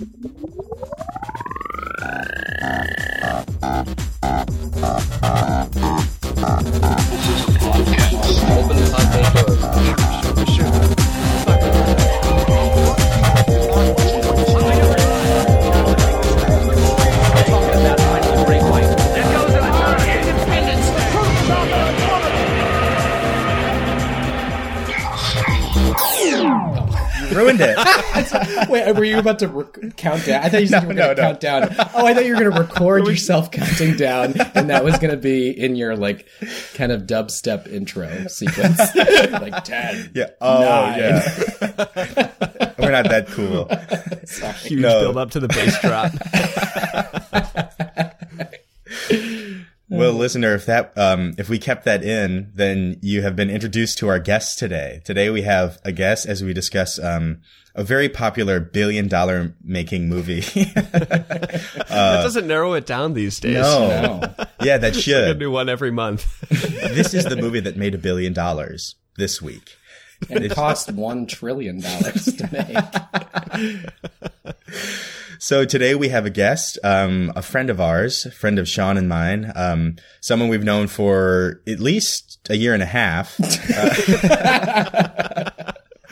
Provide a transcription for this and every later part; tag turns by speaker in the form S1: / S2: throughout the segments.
S1: It.
S2: Wait, were you about to rec- count down? I thought you said you were
S1: No,
S2: going to
S1: no, no.
S2: count down. Oh, I thought you were going to record yourself counting down, and that was going to be in your like kind of dubstep intro sequence, like ten.
S1: Yeah. Oh,
S2: Nine.
S1: yeah. We're not that cool.
S3: Huge
S1: No.
S3: build up to the bass drop.
S1: Well, listener, if that um, if we kept that in, then you have been introduced to our guest today. Today we have a guest as we discuss um, a very popular billion dollar making movie.
S3: that doesn't narrow it down these days.
S1: no.
S2: No.
S1: Yeah, that should.
S3: A
S1: should.
S3: new one every month.
S1: this is the movie that made a billion dollars this week.
S2: And it cost one trillion dollars to make.
S1: So today we have a guest, um, a friend of ours, a friend of Sean and mine, um, someone we've known for at least a year and a half.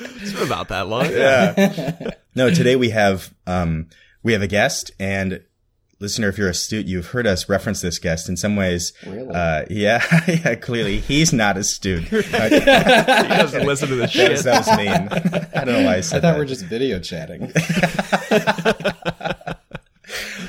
S3: It's been about that long. Yeah.
S1: No, today we have um, we have a guest, and listener, if you're astute, you've heard us reference this guest in some ways.
S2: Really?
S1: Uh, yeah, yeah. Clearly, he's not astute.
S3: He doesn't listen to the
S1: that, was, that was mean. I don't know why I
S2: I
S1: said
S2: thought
S1: that.
S2: we're just video chatting.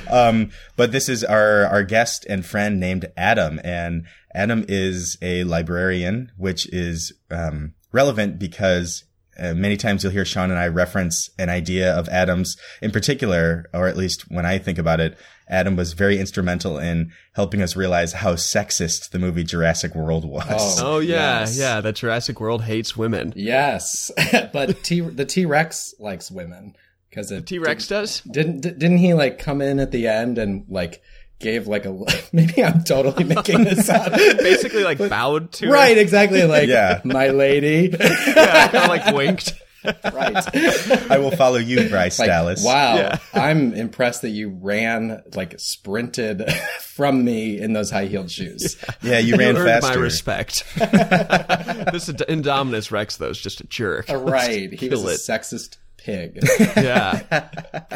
S1: Um, but this is our our guest and friend named Adam, and Adam is a librarian, which is um, relevant because uh, many times you'll hear Sean and I reference an idea of Adam's in particular, or at least when I think about it. Adam was very instrumental in helping us realize how sexist the movie Jurassic World was.
S3: Oh yeah,
S2: Yes.
S3: yeah. That Jurassic World hates women.
S2: Yes, but T the T Rex likes women because it
S3: T Rex does.
S2: didn't didn't he like come in at the end and like gave like a maybe I'm totally making this up.
S3: Basically, like bowed to. her.
S2: right, exactly like
S1: Yeah.
S2: my lady.
S3: Yeah, kind of like winked.
S2: right.
S1: I will follow you, Bryce
S2: Like,
S1: Dallas.
S2: wow,
S3: Yeah.
S2: I'm impressed that you ran like sprinted from me in those high heeled shoes.
S1: Yeah, you ran
S3: You earned
S1: faster.
S3: my respect. this is Indominus Rex, though, is just a jerk.
S2: Right, he was a
S3: it.
S2: sexist pig.
S3: Yeah.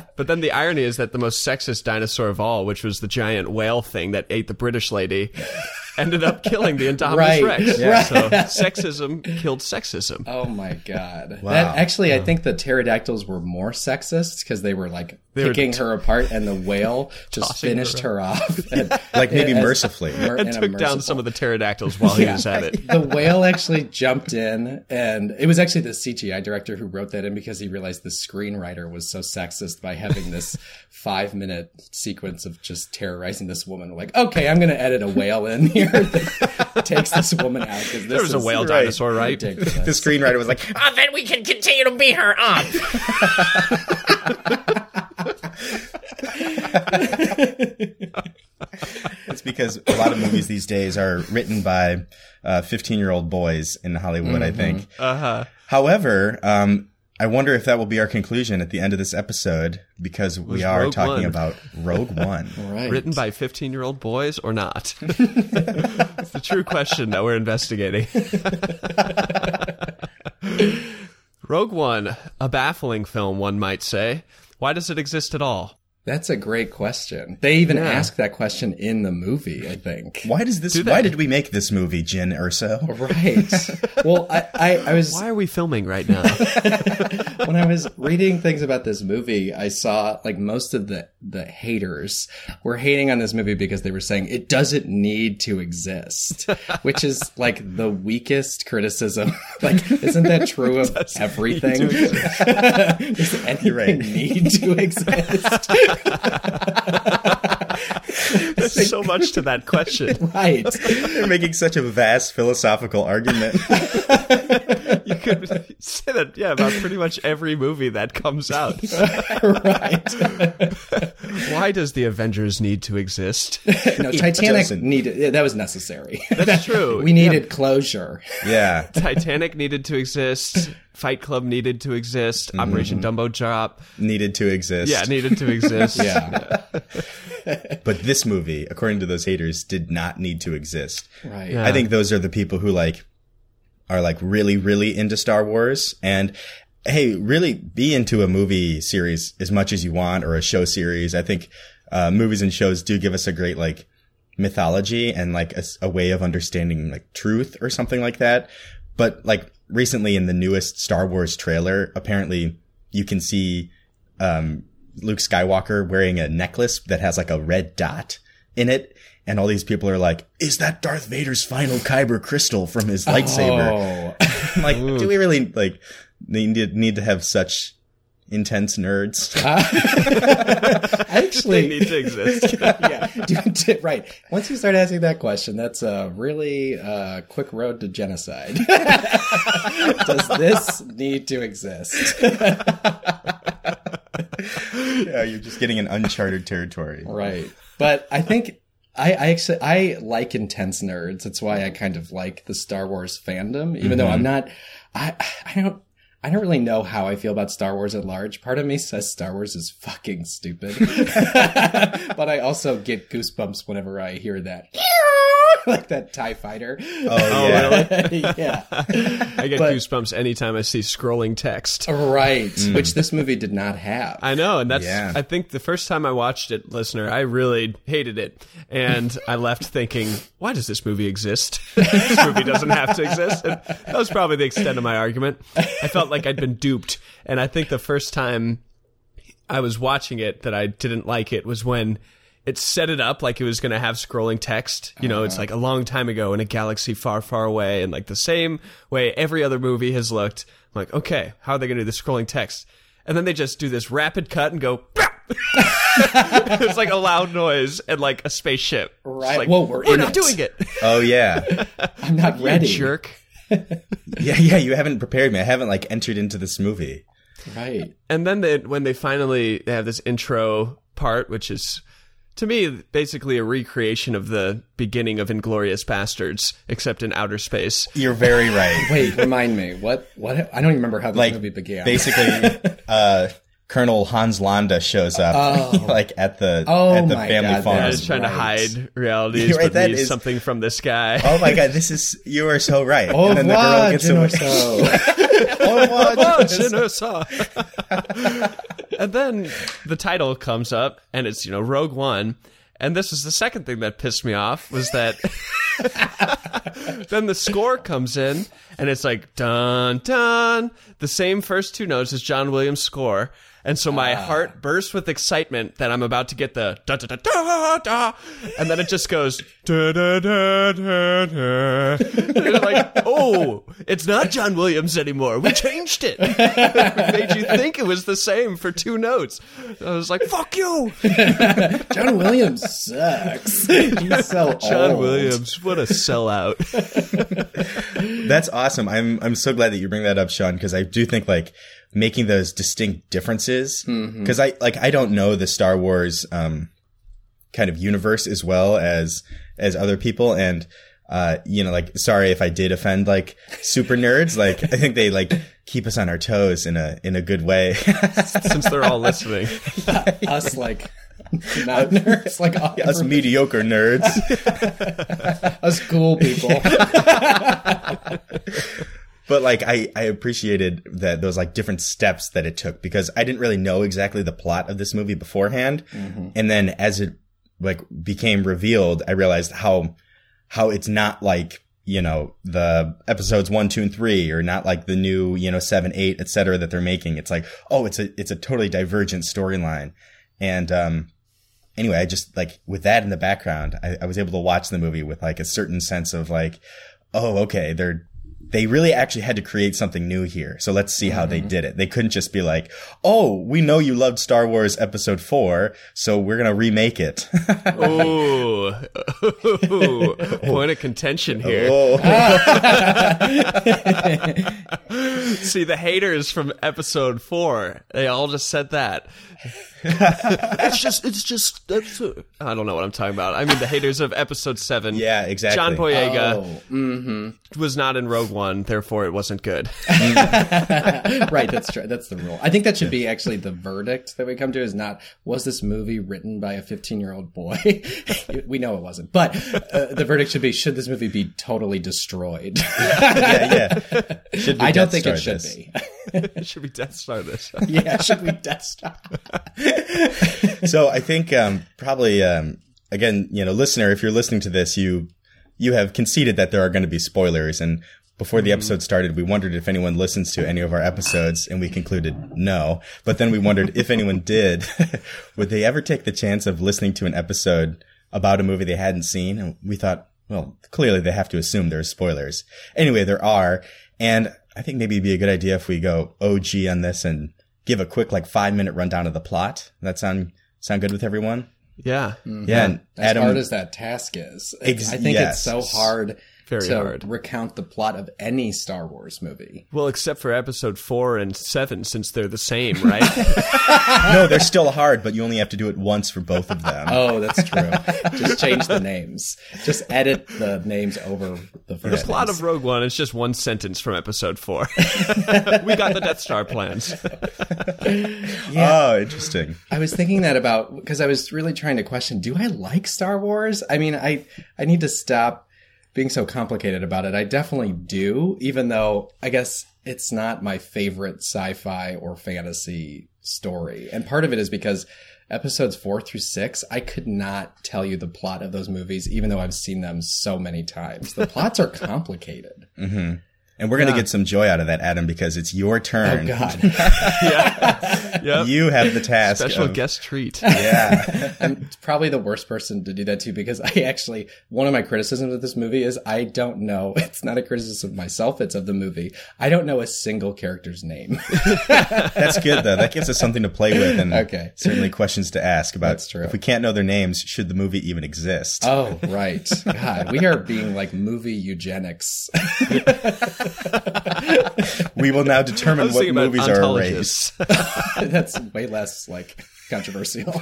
S3: But then the irony is that the most sexist dinosaur of all, which was the giant whale thing that ate the British lady, ended up killing the Indominus
S2: Right.
S3: Rex.
S2: Yeah.
S3: So sexism killed sexism.
S2: Oh my god!
S1: Wow.
S2: That actually, I think the pterodactyls were more sexist because they were like
S3: They were
S2: picking
S3: t-
S2: her apart, and the whale just
S3: Tossing her
S2: finished her, off. And,
S1: Like maybe
S2: as-
S1: mercifully.
S2: mer-
S3: And
S2: in a
S3: took down some of the pterodactyls while he was at it.
S2: the whale actually jumped in, and it was actually the CGI director who wrote that in because he realized the screenwriter was so sexist by having this five minute sequence of just terrorizing this woman. Like, okay, I'm going to edit a whale in here that takes this woman out because
S3: There was a whale dinosaur, right?
S1: The screenwriter was like,
S4: Oh, then we can continue to beat her up.
S1: It's because a lot of movies these days are written by fifteen year old boys in Hollywood. I think.
S3: Uh huh.
S1: However, um, I wonder if that will be our conclusion at the end of this episode because we are
S3: Rogue
S1: talking
S3: One.
S1: about Rogue One.
S2: Right.
S3: Written by 15 year old boys or not? it's the true question that we're investigating. Rogue One, a baffling film, one might say. Why does it exist at all?
S2: That's a great question. They even
S3: Yeah.
S2: ask that question in the movie, I think.
S1: Why does this?
S3: Do?
S1: Why did we make this movie, Jyn Erso?
S2: Right. well, I, I, I was
S3: Why are we filming right now?
S2: when I was reading things about this movie, I saw like most of the the haters were hating on this movie because they were saying it doesn't need to exist, which is like the weakest criticism. like, isn't that true of everything? Does anything
S1: right.
S2: need to exist?
S3: There's so much to that question.
S2: right.
S1: They're making such a vast philosophical argument.
S3: You could say that, yeah, about pretty much every movie that comes out.
S2: right.
S3: Why does the Avengers need to exist?
S2: No, Titanic
S1: doesn't.
S2: needed that was necessary.
S3: That's true.
S2: we needed closure.
S1: Yeah.
S3: Titanic needed to exist. Fight Club needed to exist. Mm-hmm. Operation Dumbo Drop,
S1: Needed to exist.
S3: yeah, needed to exist.
S2: Yeah.
S1: But this movie, according to those haters, did not need to exist.
S2: Right.
S3: Yeah.
S1: I think those are the people who like are like really, really into Star Wars and hey, really be into a movie series as much as you want or a show series. I think uh, movies and shows do give us a great like mythology and like a way of understanding like truth or something like that. But like recently in the newest Star Wars trailer, apparently you can see um, Luke Skywalker wearing a necklace that has like a red dot in it. And all these people are like, is that Darth Vader's final Kyber crystal from his lightsaber?
S2: Oh.
S1: I'm like, do we really like need to, need to have such intense nerds?
S2: I
S3: They
S2: actually
S3: need to exist.
S2: yeah, do- do- right. Once you start asking that question, that's a really uh, quick road to genocide. Does this need to exist?
S1: yeah, you're just getting an uncharted territory.
S2: Right. But I think I, I actually I like intense nerds. That's why I kind of like the Star Wars fandom, even though mm-hmm. I'm not. I I don't. I don't really know how I feel about Star Wars at large. Part of me says Star Wars is fucking stupid. but I also get goosebumps whenever I hear that. like that TIE fighter.
S1: Oh, yeah.
S2: yeah.
S3: I get
S2: But-
S3: goosebumps anytime I see scrolling text.
S2: Right. Mm. Which this movie did not have.
S3: I know, and that's.
S1: Yeah.
S3: I think the first time I watched it, listener, I really hated it, and I left thinking, "Why does this movie exist? this movie doesn't have to exist." And that was probably the extent of my argument. I felt like I'd been duped, and I think the first time I was watching it that I didn't like it was when it set it up like it was going to have scrolling text. You know, it's uh-huh. like a long time ago in a galaxy far, far away, and like the same way every other movie has looked. I'm like, okay, how are they going to do the scrolling text? And then they just do this rapid cut and go. it's like a loud noise and like a spaceship.
S2: Right.
S3: like,
S2: Whoa, we're
S3: we're
S2: in
S3: not
S2: it.
S3: doing it.
S1: Oh yeah.
S2: I'm not
S3: You
S2: ready.
S3: jerk.
S1: Yeah, yeah, you haven't prepared me. I haven't like entered into this movie.
S2: Right.
S3: And then they, when they finally they have this intro part, which is to me basically a recreation of the beginning of Inglourious Basterds, except in outer space.
S1: You're very right.
S2: Wait, remind me. What? What? I don't even remember how the
S1: like
S2: movie began.
S1: basically uh Colonel Hans Landa shows up oh. like at the
S2: Oh
S1: at the
S2: my
S1: family
S2: God,
S1: farm.
S2: that
S3: I
S2: is
S3: trying to hide realities,
S1: You're right,
S3: but
S1: that
S3: needs
S1: is-
S3: something from this guy.
S1: Oh my god, this is you are so right.
S2: Au
S1: and then the
S2: revoir,
S1: girl gets away.
S2: Generoso.
S3: Oh,
S1: Generoso.
S3: Genosa. and then the title comes up, and it's you know Rogue One, and this is the second thing that pissed me off was that then the score comes in, and it's like dun dun, the same first two notes as John Williams' score. And so my ah. heart bursts with excitement that I'm about to get the da da da da da, and then it just goes da da da da da. You're like, oh, it's not John Williams anymore. We changed it. it made you think it was the same for two notes. I was like, fuck you,
S2: John Williams sucks. He's so
S3: John
S2: old.
S3: Williams. What a sellout.
S1: That's awesome. I'm I'm so glad that you bring that up, Sean, because I do think like making those distinct differences. Because I like I don't know the Star Wars um kind of universe as well as as other people, and uh you know like sorry if I did offend like super nerds. Like I think they like keep us on our toes in a in a good way.
S3: Since they're all listening.
S2: Us like not nerds, like
S1: us mediocre nerds.
S2: us cool people.
S1: But like I, I appreciated that those like different steps that it took because I didn't really know exactly the plot of this movie beforehand. And then as it like became revealed, I realized how, how it's not like, you know, the episodes one, two, and three, or not like the new, you know, seven, eight, et cetera, that they're making. It's like, oh, it's a, it's a totally divergent storyline. And, um, anyway, I just like with that in the background, I, I was able to watch the movie with like a certain sense of like, oh, okay, they're they really actually had to create something new here. So let's see how they did it. They couldn't just be like, "Oh, we know you loved Star Wars Episode Four, so we're gonna remake it."
S3: Ooh. Ooh. Point of contention here.
S1: oh,
S3: See, the haters from episode four, they all just said that. it's just, it's just, I don't know what I'm talking about. I mean, the haters of episode seven.
S1: yeah, exactly.
S3: John Boyega
S2: Oh, mm-hmm.
S3: was not in Rogue One, therefore it wasn't good.
S2: right. That's true. That's the rule. I think that should be actually the verdict that we come to is not was this movie written by a 15 year old boy? we know it wasn't, but uh, the verdict should be should this movie be totally destroyed?
S1: yeah, yeah. Should we
S2: I don't think
S1: Star
S2: it should
S1: this?
S2: be.
S3: it should be Death Star this.
S2: yeah, should we Death Star?
S1: so I think um, probably um, again, you know, listener, if you're listening to this, you you have conceded that there are going to be spoilers. And before the episode started, we wondered if anyone listens to any of our episodes, and we concluded no. But then we wondered if anyone did, would they ever take the chance of listening to an episode about a movie they hadn't seen? And we thought, well, clearly they have to assume there's spoilers. Anyway, there are, and I think maybe it'd be a good idea if we go OG on this and give a quick like five minute rundown of the plot. That sound sound good with everyone?
S3: Yeah. Mm-hmm.
S1: Yeah, and
S2: As
S1: Adam.
S2: hard as that task is,
S1: Ex-
S2: I think
S1: yes.
S2: it's so hard
S3: Very
S2: to
S3: hard.
S2: recount the plot of any Star Wars movie.
S3: Well, except for episode four and seven, since they're the same, right?
S1: no, they're still hard, but you only have to do it once for both of them.
S2: Oh, that's true. Just change the names. Just edit the names over the first.
S3: the plot
S2: names.
S3: of Rogue One is just one sentence from episode four. we got the Death Star plans.
S1: Oh, interesting.
S2: I was thinking that about because I was really trying to question: Do I like Star Wars? I mean, I I need to stop being so complicated about it. I definitely do, even though I guess it's not my favorite sci-fi or fantasy story. And part of it is because episodes four through six, I could not tell you the plot of those movies, even though I've seen them so many times. The plots are complicated. Mm-hmm.
S1: And we're going to get some joy out of that, Adam, because it's your turn.
S2: Oh
S1: turn.
S2: God.
S3: Yeah. Yep.
S1: You have the task.
S3: Special
S1: of-
S3: guest treat.
S1: Yeah.
S2: I'm probably the worst person to do that to because I actually one of my criticisms of this movie is I don't know. It's not a criticism of myself; it's of the movie. I don't know a single character's name.
S1: That's good, though. That gives us something to play with and
S2: Okay.
S1: certainly questions to ask about.
S2: That's true.
S1: If we can't know their names, should the movie even exist?
S2: oh, right. God, we are being like movie eugenics.
S1: we will now determine what movies are erased.
S2: That's way less like controversial.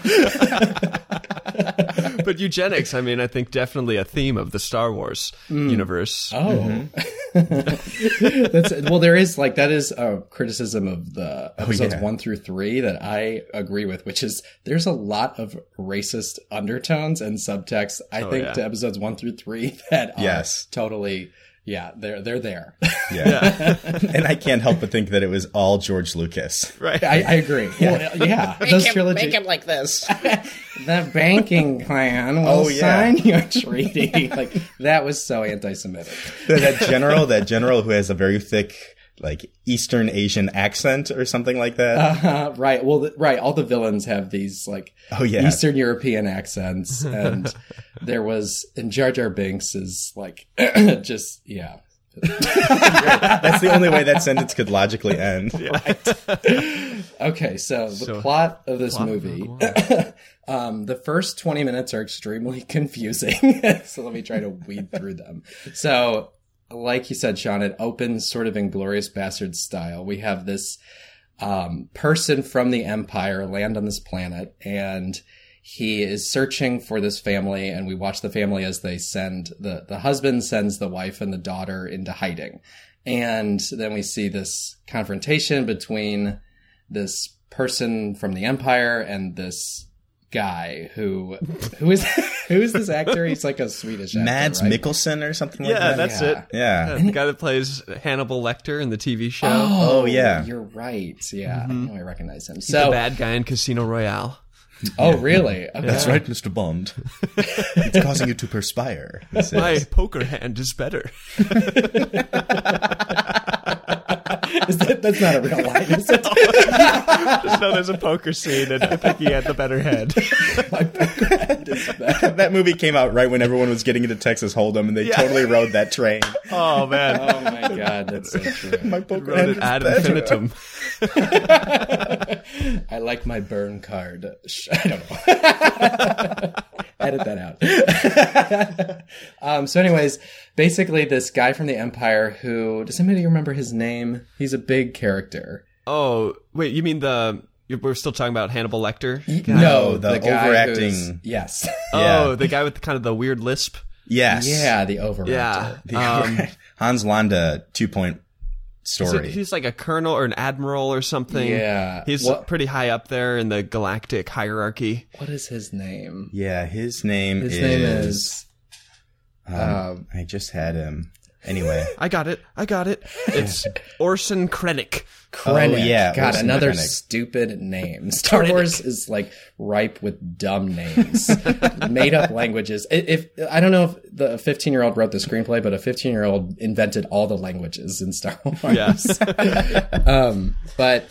S3: but eugenics, I mean, I think definitely a theme of the Star Wars mm. universe.
S2: Oh, mm-hmm. that's well. There is like that is a criticism of the oh, episodes
S1: yeah.
S2: one through three that I agree with, which is there's a lot of racist undertones and subtext. I oh, think
S3: yeah.
S2: to episodes one through three that are
S1: Yes.
S2: totally. Yeah, they're they're there.
S1: Yeah. and I can't help but think that it was all George Lucas.
S3: Right.
S2: I, I agree. Yeah, well, yeah.
S4: Make
S2: Those
S4: him,
S2: trilogy.
S4: make him like this.
S2: the banking plan will
S1: Oh, yeah.
S2: sign your treaty. like that was so anti-Semitic.
S1: that general, that general who has a very thick, like Eastern Asian accent or something like that.
S2: Uh, right. Well, th- right. All the villains have these like
S1: Oh, yeah.
S2: Eastern European accents, and there was and Jar Jar Binks is like just yeah.
S1: That's the only way that sentence could logically end.
S2: Okay, so the
S3: So-
S2: plot of this
S3: Plot
S2: movie. Um, the first 20 minutes are extremely confusing. so let me try to weed through them. So, like you said, Sean, it opens sort of Inglourious Basterd style. We have this um, person from the Empire land on this planet, and he is searching for this family. And we watch the family as they send the the husband sends the wife and the daughter into hiding, and then we see this confrontation between this person from the Empire and this guy who who is who is this actor? He's like a Swedish actor,
S1: Mads
S2: right?
S1: Mikkelsen or something like
S3: Yeah,
S1: that.
S3: that's
S2: Yeah.
S3: it.
S1: yeah.
S3: Uh, the guy that plays Hannibal Lecter in the TV show.
S1: Oh, yeah.
S2: you're right. Yeah, I know I recognize him.
S3: the
S2: So,
S3: bad guy in Casino Royale.
S2: oh really? Okay.
S1: That's right, Mr. Bond. it's causing you to perspire.
S3: My poker hand is better.
S2: Is that, that's not a real line, is it?
S3: Just know there's a poker scene, and I think he had the better head.
S2: My poker head is bad.
S1: that movie came out right when everyone was getting into Texas Hold'em, and they totally rode that train.
S3: Oh man,
S2: Oh my god, that's so true.
S1: My poker
S3: wrote
S1: head
S3: it
S1: is
S3: ad
S1: better.
S3: infinitum.
S2: I like my burn card. Sh- I don't know. Edit that out. um, so, anyways, basically, this guy from the Empire who does anybody remember his name? He's a big character.
S3: Oh wait, you mean the? We're still talking about Hannibal Lecter.
S1: No, the
S2: guy
S1: overacting-
S2: who's- Yes.
S1: Yeah.
S3: Oh, the guy with the, kind of the weird lisp.
S1: Yes.
S2: yeah, the overactor.
S3: Yeah.
S1: The
S3: Um,
S1: Hans Landa two point
S3: so
S1: story.
S3: he's like a colonel or an admiral or something.
S2: Yeah.
S3: He's
S2: What-
S3: pretty high up there in the galactic hierarchy.
S2: What is his name?
S1: yeah, his name
S2: His
S1: is.
S2: name is.
S1: Um,
S2: um,
S1: I just had him. Anyway,
S3: I got it. I got it. It's Orson Krennic.
S2: Krennic.
S1: Oh, yeah,
S2: God,
S1: Orson
S2: another
S1: Krennic.
S2: stupid name. Star Wars is like ripe with dumb names, made up languages. I- If I don't know if the 15 year old wrote the screenplay, but a 15 year old invented all the languages in Star Wars.
S3: Yes.
S2: um, but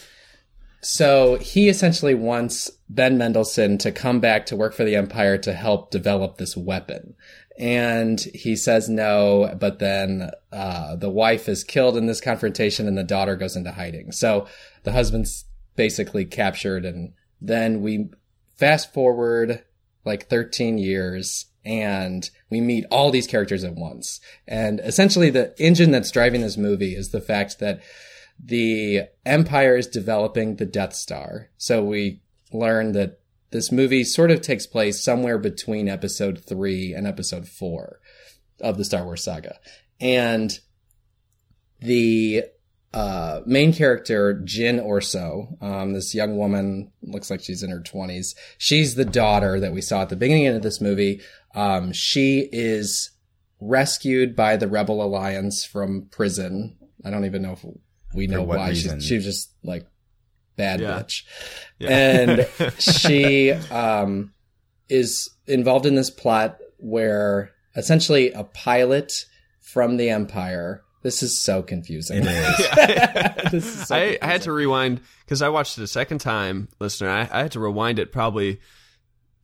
S2: so he essentially wants Ben Mendelsohn to come back to work for the Empire to help develop this weapon. And he says no, but then uh, the wife is killed in this confrontation and the daughter goes into hiding. So the husband's basically captured. And then we fast forward like 13 years and we meet all these characters at once. And essentially the engine that's driving this movie is the fact that the Empire is developing the Death Star. So we learn that this movie sort of takes place somewhere between episode three and episode four of the Star Wars saga. And the uh, main character, Jyn Orso, um, this young woman, looks like she's in her 20s. She's the daughter that we saw at the beginning of this movie. Um, she is rescued by the Rebel Alliance from prison. I don't even know if we know why. She, she was just like bad
S3: Yeah.
S2: bitch. And she um, is involved in this plot where essentially a pilot from the Empire. This is so confusing.
S1: it is.
S2: This is so
S3: I, I had to rewind because I watched it a second time, listener. I, I had to rewind it probably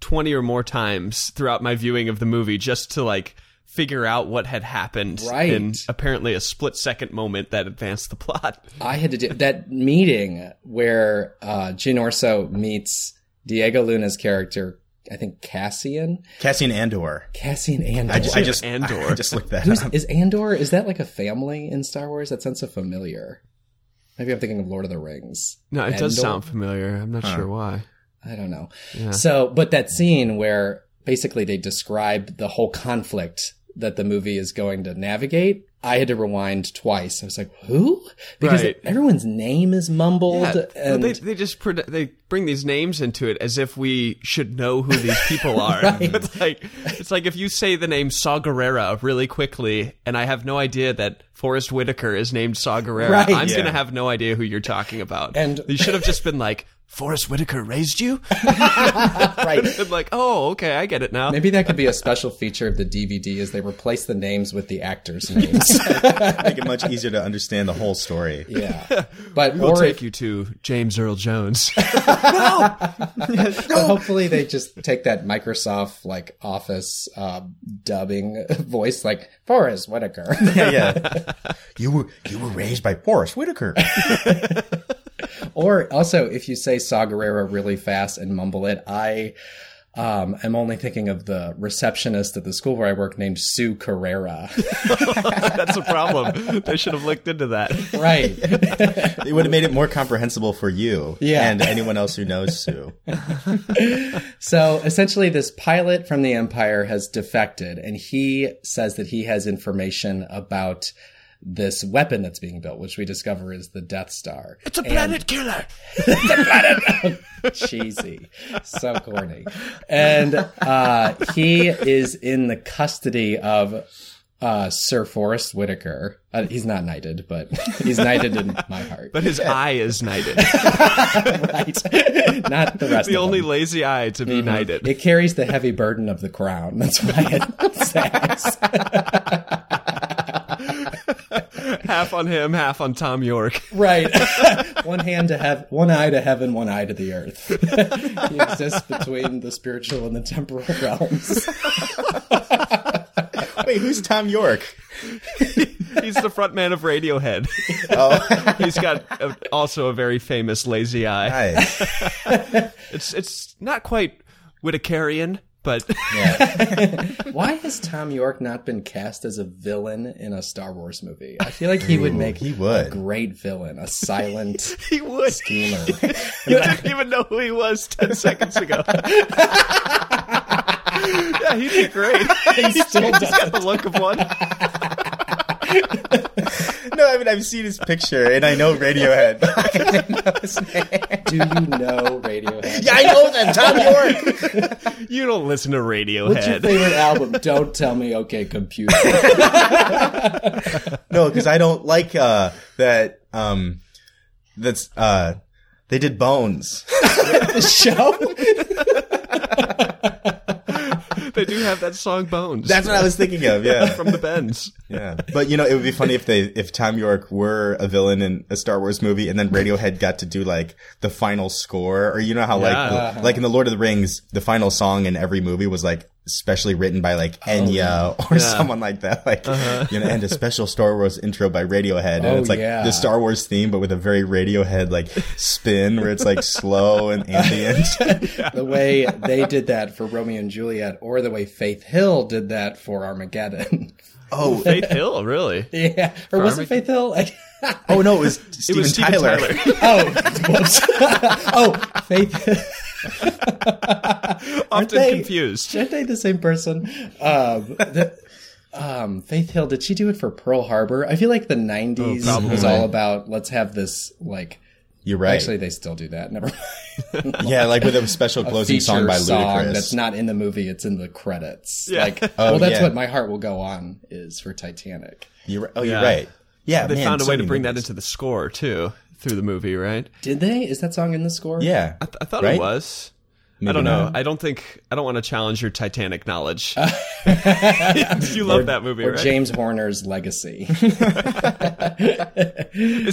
S3: 20 or more times throughout my viewing of the movie just to like figure out what had happened
S2: Right.
S3: in apparently a split second moment that advanced the plot.
S2: I had to do that meeting where uh, Jyn Orso meets Diego Luna's character. I think Cassian,
S1: Cassian Andor.
S2: Cassian Andor.
S1: I, ju- I just
S3: Andor.
S1: I just looked that
S2: Who's,
S1: up.
S2: is Andor? Is that like a family in Star Wars? That sounds so familiar. Maybe I'm thinking of Lord of the Rings.
S3: No, it does sound familiar. I'm not sure why.
S2: I don't know.
S3: Yeah.
S2: So, but that scene where basically they describe the whole conflict that the movie is going to navigate, I had to rewind twice. I was like, who? Because
S3: Right.
S2: everyone's name is mumbled.
S3: Yeah, well,
S2: and
S3: they they just pred- they bring these names into it as if we should know who these people are.
S2: Right.
S3: It's like it's like if you say the name Saw Gerrera really quickly, and I have no idea that Forest Whitaker is named Saw Gerrera,
S2: Right.
S3: I'm
S1: Yeah.
S3: gonna have no idea who you're talking about.
S2: And-
S3: you should have just been like. Forest Whitaker raised you?
S2: right.
S3: I'm like, oh, okay, I get it now.
S2: Maybe that could be a special feature of the DVD is they replace the names with the actors' names.
S1: Make it much easier to understand the whole story.
S2: yeah. But
S3: We'll
S2: or
S3: take
S2: if,
S3: you to James Earl Jones.
S2: but hopefully they just take that Microsoft like Office uh, dubbing voice like Forest Whitaker.
S1: Yeah, yeah. You were you were raised by Forest Whitaker.
S2: Or also, if you say Saw Gerrera really fast and mumble it, I um, am only thinking of the receptionist at the school where I work named Sue Carrera.
S3: That's a problem. They should have looked into that.
S2: right.
S1: It would have made it more comprehensible for you
S2: Yeah.
S1: and anyone else who knows Sue.
S2: So essentially, this pilot from the Empire has defected, and he says that he has information about this weapon that's being built, which we discover is the Death Star.
S3: It's a planet killer.
S2: cheesy, so corny. And uh, he is in the custody of uh, Sir Forest Whitaker. Uh, he's not knighted, but he's knighted in my heart.
S3: But his eye is knighted.
S2: right, not the rest.
S3: the only
S2: them.
S3: lazy eye to be knighted.
S2: It carries the heavy burden of the crown. That's why it sags.
S3: Half on him, half on Thom Yorke.
S2: Right. one hand to have, one eye to heaven, one eye to the earth. he exists between the spiritual and the temporal realms.
S1: Wait, who's Thom Yorke?
S3: He's the front man of Radiohead.
S1: Oh,
S3: He's got a, also a very famous lazy eye.
S1: nice.
S3: It's it's not quite Whitakerian, but
S2: Why has Thom Yorke not been cast as a villain in a Star Wars movie? I feel like he would make
S1: he would.
S2: a great villain, a silent
S3: he would.
S2: schemer.
S3: You didn't even know who he was ten seconds ago. yeah, he'd be great.
S2: he still
S3: He's got the look of one.
S1: No, I mean I've seen his picture and I know Radiohead.
S2: Do you know Radiohead?
S1: yeah, I know them. Thom Yorke.
S3: You don't listen to Radiohead.
S2: What's your
S3: Radiohead.
S2: favorite album? Don't tell me OK Computer.
S1: No, because I don't like uh, that. Um, that's uh, they did Bones.
S2: the show?
S3: They do have that song Bones.
S1: That's what I was thinking of. Yeah,
S3: from the Bends.
S1: yeah. But you know, it would be funny if they if Thom Yorke were a villain in a Star Wars movie, and then Radiohead got to do like the final score, or you know how
S3: Yeah.
S1: like like in the Lord of the Rings, the final song in every movie was like specially written by like oh, Enya or someone like that, like uh-huh. you know, and a special Star Wars intro by Radiohead, and
S2: Oh,
S1: it's like
S2: yeah.
S1: the Star Wars theme, but with a very Radiohead like spin, where it's like slow and ambient.
S2: the way they did that for Romeo and Juliet, or the way Faith Hill did that for Armageddon.
S1: oh,
S3: Faith Hill, really?
S2: yeah. Or was it Faith Hill?
S1: Like, oh no, it was
S3: It was Steven
S1: Tyler.
S3: Tyler.
S2: oh, whoops. oh, Faith.
S3: Often
S2: they-
S3: confused.
S2: Aren't they the same person? Um, the, um, Faith Hill, did she do it for Pearl Harbor? I feel like the 90s
S3: probably.
S2: was all about let's have this, like,
S1: You're right.
S2: actually, they still do that. Never mind.
S1: yeah, like with a special closing song
S2: Feature
S1: by
S2: song that's not in the movie, it's in the credits.
S3: Yeah.
S2: Like,
S1: Oh,
S2: well, that's
S1: yeah.
S2: what My Heart Will Go On is for Titanic.
S1: You're right. Oh, you're
S3: Yeah.
S1: right. Yeah,
S3: They
S1: man,
S3: found a
S1: so
S3: way to
S1: many
S3: bring that into the score too through the movie, right?
S2: Did they? Is that song in the score?
S1: Yeah,
S3: I, th- I thought
S1: Right?
S3: it was. I don't know.
S1: not.
S3: I don't think I don't want to challenge your Titanic knowledge. you love that movie,
S2: Or
S3: right?
S2: James Horner's Legacy.
S3: Is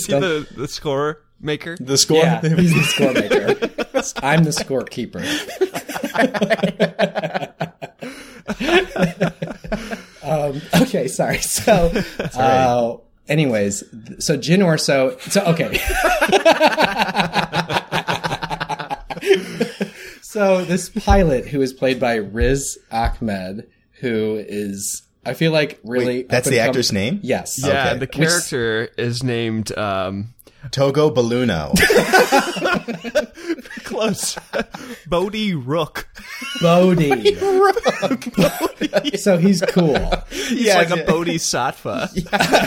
S3: he the, the score maker?
S1: the score.
S2: yeah, he's the score maker. I'm the score keeper. um, okay, sorry. So, uh, anyways, so Jyn Orso. So, okay. so this pilot who is played by Riz Ahmed, who is, I feel like really.
S1: Wait, that's the
S2: and com-
S1: actor's name?
S2: Yes.
S3: Yeah,
S1: Okay.
S3: the character is named um,
S1: Togo Balluno.
S3: close. Bodhi Rook.
S2: Bodhi. so he's cool.
S3: He's
S1: Yeah,
S3: like a
S1: yeah.
S3: bodhisattva.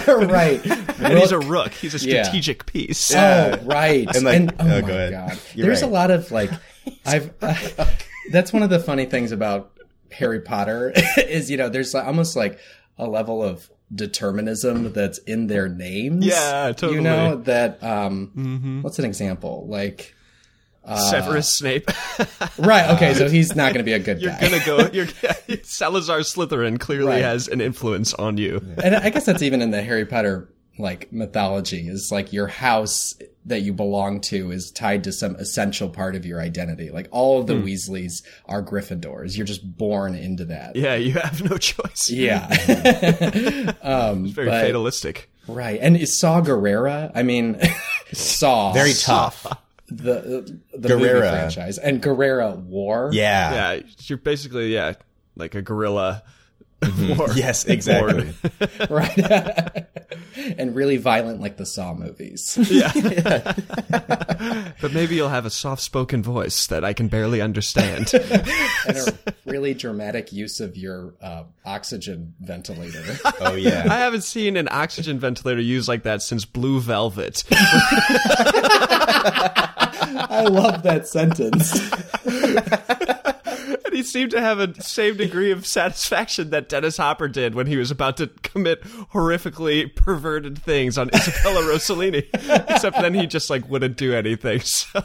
S2: right.
S3: And he's a rook. He's a
S2: Yeah.
S3: strategic piece.
S2: Oh, right.
S1: And, like-
S2: oh,
S1: oh,
S2: my
S1: go
S2: god.
S1: You're
S2: There's
S1: right.
S2: a lot of like I've that's one of the funny things about Harry Potter is you know there's almost like a level of determinism that's in their names.
S3: Yeah, totally.
S2: You know that um what's an example? Like
S3: Severus Snape.
S2: right, okay, so he's not going to be a good
S3: You're
S2: guy.
S3: gonna go. You're Salazar Slytherin clearly
S2: Right.
S3: has an influence on you.
S2: and I guess that's even in the Harry Potter like mythology is like your house that you belong to is tied to some essential part of your identity. Like all of the Weasleys are Gryffindors. You're just born into that.
S3: Yeah, you have no choice.
S2: Yeah. um,
S3: Very
S2: but-
S3: fatalistic.
S2: Right. And is Saw Gerrera? I mean, Saw.
S1: Very tough.
S2: The, the movie
S1: Guerrera.
S2: franchise. And Guerrera War.
S1: Yeah.
S3: Yeah, you're basically yeah like a gorilla. war.
S1: Yes, exactly.
S2: Right. and really violent like the Saw movies. Yeah.
S3: But maybe you'll have a soft-spoken voice that I can barely understand.
S2: and a really dramatic use of your uh, oxygen ventilator.
S1: oh yeah.
S3: I haven't seen an oxygen ventilator used like that since Blue Velvet.
S2: I love that sentence.
S3: and he's seem to have a same degree of satisfaction that Dennis Hopper did when he was about to commit horrifically perverted things on Isabella Rossellini. Except then he just like wouldn't do anything. So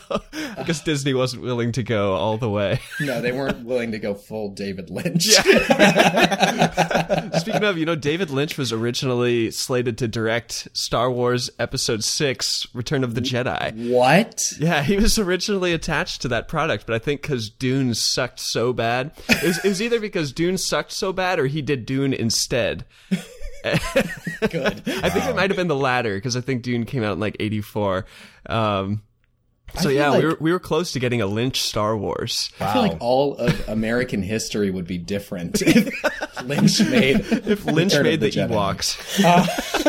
S3: I guess Disney wasn't willing to go all the way.
S2: No, they weren't willing to go full David Lynch.
S3: Speaking of, you know, David Lynch was originally slated to direct Star Wars Episode 6 Return of the Jedi.
S2: What?
S3: Yeah, he was originally attached to that product, but I think because Dune sucked so bad. It was, it was either because Dune sucked so bad or he did Dune instead.
S2: Good.
S3: I think it might have been the latter because I think Dune came out in like 84. Um, so yeah,
S2: like-
S3: we were we were close to getting a Lynch Star Wars.
S2: I feel like all of American history would be different if Lynch made
S3: If Lynch made the,
S2: Jedi.
S3: Ewoks,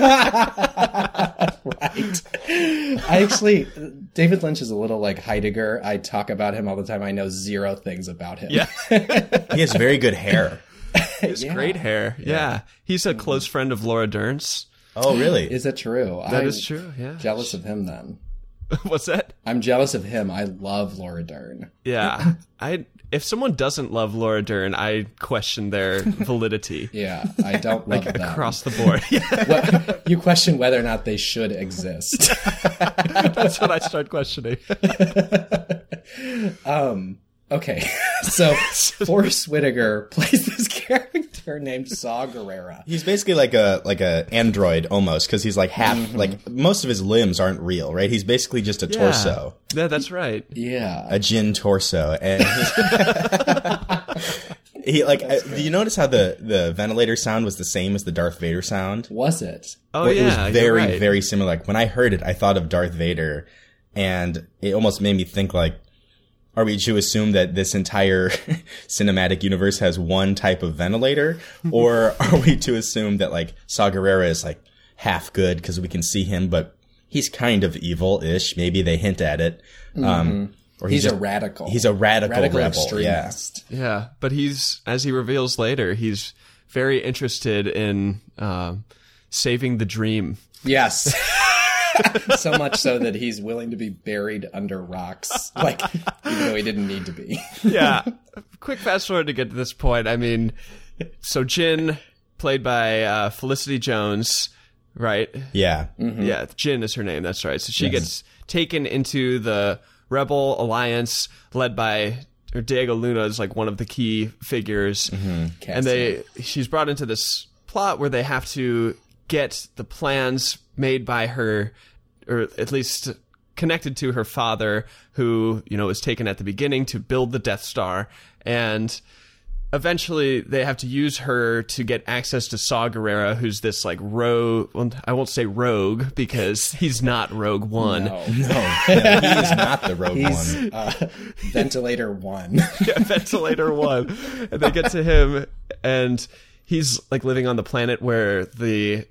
S2: right. I actually, David Lynch is a little like Heidegger. I talk about him all the time. I know zero things about him.
S3: yeah,
S1: He has very good hair.
S3: his great hair. Yeah. he's a close friend of Laura Dern's.
S1: Oh, really?
S2: Is it true?
S3: That
S2: I'm
S3: is true. Yeah,
S2: Jealous of him then.
S3: what's that?
S2: I'm jealous of him. I love Laura Dern.
S3: Yeah, I if someone doesn't love Laura Dern, I question their validity
S2: Yeah, I don't love them.
S3: across the board.
S2: You question whether or not they should exist.
S3: that's what I start questioning.
S2: Um, Okay, so Forest Whitaker plays this character named Saw Gerrera.
S1: He's basically like a like a android almost because he's like half like most of his limbs aren't real, right? He's basically just a torso,
S3: Yeah, that's right.
S2: Yeah,
S1: a gin torso, and he like. uh, do you notice how the the ventilator sound was the same as the Darth Vader sound?
S2: was it?
S3: Oh
S1: Well,
S3: yeah,
S1: it was very
S3: right.
S1: very similar. Like when I heard it, I thought of Darth Vader, and it almost made me think like. Are we to assume that this entire cinematic universe has one type of ventilator, or are we to assume that like Saw Gerrera is like half good because we can see him, but he's kind of evil-ish? Maybe they hint at it. Um, or
S2: He's
S1: just-
S2: a radical.
S1: He's a radical,
S2: radical
S1: rebel. Yeah.
S2: extremist.
S3: Yeah, but he's as he reveals later, he's very interested in um, saving the dream.
S2: Yes. so much so that he's willing to be buried under rocks, like even though he didn't need to be.
S3: yeah. Quick fast forward to get to this point. I mean, so Jyn, played by uh, Felicity Jones, right?
S1: Yeah.
S3: Yeah, Jyn is her name. That's right. So she gets taken into the Rebel Alliance, led by or Diego Luna is like one of the key figures, and they she's brought into this plot where they have to get the plans made by her, or at least connected to her father, who you know was taken at the beginning to build the Death Star, and eventually they have to use her to get access to Saw Gerrera, who's this like rogue. Well, I won't say rogue because he's not Rogue One.
S2: No.
S1: No, no, he's not the Rogue
S2: He's
S1: One.
S2: uh, ventilator one.
S3: Yeah, Ventilator One, and they get to him, and he's like living on the planet where the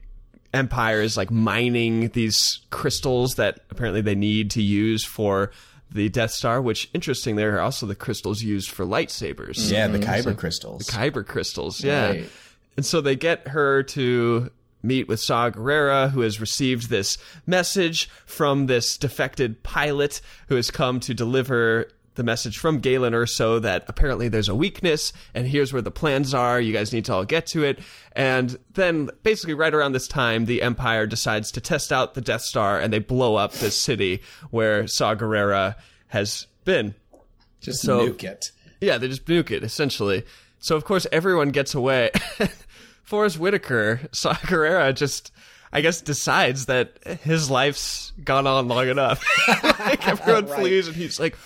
S3: Empire is like mining these crystals that apparently they need to use for the Death Star. Which interesting, there are also the crystals used for lightsabers.
S1: Yeah, the mm-hmm. Kyber crystals.
S3: The Kyber crystals, yeah.
S2: Right.
S3: And so they get her to meet with Saw Gerrera, who has received this message from this defected pilot who has come to deliver the message from Galen Erso that apparently there's a weakness and here's where the plans are. You guys need to all get to it. And then basically right around this time, the Empire decides to test out the Death Star and they blow up this city where Saw Gerrera has been.
S2: Just
S3: So-
S2: nuke it.
S3: Yeah, they just nuke it essentially. So of course everyone gets away. Forest Whitaker, Saw Gerrera, just I guess decides that his life's gone on long enough. like everyone flees, and he's like,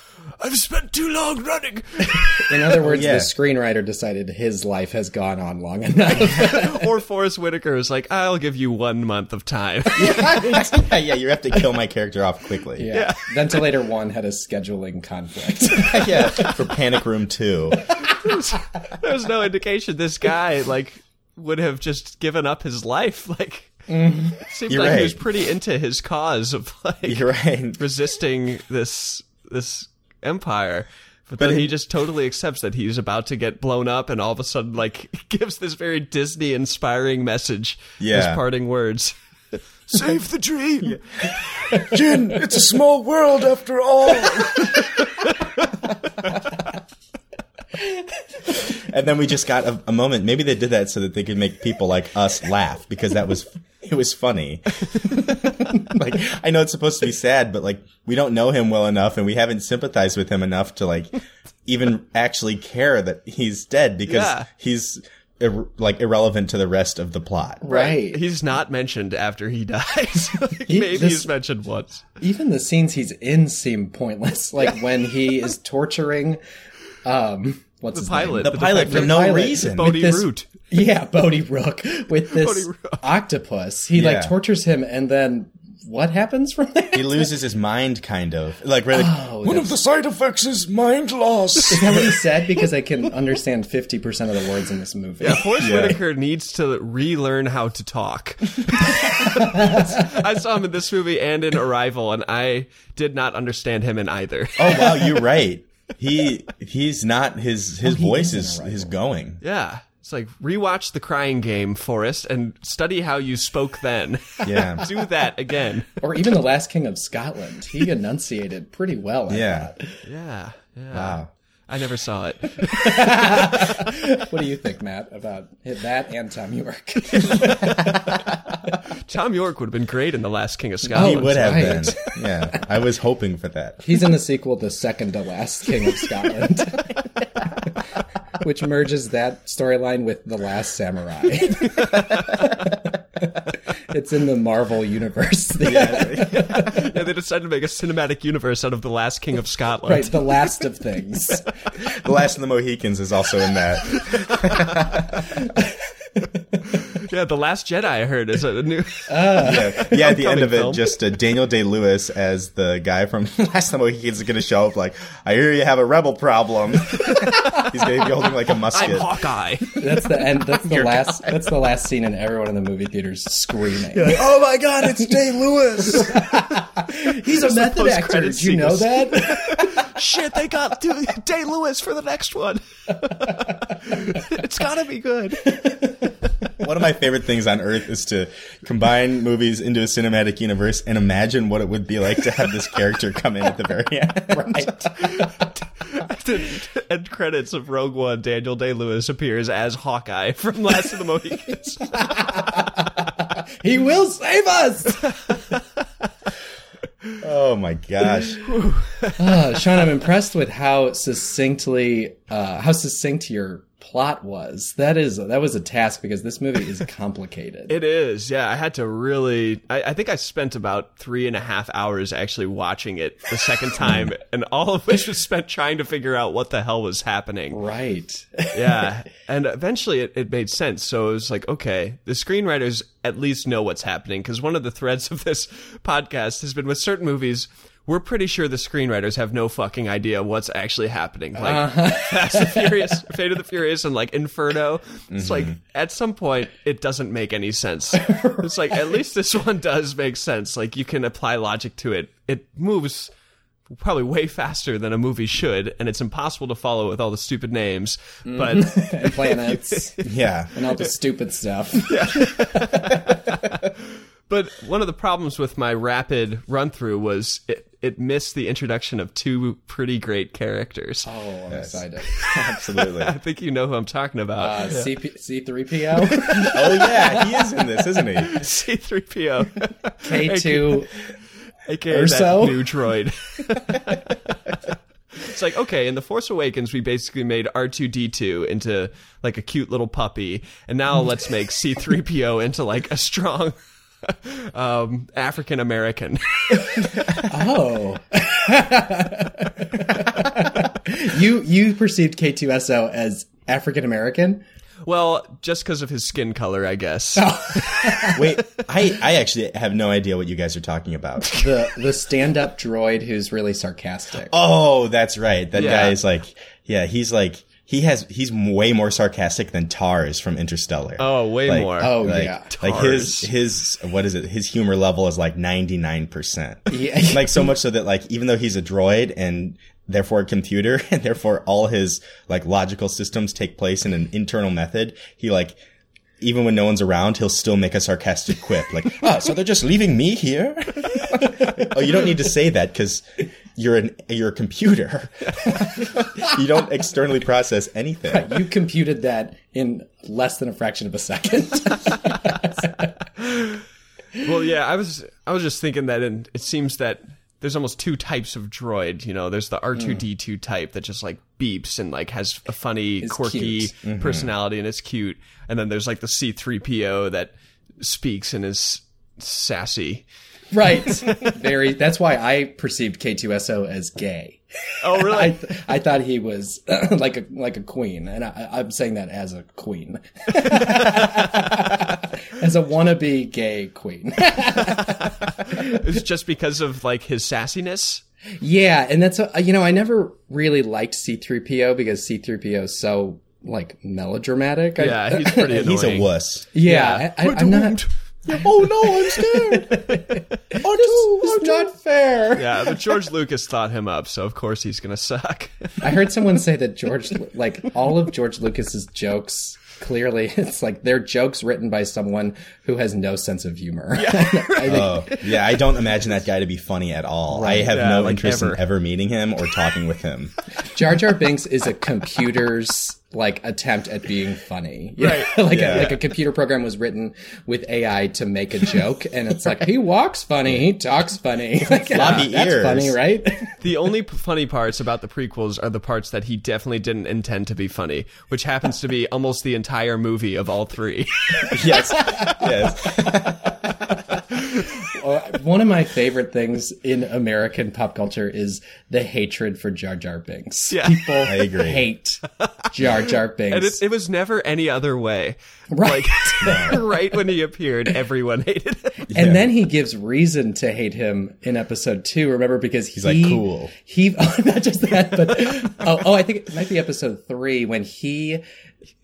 S3: "I've spent too long running."
S2: In other words,
S1: yeah.
S2: the screenwriter decided his life has gone on long enough.
S3: or Forest Whitaker is like, "I'll give you one month of time."
S1: yeah, yeah, you have to kill my character off quickly.
S2: yeah. Ventilator one had a scheduling conflict.
S1: yeah, for Panic Room 2.
S3: There's no indication this guy like would have just given up his life. Like, it seemed
S1: Mm-hmm. You're
S3: like
S1: right.
S3: he was pretty into his cause of like
S1: You're right.
S3: resisting this this empire. But, then
S1: in-
S3: he just totally accepts that he's about to get blown up, and all of a sudden, like, gives this very Disney-inspiring message
S1: Yeah.
S3: as parting words. Save the dream.
S1: Jyn, it's a small world after all. and then we just got a, a moment. Maybe they did that so that they could make people like us laugh because that was it was funny. like I know it's supposed to be sad, but like we don't know him well enough, and we haven't sympathized with him enough to like even actually care that he's dead because
S3: Yeah.
S1: he's ir- like irrelevant to the rest of the plot.
S2: Right.
S3: He's not mentioned after he dies. Like,
S2: He-
S3: maybe
S2: this-
S3: he's mentioned once.
S2: Even the scenes he's in seem pointless. Like when he is torturing, um, what's
S3: The
S2: his
S3: pilot.
S1: The pilot for no
S2: pilot.
S1: reason.
S3: Bodhi
S2: this-
S3: Root.
S2: Name? Yeah, Bodhi Rook with this
S3: Rook.
S2: octopus. He
S1: Yeah.
S2: like tortures him, and then what happens from there?
S1: He loses his mind, kind of like, really,
S2: Oh,
S1: one of the side effects is mind loss.
S2: Is that what he said? Because I can understand fifty percent of the words in this movie.
S3: Yeah, Forest
S1: Yeah.
S3: Whitaker needs to relearn how to talk. I saw him in this movie and in Arrival, and I did not understand him in either.
S1: oh wow, you're right. He he's not his his oh, voice
S2: is
S1: is is going.
S3: Yeah. It's like rewatch the crying game, Forest, and study how you spoke then.
S1: Yeah.
S3: Do that again.
S2: Or even the Last King of Scotland. He enunciated pretty well. I
S1: Yeah.
S2: thought.
S3: Yeah. Yeah.
S1: Wow.
S3: I never saw it.
S2: What do you think, Matt, about that and Thom Yorke?
S3: Thom Yorke would have been great in The Last King of Scotland.
S1: He would have
S2: right.
S1: been. Yeah. I was hoping for that.
S2: He's in the sequel, The Second to Last King of Scotland, which merges that storyline with The Last Samurai. it's in the Marvel universe. The,
S3: Yeah, they decided to make a cinematic universe out of The Last King of Scotland.
S2: right, the last of things.
S1: The Last of the Mohicans is also in that.
S3: Yeah, The Last Jedi, I heard, is a new.
S1: Yeah, yeah at the end
S3: Upcoming
S1: of it,
S3: film.
S1: just uh, Daniel Day Lewis as the guy from Last of the Mohicans is going to show up like, I hear you have a rebel problem. He's going to be holding like a
S3: I'm
S1: musket.
S3: Hawkeye.
S2: That's the end. That's the last. That's the last scene, and everyone in the movie theaters screaming.
S1: oh my god, it's Day Lewis!
S2: He's a method actor. Did you know that?
S3: Shit, they got Day Lewis for the next one. it's gotta be good.
S1: One of my favorite things on earth is to combine movies into a cinematic universe and imagine what it would be like to have this character come in at the very end.
S3: End credits of Rogue One. Daniel Day Lewis appears as Hawkeye from Last of the Mohicans.
S2: he will save us.
S1: Oh my gosh.
S2: Uh, Sean, I'm impressed with how succinctly, uh, how succinct your plot was. That is, that was a task because this movie is complicated.
S3: It is, yeah. I had to really. I, I think I spent about three and a half hours actually watching it the second time, and all of which was spent trying to figure out what the hell was happening.
S2: right.
S3: yeah. And eventually it, it made sense. So it was like, okay, the screenwriters at least know what's happening. Because one of the threads of this podcast has been with certain movies, we're pretty sure the screenwriters have no fucking idea what's actually happening. Like uh-huh. Fast and Furious, Fate of the Furious, and like Inferno. It's like mm-hmm. at some point it doesn't make any sense. It's like at least this one does make sense. Like you can apply logic to it. It moves probably way faster than a movie should, and it's impossible to follow with all the stupid names. Mm-hmm. But
S2: And planets
S1: Yeah.
S2: and all the stupid stuff. Yeah.
S3: but one of the problems with my rapid run through was it, it missed the introduction of two pretty great characters.
S2: Oh, I'm excited.
S1: Absolutely.
S3: I think you know who I'm talking about.
S2: Uh, CP- C3PO,
S1: Oh yeah, he is in this, isn't he?
S3: C3PO,
S2: K2.
S3: aka
S2: Urso?
S3: that new droid. It's like okay, in the Force Awakens, we basically made R two D two into like a cute little puppy, and now let's make C three PO into like a strong um, African American.
S2: Oh. you you perceived K2SO as African American?
S3: well, just because of his skin color, I guess.
S1: Wait, I, I actually have no idea what you guys are talking about.
S2: The the stand up droid who's really sarcastic.
S1: Oh, that's right. That
S3: Yeah.
S1: guy is like, yeah, he's like, he has, he's way more sarcastic than Tar is from Interstellar.
S3: Oh, way
S1: Like-
S3: more.
S2: Oh
S1: like,
S2: yeah.
S1: like his, his, what is it? His humor level is like 99%.
S2: Yeah.
S1: like so much so that like, even though he's a droid and therefore a computer and therefore all his like logical systems take place in an internal method, he like, even when no one's around, he'll still make a sarcastic quip like, "Ah, so they're just leaving me here." oh, you don't need to say that because you're an you're a computer. you don't externally process anything.
S2: You computed that in less than a fraction of a second.
S3: Well, yeah, I was I was just thinking that, and it seems that there's almost two types of droid. You know, there's the R two D two mm. type that just like beeps and like has a funny, quirky
S2: cute. Mm-hmm.
S3: personality and it's cute, and then there's like the C three PO that speaks and is sassy.
S2: Right. Very. That's why I perceived K2SO as gay.
S3: Oh, really?
S2: I, th- I thought he was like a like a queen, and I, I'm saying that as a queen, as a wannabe gay queen.
S3: it's just because of like his sassiness.
S2: yeah, and that's a, you know I never really liked C3PO because C3PO is so like melodramatic. I-
S3: Yeah, he's pretty annoying.
S1: He's a wuss.
S2: yeah. I, I, I'm not.
S1: Oh no, I'm scared.
S2: It's not fair.
S3: Yeah, but George Lucas thought him up, so of course he's gonna suck.
S2: I heard someone say that George, like all of George Lucas's jokes, clearly it's like they're jokes written by someone who has no sense of humor. I think,
S1: Oh, yeah, I don't imagine that guy to be funny at all. I have
S3: yeah,
S1: no
S3: like
S1: interest
S3: ever.
S1: in ever meeting him or talking with him.
S2: Jar Jar Binks is a computer's like attempt at being funny. You?
S3: Right.
S2: like
S1: Yeah.
S2: a, like a computer program was written with AI to make a joke, and it's like he walks funny, he talks funny. Like,
S1: Floppy
S2: that's
S1: ears.
S2: funny, right?
S3: The only p- funny parts about the prequels are the parts that he definitely didn't intend to be funny, which happens to be almost the entire movie of all three.
S1: Yes, yes.
S2: Uh, One of my favorite things in American pop culture is the hatred for Jar Jar Binks.
S3: Yeah.
S2: People
S1: I agree.
S2: hate Jar Jar Binks.
S3: and it, it was never any other way.
S2: Right.
S3: Like, right when he appeared, everyone hated him.
S2: And then he gives reason to hate him in episode two. Remember, because he's
S1: like, cool.
S2: He oh, not just that, but oh, oh, I think it might be episode three when he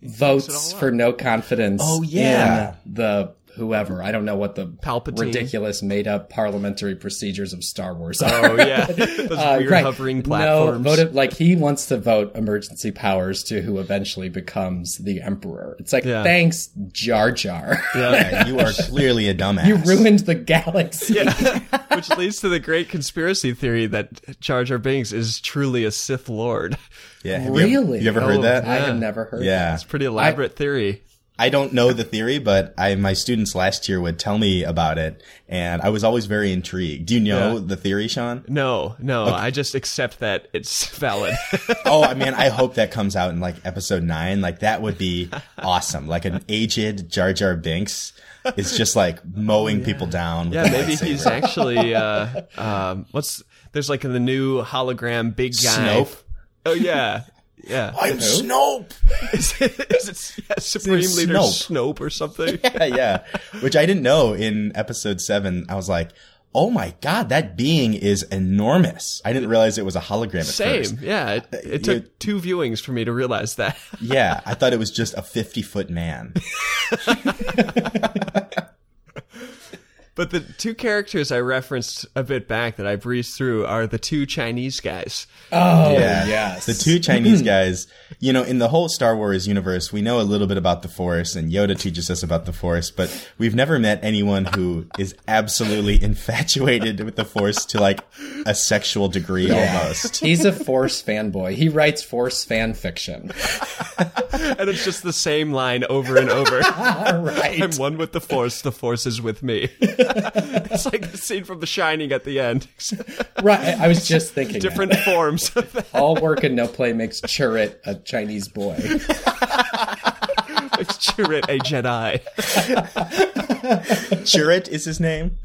S2: votes for no confidence.
S1: Oh, yeah.
S2: in the whoever I don't know what the
S3: Palpatine.
S2: ridiculous made up parliamentary procedures of Star Wars are.
S3: Oh yeah, those
S2: Uh,
S3: weird
S2: right.
S3: hovering platforms.
S2: No, voted like he wants to vote emergency powers to who eventually becomes the emperor. It's like
S3: Yeah.
S2: thanks, Jar Jar.
S1: Yeah, you are clearly a dumbass.
S2: you ruined the galaxy.
S3: Yeah. Which leads to the great conspiracy theory that Jar Jar Binks is truly a Sith Lord.
S1: Yeah, have you ever-
S2: Really?
S1: You ever,
S3: Oh,
S1: heard that?
S2: I have never heard.
S1: yeah,
S3: It's a pretty elaborate theory.
S1: I don't know the theory, but I my students last year would tell me about it, and I was always very intrigued. Do you know
S3: Yeah.
S1: the theory, Sean?
S3: No, no, I just accept that it's valid.
S1: oh, I mean, I hope that comes out in like episode nine. Like that would be awesome. Like an aged Jar Jar Binks is just like mowing people down. With
S3: yeah, maybe he's actually uh um what's there's like in the new hologram big guy.
S1: Snoke?
S3: Oh yeah. Yeah.
S1: I'm Snope.
S3: Is it, is it yeah, Supreme
S1: It's
S3: Leader
S1: Snope.
S3: Snope or something?
S1: yeah, yeah. Which I didn't know in episode seven. I was like, oh my god, that being is enormous. I didn't realize it was a hologram at
S3: Same.
S1: first.
S3: Yeah. It, uh, it took
S1: you-
S3: two viewings for me to realize that.
S1: Yeah, I thought it was just a 50 foot man.
S3: But the two characters I referenced a bit back that I breezed through are the two Chinese guys.
S2: Oh
S1: Yeah.
S2: yes.
S1: The two Chinese guys, you know, in the whole Star Wars universe, we know a little bit about the Force, and Yoda teaches us about the Force, but we've never met anyone who is absolutely infatuated with the Force to like a sexual degree almost.
S2: He's a Force fanboy. He writes Force fan fiction.
S3: And it's just the same line over and over.
S2: All right.
S3: I'm one with the Force, the Force is with me. It's like the scene from The Shining at the end.
S2: Right. I was just thinking. that.
S3: Different forms of that.
S2: All work and no play makes Chirrut a Chinese boy.
S3: Makes Chirrut a Jedi.
S1: Chirrut is his name.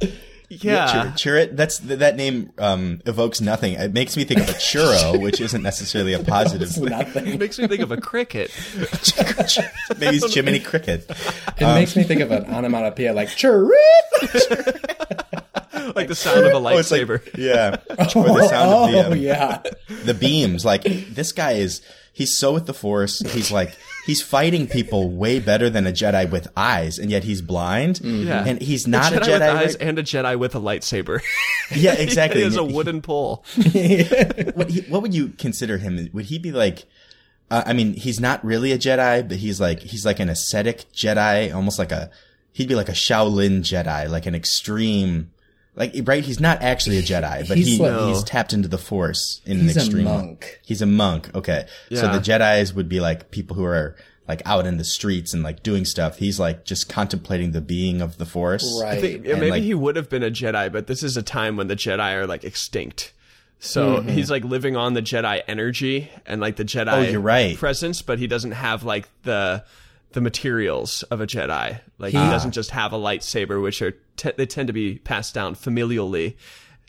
S3: Yeah.
S1: Chirrut. Chirrut. That's th- that name um, evokes nothing. It makes me think of a churro, which isn't necessarily a positive. thing.
S2: Nothing.
S3: It makes me think of a cricket.
S1: Maybe it's Jiminy Cricket.
S2: It makes me think of an onomatopoeia like Chirrut.
S3: Like the sound of a
S1: Oh, it's like-
S3: lightsaber.
S1: yeah. Or the sound of the,
S2: Oh
S1: um,
S2: yeah.
S1: the beams. Like this guy is he's so with the force. He's like he's fighting people way better than a Jedi with eyes, and yet he's blind.
S3: Yeah.
S1: And he's not
S3: a
S1: a
S3: Jedi,
S1: Jedi.
S3: with eyes
S1: right?
S3: and a Jedi with a lightsaber.
S1: yeah, exactly.
S3: he has a wooden pole.
S1: what, he, what would you consider him? Would he be like? Uh, I mean, he's not really a Jedi, but he's like he's like an ascetic Jedi, almost like a he'd be like a Shaolin Jedi, like an extreme like right. He's not actually a Jedi, but
S2: He's
S1: he
S2: like-
S1: he's tapped into the Force in
S2: He's
S1: an
S2: a
S1: extreme. way.
S2: monk.
S1: He's a monk. Okay, so the Jedi's would be like people who are like out in the streets and like doing stuff. He's like just contemplating the being of the Force.
S2: Right.
S3: I think maybe
S1: like-
S3: he would have been a Jedi, but this is a time when the Jedi are like extinct. So
S1: Mm-hmm.
S3: he's like living on the Jedi energy and like the Jedi
S1: Oh, you're right.
S3: presence, but he doesn't have like the the materials of a Jedi. Like he
S1: Ah.
S3: doesn't just have a lightsaber, which are te- they tend to be passed down familially.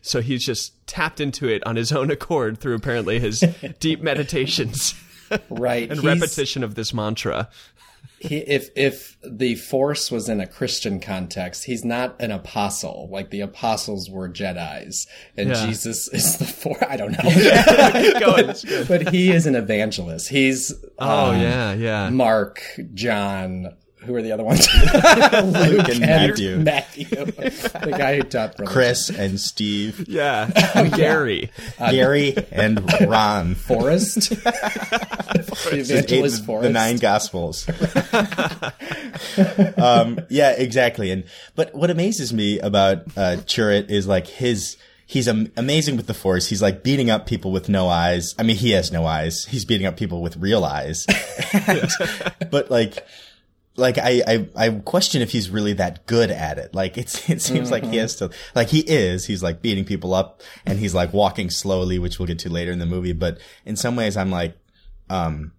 S3: So he's just tapped into it on his own accord through apparently his deep meditations
S2: right.
S3: and
S2: He's-
S3: repetition of this mantra.
S2: He, if if the force was in a Christian context, he's not an apostle. Like the apostles were Jedi's, and
S3: Yeah.
S2: Jesus is the force. I don't know,
S3: it's
S2: but he is an evangelist. He's
S3: Oh
S2: um,
S3: yeah, yeah.
S2: Mark, John. Who are the other ones?
S1: Luke and Matthew,
S2: Matthew, the guy who taught religion.
S1: Chris and Steve,
S3: Yeah, Gary.
S1: Gary and Ron.
S2: Forrest, the
S1: the,
S2: evangelist
S1: the nine gospels. um, yeah, exactly. And but what amazes me about uh, Chirrut is like his. He's am- amazing with the force. He's like beating up people with no eyes. I mean, he has no eyes. He's beating up people with real eyes. but like, like I, I, I question if he's really that good at it. Like it's, it seems like he has to, like he is, he's like beating people up and he's like walking slowly, which we'll get to later in the movie. But in some ways I'm like, um,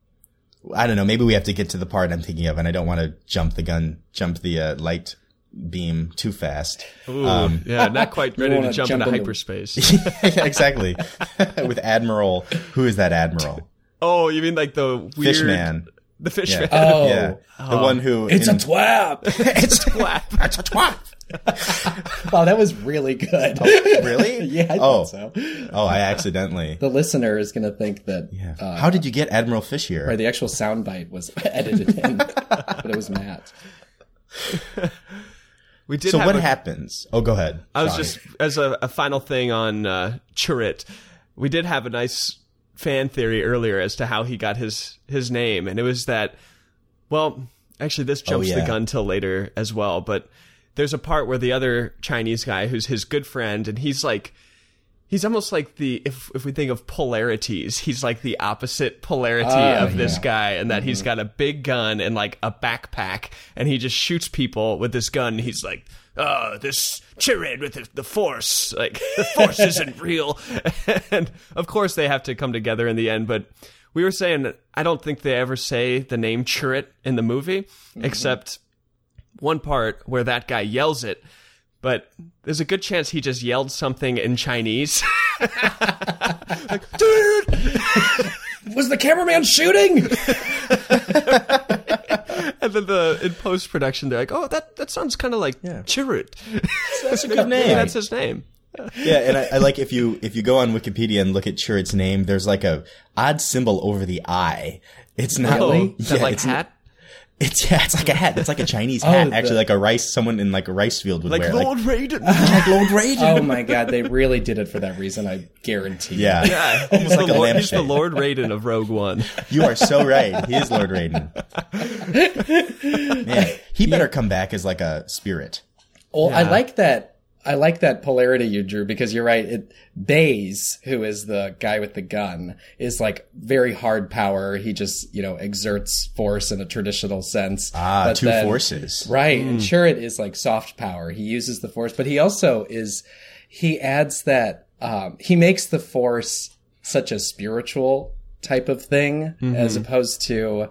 S1: I don't know. Maybe we have to get to the part I'm thinking of and I don't want to jump the gun, jump the uh, light beam too fast.
S3: Ooh, yeah, not quite ready to
S2: wanna
S3: jump,
S2: jump
S3: into
S2: into-
S3: hyperspace.
S1: Yeah, exactly. With Admiral, who is that Admiral?
S3: oh, you mean like the weird
S1: Fishman.
S3: The fish
S1: Yeah.
S3: man.
S2: Oh,
S1: yeah. The one who.
S2: it's a
S1: in-
S2: twap.
S3: it's twat.
S1: It's a twat.
S2: wow, that was really good.
S1: Really?
S2: yeah, I
S1: oh.
S2: thought so.
S1: Oh, I accidentally.
S2: The listener is going to think that
S1: Yeah.
S2: uh,
S1: How did you get Admiral Fish here?
S2: or the actual soundbite was edited in, but it was Matt.
S3: We did.
S1: so what
S3: a-
S1: happens? Oh, go ahead.
S3: I was
S1: Sorry.
S3: just as a, a final thing on uh, Chirrut. We did have a nice fan theory earlier as to how he got his his name, and it was that. Well, actually, this oh, jumps the
S1: Oh, yeah.
S3: gun till later as well. But there's a part where the other Chinese guy, who's his good friend, and he's like. He's almost like the if if we think of polarities, he's like the opposite polarity
S2: Ah,
S3: of this
S2: yeah.
S3: guy, and that he's mm-hmm. got a big gun and like a backpack, and he just shoots people with this gun. He's like, "Oh, this Chirrut with the, the Force, like the Force isn't real." and of course, they have to come together in the end. But we were saying, I don't think they ever say the name Chirrut in the movie, mm-hmm. except one part where that guy yells it. But there's a good chance he just yelled something in Chinese. like, dude!
S2: Was the cameraman shooting?
S3: And then the in post production, they're like, "Oh, that that sounds kind of like
S1: Yeah.
S3: Chirrut.
S1: That's a good name.
S3: That's his name."
S1: yeah, and I, I like if you if you go on Wikipedia and look at Chirrut's name, there's like a odd symbol over the eye. It's not
S3: Oh, is that
S1: yeah,
S3: like
S1: it's,
S3: hat?
S1: It's yeah, it's like a hat. It's like a Chinese oh, hat,
S2: the-
S1: actually, like a rice. Someone in like a rice field would
S3: Like
S1: wear.
S3: Lord Raiden.
S1: like Lord Raiden.
S2: oh my god, they really did it for that reason. I guarantee.
S1: yeah,
S3: yeah,
S1: Almost
S3: he's,
S1: like
S3: the
S1: a
S3: Lord, he's the. Lord Raiden of Rogue One.
S1: You are so right. He is Lord Raiden. Man, he better come back as like a spirit.
S2: Well, I like that. I like that polarity you drew because you're right. It, Baze, who is the guy with the gun, is like very hard power. He just, you know, exerts force in a traditional sense.
S1: Ah,
S2: But
S1: two
S2: then-
S1: forces.
S2: Right. And Chirrut is like soft power. He uses the force, but he also is, he adds that, um, he makes the force such a spiritual type of thing as opposed to,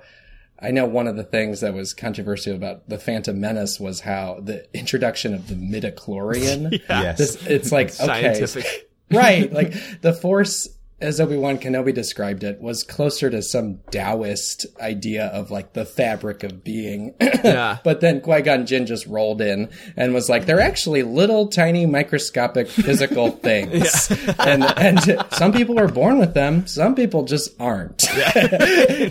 S2: I know one of the things that was controversial about the Phantom Menace was how the introduction of the midichlorian.
S1: Yes.
S2: This, it's like, okay.
S3: Scientific.
S2: right. Like the force, as Obi-Wan Kenobi described it, was closer to some Taoist idea of like the fabric of being.
S3: Yeah.
S2: But then Qui Gon Jinn just rolled in and was like, "They're actually little, tiny, microscopic physical things, and and some people are born with them, some people just aren't.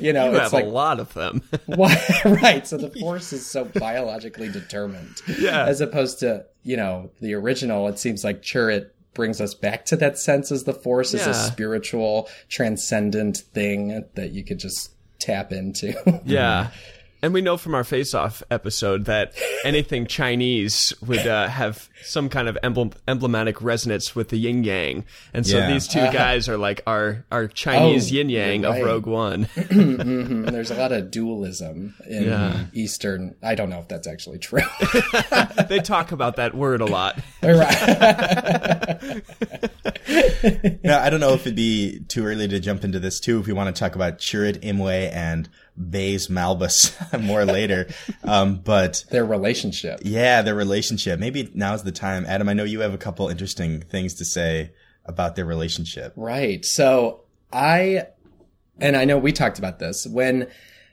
S2: you know,
S3: You
S2: it's
S3: have
S2: like
S3: a lot of them.
S2: why, right. So the force is so biologically determined.
S3: Yeah.
S2: As opposed to, you know, the original, it seems like Chirrut brings us back to that sense as the force is a spiritual, transcendent thing that you could just tap into.
S3: yeah. And we know from our Face Off episode that anything Chinese would uh, have some kind of emblem- emblematic resonance with the yin yang. And so
S1: Yeah.
S3: these two guys are like our, our Chinese
S2: Oh,
S3: yin yang
S2: you're
S3: of. Rogue One.
S2: And there's a lot of dualism in
S3: Yeah.
S2: Eastern. I don't know if that's actually true.
S3: they talk about that word a lot.
S2: right.
S1: Now, I don't know if it'd be too early to jump into this too. If we want to talk about Chirrut Imwe and Baze Malbus more later, um, but
S2: Their relationship.
S1: yeah, their relationship. Maybe now's the time. Adam, I know you have a couple interesting things to say about their relationship.
S2: Right. So I, and I know we talked about this when,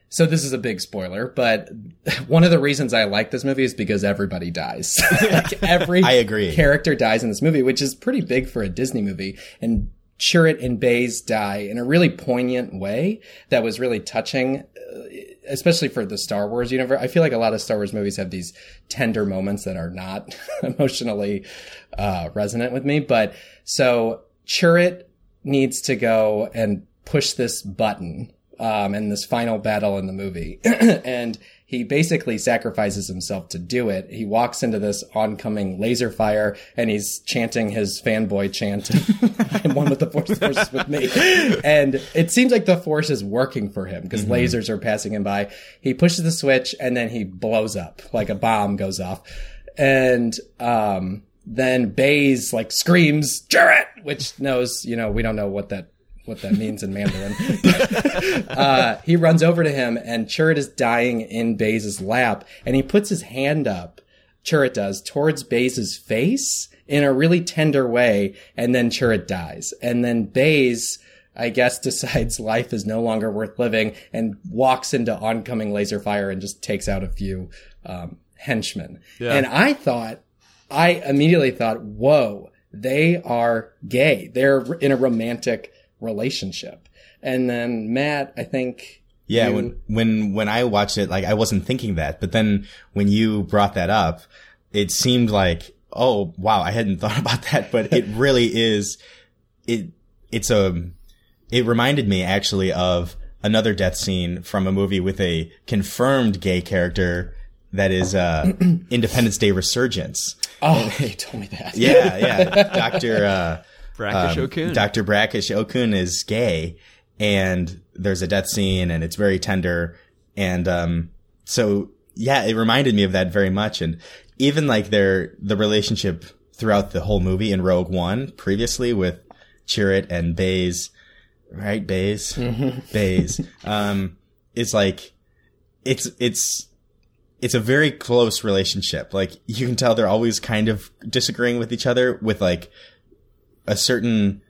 S2: so this is a big spoiler, but one of the reasons I like this movie is because everybody dies. like every
S1: I agree.
S2: character dies in this movie, which is pretty big for a Disney movie. And Chirrut and Baze die in a really poignant way that was really touching, especially for the Star Wars universe. I feel like a lot of Star Wars movies have these tender moments that are not emotionally uh, resonant with me. But so Chirrut needs to go and push this button um, in this final battle in the movie. and he basically sacrifices himself to do it. He walks into this oncoming laser fire and he's chanting his fanboy chant. I'm one with the force, the force is with me. And it seems like the force is working for him because lasers are passing him by. He pushes the switch and then he blows up like a bomb goes off. And, um, then Baze like screams, Jarrett, which knows, you know, we don't know what that what that means in Mandarin. uh, he runs over to him, and Chirrut is dying in Baze's lap, and he puts his hand up. Chirrut does towards Baze's face in a really tender way, and then Chirrut dies, and then Baze. I guess decides life is no longer worth living and walks into oncoming laser fire and just takes out a few um, henchmen. And I thought I immediately thought, whoa, they are gay. They're in a romantic relationship. And then Matt, I think.
S1: Yeah,
S2: you-
S1: when when when I watched it, like I wasn't thinking that, but then when you brought that up, it seemed like, oh wow, I hadn't thought about that, but it really is. It it's a. It reminded me actually of another death scene from a movie with a confirmed gay character that is uh, Independence Day Resurgence.
S2: Oh, he told me that.
S1: Yeah, yeah, Doctor. Uh,
S3: Brackish
S1: um,
S3: Okun.
S1: Dr. Brackish Okun is gay and there's a death scene and it's very tender. And, um, so yeah, it reminded me of that very much. And even like their, the relationship throughout the whole movie in Rogue One previously with Chirrut and Baze, right? Baze, Baze, um, is like, it's, it's, it's a very close relationship. Like you can tell they're always kind of disagreeing with each other with like a certain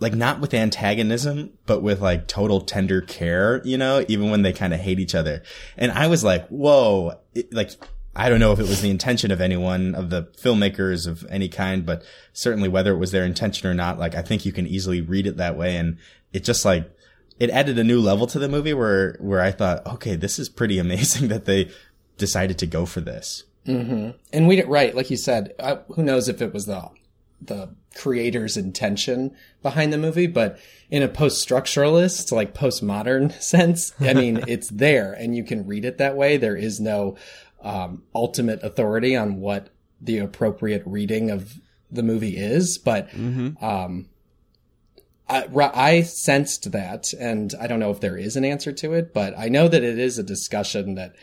S1: like not with antagonism, but with like total tender care, you know, even when they kind of hate each other. And I was like, whoa, it, like, I don't know if it was the intention of anyone of the filmmakers of any kind, but certainly whether it was their intention or not, like, I think you can easily read it that way. And it just like, it added a new level to the movie where, where I thought, okay, this is pretty amazing that they decided to go for this.
S2: And we right, like you said, uh, who knows if it was the, the creator's intention behind the movie, but in a post-structuralist, like postmodern sense, I mean, it's there and you can read it that way. There is no, um, ultimate authority on what the appropriate reading of the movie is, but, um, I, I sensed that, and I don't know if there is an answer to it, but I know that it is a discussion that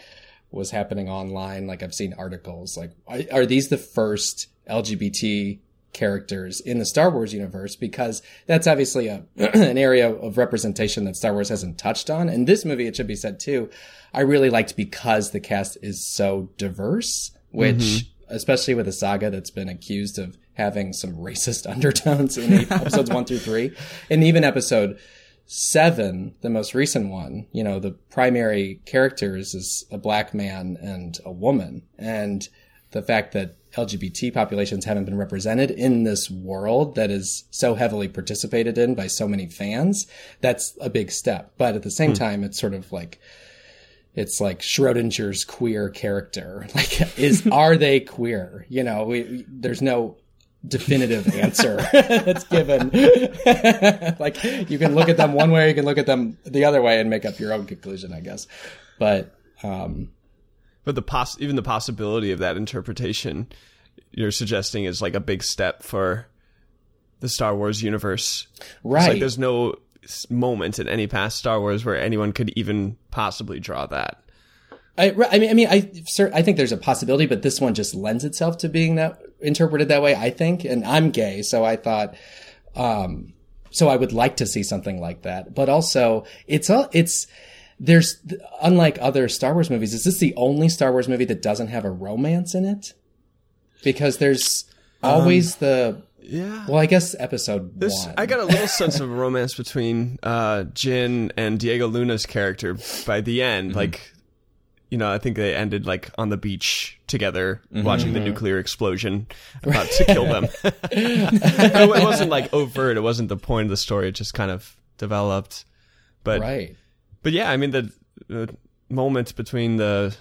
S2: was happening online. Like I've seen articles like, are, are these the first LGBT characters in the Star Wars universe? Because that's obviously a, an area of representation that Star Wars hasn't touched on. And this movie, it should be said too, I really liked because the cast is so diverse, which, mm-hmm. especially with a saga that's been accused of having some racist undertones in episodes one through three. And even episode seven, the most recent one, you know, the primary characters is a black man and a woman. And the fact that LGBT populations haven't been represented in this world that is so heavily participated in by so many fans, that's a big step. But at the same time, it's sort of like, it's like Schrodinger's queer character. Like, is, are they queer? You know, we- there's no definitive answer that's given. like, you can look at them one way, you can look at them the other way and make up your own conclusion, I guess. But, Um,
S3: But the poss- even the possibility of that interpretation you're suggesting is like a big step for the Star Wars universe. It's
S2: right.
S3: like there's no moment in any past Star Wars where anyone could even possibly draw that.
S2: I, I mean, I mean, I, cer- I think there's a possibility, but this one just lends itself to being that interpreted that way. I think, and I'm gay, so I thought, um, so I would like to see something like that. But also, it's a, it's there's unlike other Star Wars movies. Is this the only Star Wars movie that doesn't have a romance in it? Because there's um, always the
S3: Yeah.
S2: well, I guess episode
S3: This,
S2: one.
S3: I got a little sense of romance between uh, Jyn and Diego Luna's character by the end. Mm-hmm. Like, you know, I think they ended like on the beach together, mm-hmm. watching the mm-hmm. nuclear explosion about to kill them. it wasn't like overt. It wasn't the point of the story. It just kind of developed. But
S2: right.
S3: But yeah, I mean the, the moment between the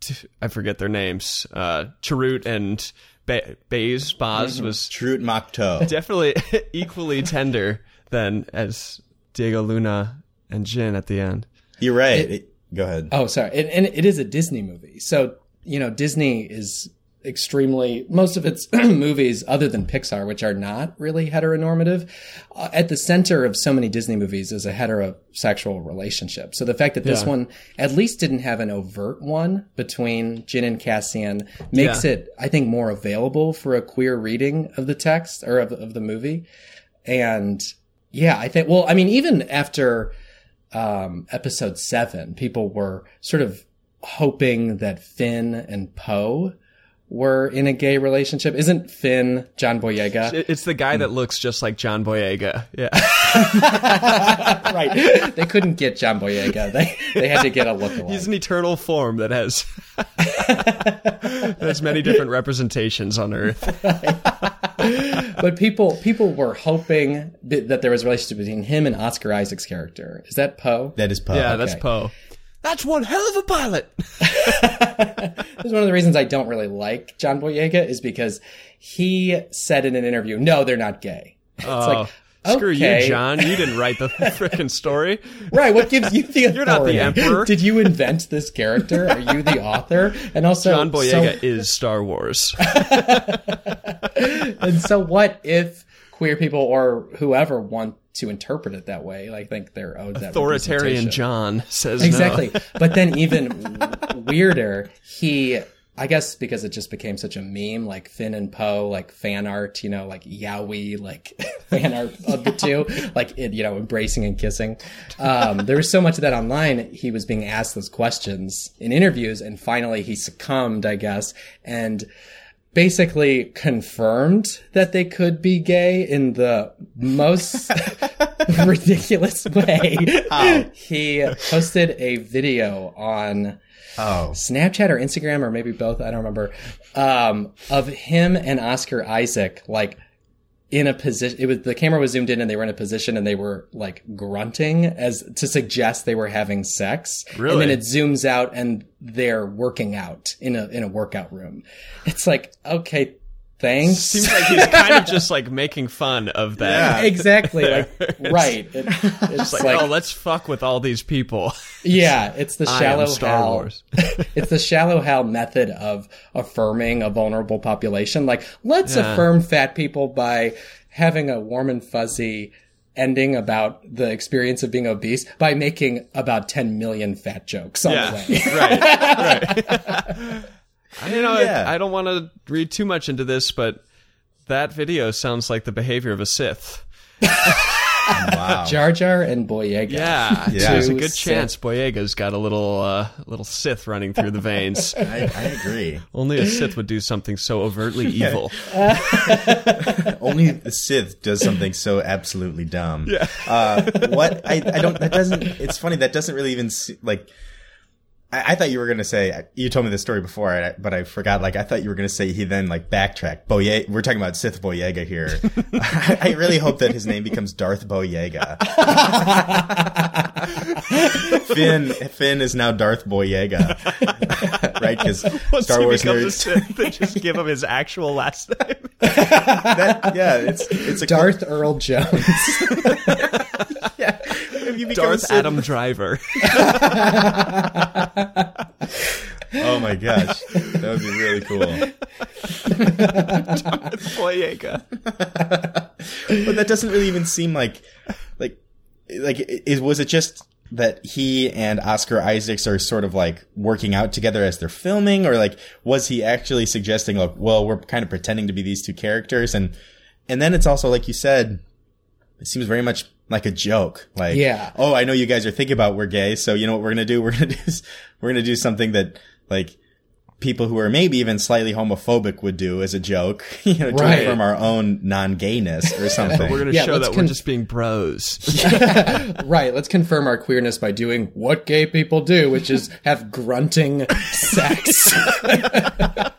S3: t- I forget their names, uh, Chirrut and ba- Baze Baz was
S1: Trut Makto.
S3: definitely equally tender than as Diego Luna and Jyn at the end.
S1: You're right. It- go ahead.
S2: Oh, sorry. And, and it is a Disney movie. So, you know, Disney is extremely, most of its movies, other than Pixar, which are not really heteronormative, uh, at the center of so many Disney movies is a heterosexual relationship. So the fact that this
S3: Yeah.
S2: one at least didn't have an overt one between Jyn and Cassian makes
S3: Yeah.
S2: it, I think, more available for a queer reading of the text or of, of the movie. And yeah, I think, well, I mean, even after, um, episode seven, people were sort of hoping that Finn and Poe were in a gay relationship. Isn't Finn John Boyega?
S3: It's the guy that looks just like John Boyega. Yeah.
S2: right. They couldn't get John Boyega. They they had to get a lookalike.
S3: He's an eternal form that has has many different representations on Earth.
S2: but people people were hoping that, that there was a relationship between him and Oscar Isaac's character. Is that Poe?
S1: That is Poe.
S3: Yeah, that's Poe. That's one hell of a pilot.
S2: That's one of the reasons I don't really like John Boyega is because he said in an interview, "No, they're not gay." It's
S3: Oh,
S2: like,
S3: screw
S2: okay.
S3: you, John. You didn't write the frickin' story.
S2: Right. What gives you the authority?
S3: You're not the emperor.
S2: Did you invent this character? Are you the author? And also,
S3: John Boyega
S2: so-
S3: is Star Wars.
S2: and so, what if queer people or whoever want to interpret it that way? I think they're owed that
S3: Authoritarian. John says no.
S2: Exactly. but then even weirder, he. I guess because it just became such a meme, like Finn and Poe, like fan art, you know, like Yowie, like fan art of the two, like it, you know, embracing and kissing. Um, there was so much of that online. He was being asked those questions in interviews, and finally he succumbed, I guess, and basically confirmed that they could be gay in the most ridiculous way. He posted a video on
S1: Oh.
S2: Snapchat or Instagram or maybe both, I don't remember, um, of him and Oscar Isaac, like, in a position, it was, the camera was zoomed in and they were in a position and they were like grunting as to suggest they were having sex.
S3: Really?
S2: And then it zooms out and they're working out in a, in a workout room. It's like, okay, thanks.
S3: Seems like he's kind of just like making fun of that.
S2: exactly. Like, right. It- it's
S3: Like,
S2: like,
S3: oh, let's fuck with all these people.
S2: yeah, it's the
S3: I
S2: shallow
S3: am Star
S2: Hal.
S3: Wars.
S2: it's the shallow Hal method of affirming a vulnerable population. Like, let's
S3: Yeah.
S2: affirm fat people by having a warm and fuzzy ending about the experience of being obese by making about 10 million fat jokes on
S3: Yeah,
S2: the way.
S3: right, right. I you know.
S1: Yeah.
S3: I, I don't want to read too much into this, but that video sounds like the behavior of a Sith.
S1: Wow.
S2: Jar Jar and Boyega.
S3: Yeah,
S1: Yeah.
S3: there's a good
S2: Sith.
S3: chance Boyega's got a little, uh, little Sith running through the veins.
S1: I, I agree.
S3: Only a Sith would do something so overtly evil.
S1: Only a Sith does something so absolutely dumb. Yeah. Uh, what I, I don't that doesn't. It's funny that doesn't really even se- like. I, I thought you were gonna say you told me this story before, I- but I forgot. Like I thought you were gonna say he then like backtracked. Boye, we're talking about Sith Boyega here. I, I really hope that his name becomes Darth Boyega. Finn Finn is now Darth Boyega, right? Because
S3: Once
S1: Star
S3: he
S1: Wars nerds.
S3: Sith, they just give him his actual last name.
S1: That, yeah, it's it's a
S2: Darth Earl Jones.
S1: If you become
S3: Darth
S1: Sith-
S3: Adam Driver.
S1: Oh my gosh, that would be really cool.
S3: Boyega.
S1: but that doesn't really even seem like like like is was it just that he and Oscar Isaacs are sort of like working out together as they're filming or like was he actually suggesting like well we're kind of pretending to be these two characters and and then it's also like you said it seems very much like a joke like
S2: Yeah.
S1: oh I know you guys are thinking about we're gay so you know what we're going to do we're going to do we're going to do something that like people who are maybe even slightly homophobic would do as a joke, you know, to
S2: Right.
S1: affirm our own non-gayness or something.
S3: We're going to
S2: Yeah,
S3: show that
S2: con-
S3: we're just being bros.
S2: Right. Let's confirm our queerness by doing what gay people do, which is have grunting sex.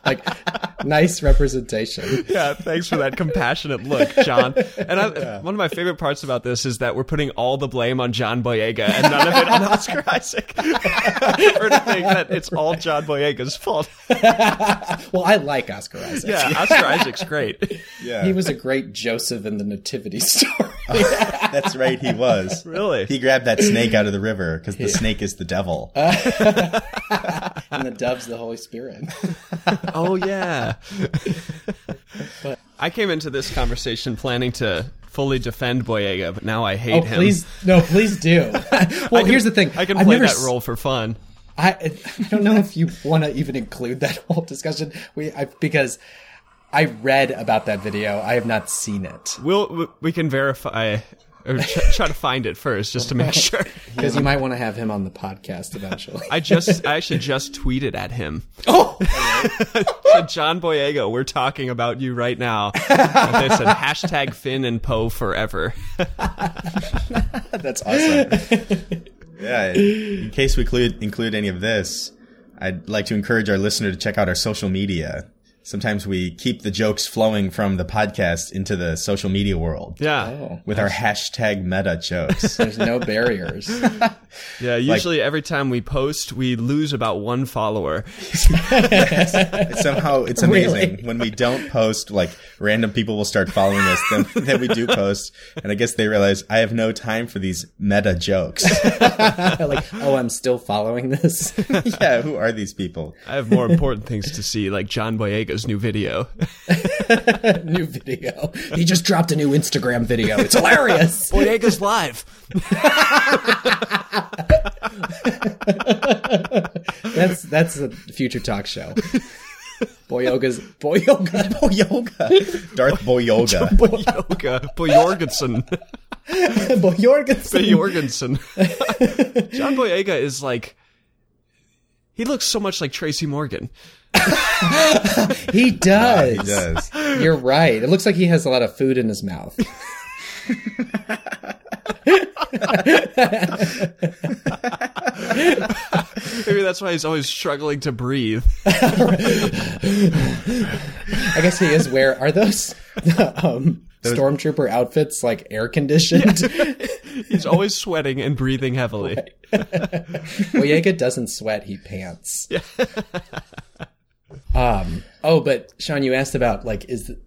S2: like, nice representation.
S3: yeah, thanks for that compassionate look, John. And I, one of my favorite parts about this is that we're putting all the blame on John Boyega and none of it on Oscar Isaac. I prefer to think that it's all John Boyega's fault.
S2: Well, I like Oscar Isaac.
S3: Yeah, Oscar Isaac's great.
S1: yeah,
S2: He was a great Joseph in the Nativity story.
S1: that's right. He was.
S3: Really?
S1: He grabbed that snake out of the river because the snake is the devil.
S2: and the dove's the Holy Spirit.
S3: Oh yeah. I came into this conversation planning to fully defend Boyega, but now I hate
S2: Oh,
S3: him.
S2: please, no, please do. well, here's the thing.
S3: I can
S2: I've
S3: play that
S2: s-
S3: role for fun.
S2: I, I don't know if you want to even include that whole discussion. We I, because I read about that video. I have not seen it
S3: We'll we can verify or ch- try to find it first just to make sure.
S2: because you might want to have him on the podcast eventually.
S3: I just I actually just tweeted at him.
S2: oh,
S3: Said, John Boyega, we're talking about you right now. And they said hashtag Finn and Poe forever.
S1: That's awesome. yeah. In case we include, include any of this, I'd like to encourage our listener to check out our social media. Sometimes we keep the jokes flowing from the podcast into the social media world
S3: Yeah.
S2: Oh,
S1: with our hashtag meta jokes.
S2: there's no barriers.
S3: Yeah, usually every time we post, we lose about one follower.
S1: It's somehow it's amazing
S2: Really?
S1: when we don't post like random people will start following us then, then we do post and i guess they realize i have no time for these meta jokes
S2: like, oh, I'm still following this.
S1: yeah who are these people
S3: I have more important things to see, like John Boyega's new video.
S2: new video. He just dropped a new Instagram video. It's hilarious.
S3: Boyega's live.
S2: That's that's a future talk show. Boyoga's Boyoga.
S1: boyoga darth boyoga
S3: Boyega. Boyorgensen.
S2: Boyorga.
S3: Jorgensen. John Boyega is like. He looks so much like Tracy Morgan.
S2: He does.
S1: he does
S2: You're right. It looks like he has a lot of food in his mouth.
S3: Maybe that's why he's always struggling to breathe.
S2: I guess he is where are those um, stormtrooper outfits like air conditioned?
S3: He's always sweating and breathing heavily.
S2: Boyega doesn't sweat, he pants. Um oh, but Sean, you asked about like is the,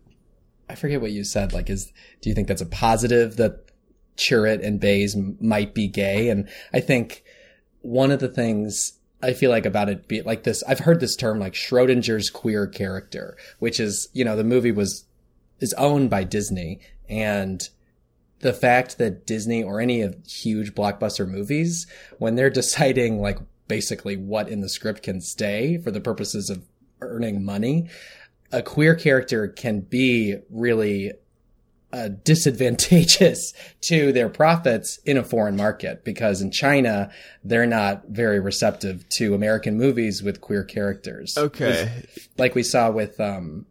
S2: I forget what you said, like is do you think that's a positive that Chirrut and Baze might be gay? And I think one of the things I feel like about it be like this I've heard this term like Schrodinger's queer character, which is, you know, the movie was is owned by Disney and the fact that Disney or any of huge blockbuster movies, when they're deciding like basically what in the script can stay for the purposes of earning money, a queer character can be really uh, disadvantageous to their profits in a foreign market because in China they're not very receptive to American movies with queer characters.
S3: Okay.
S2: Like we saw with um,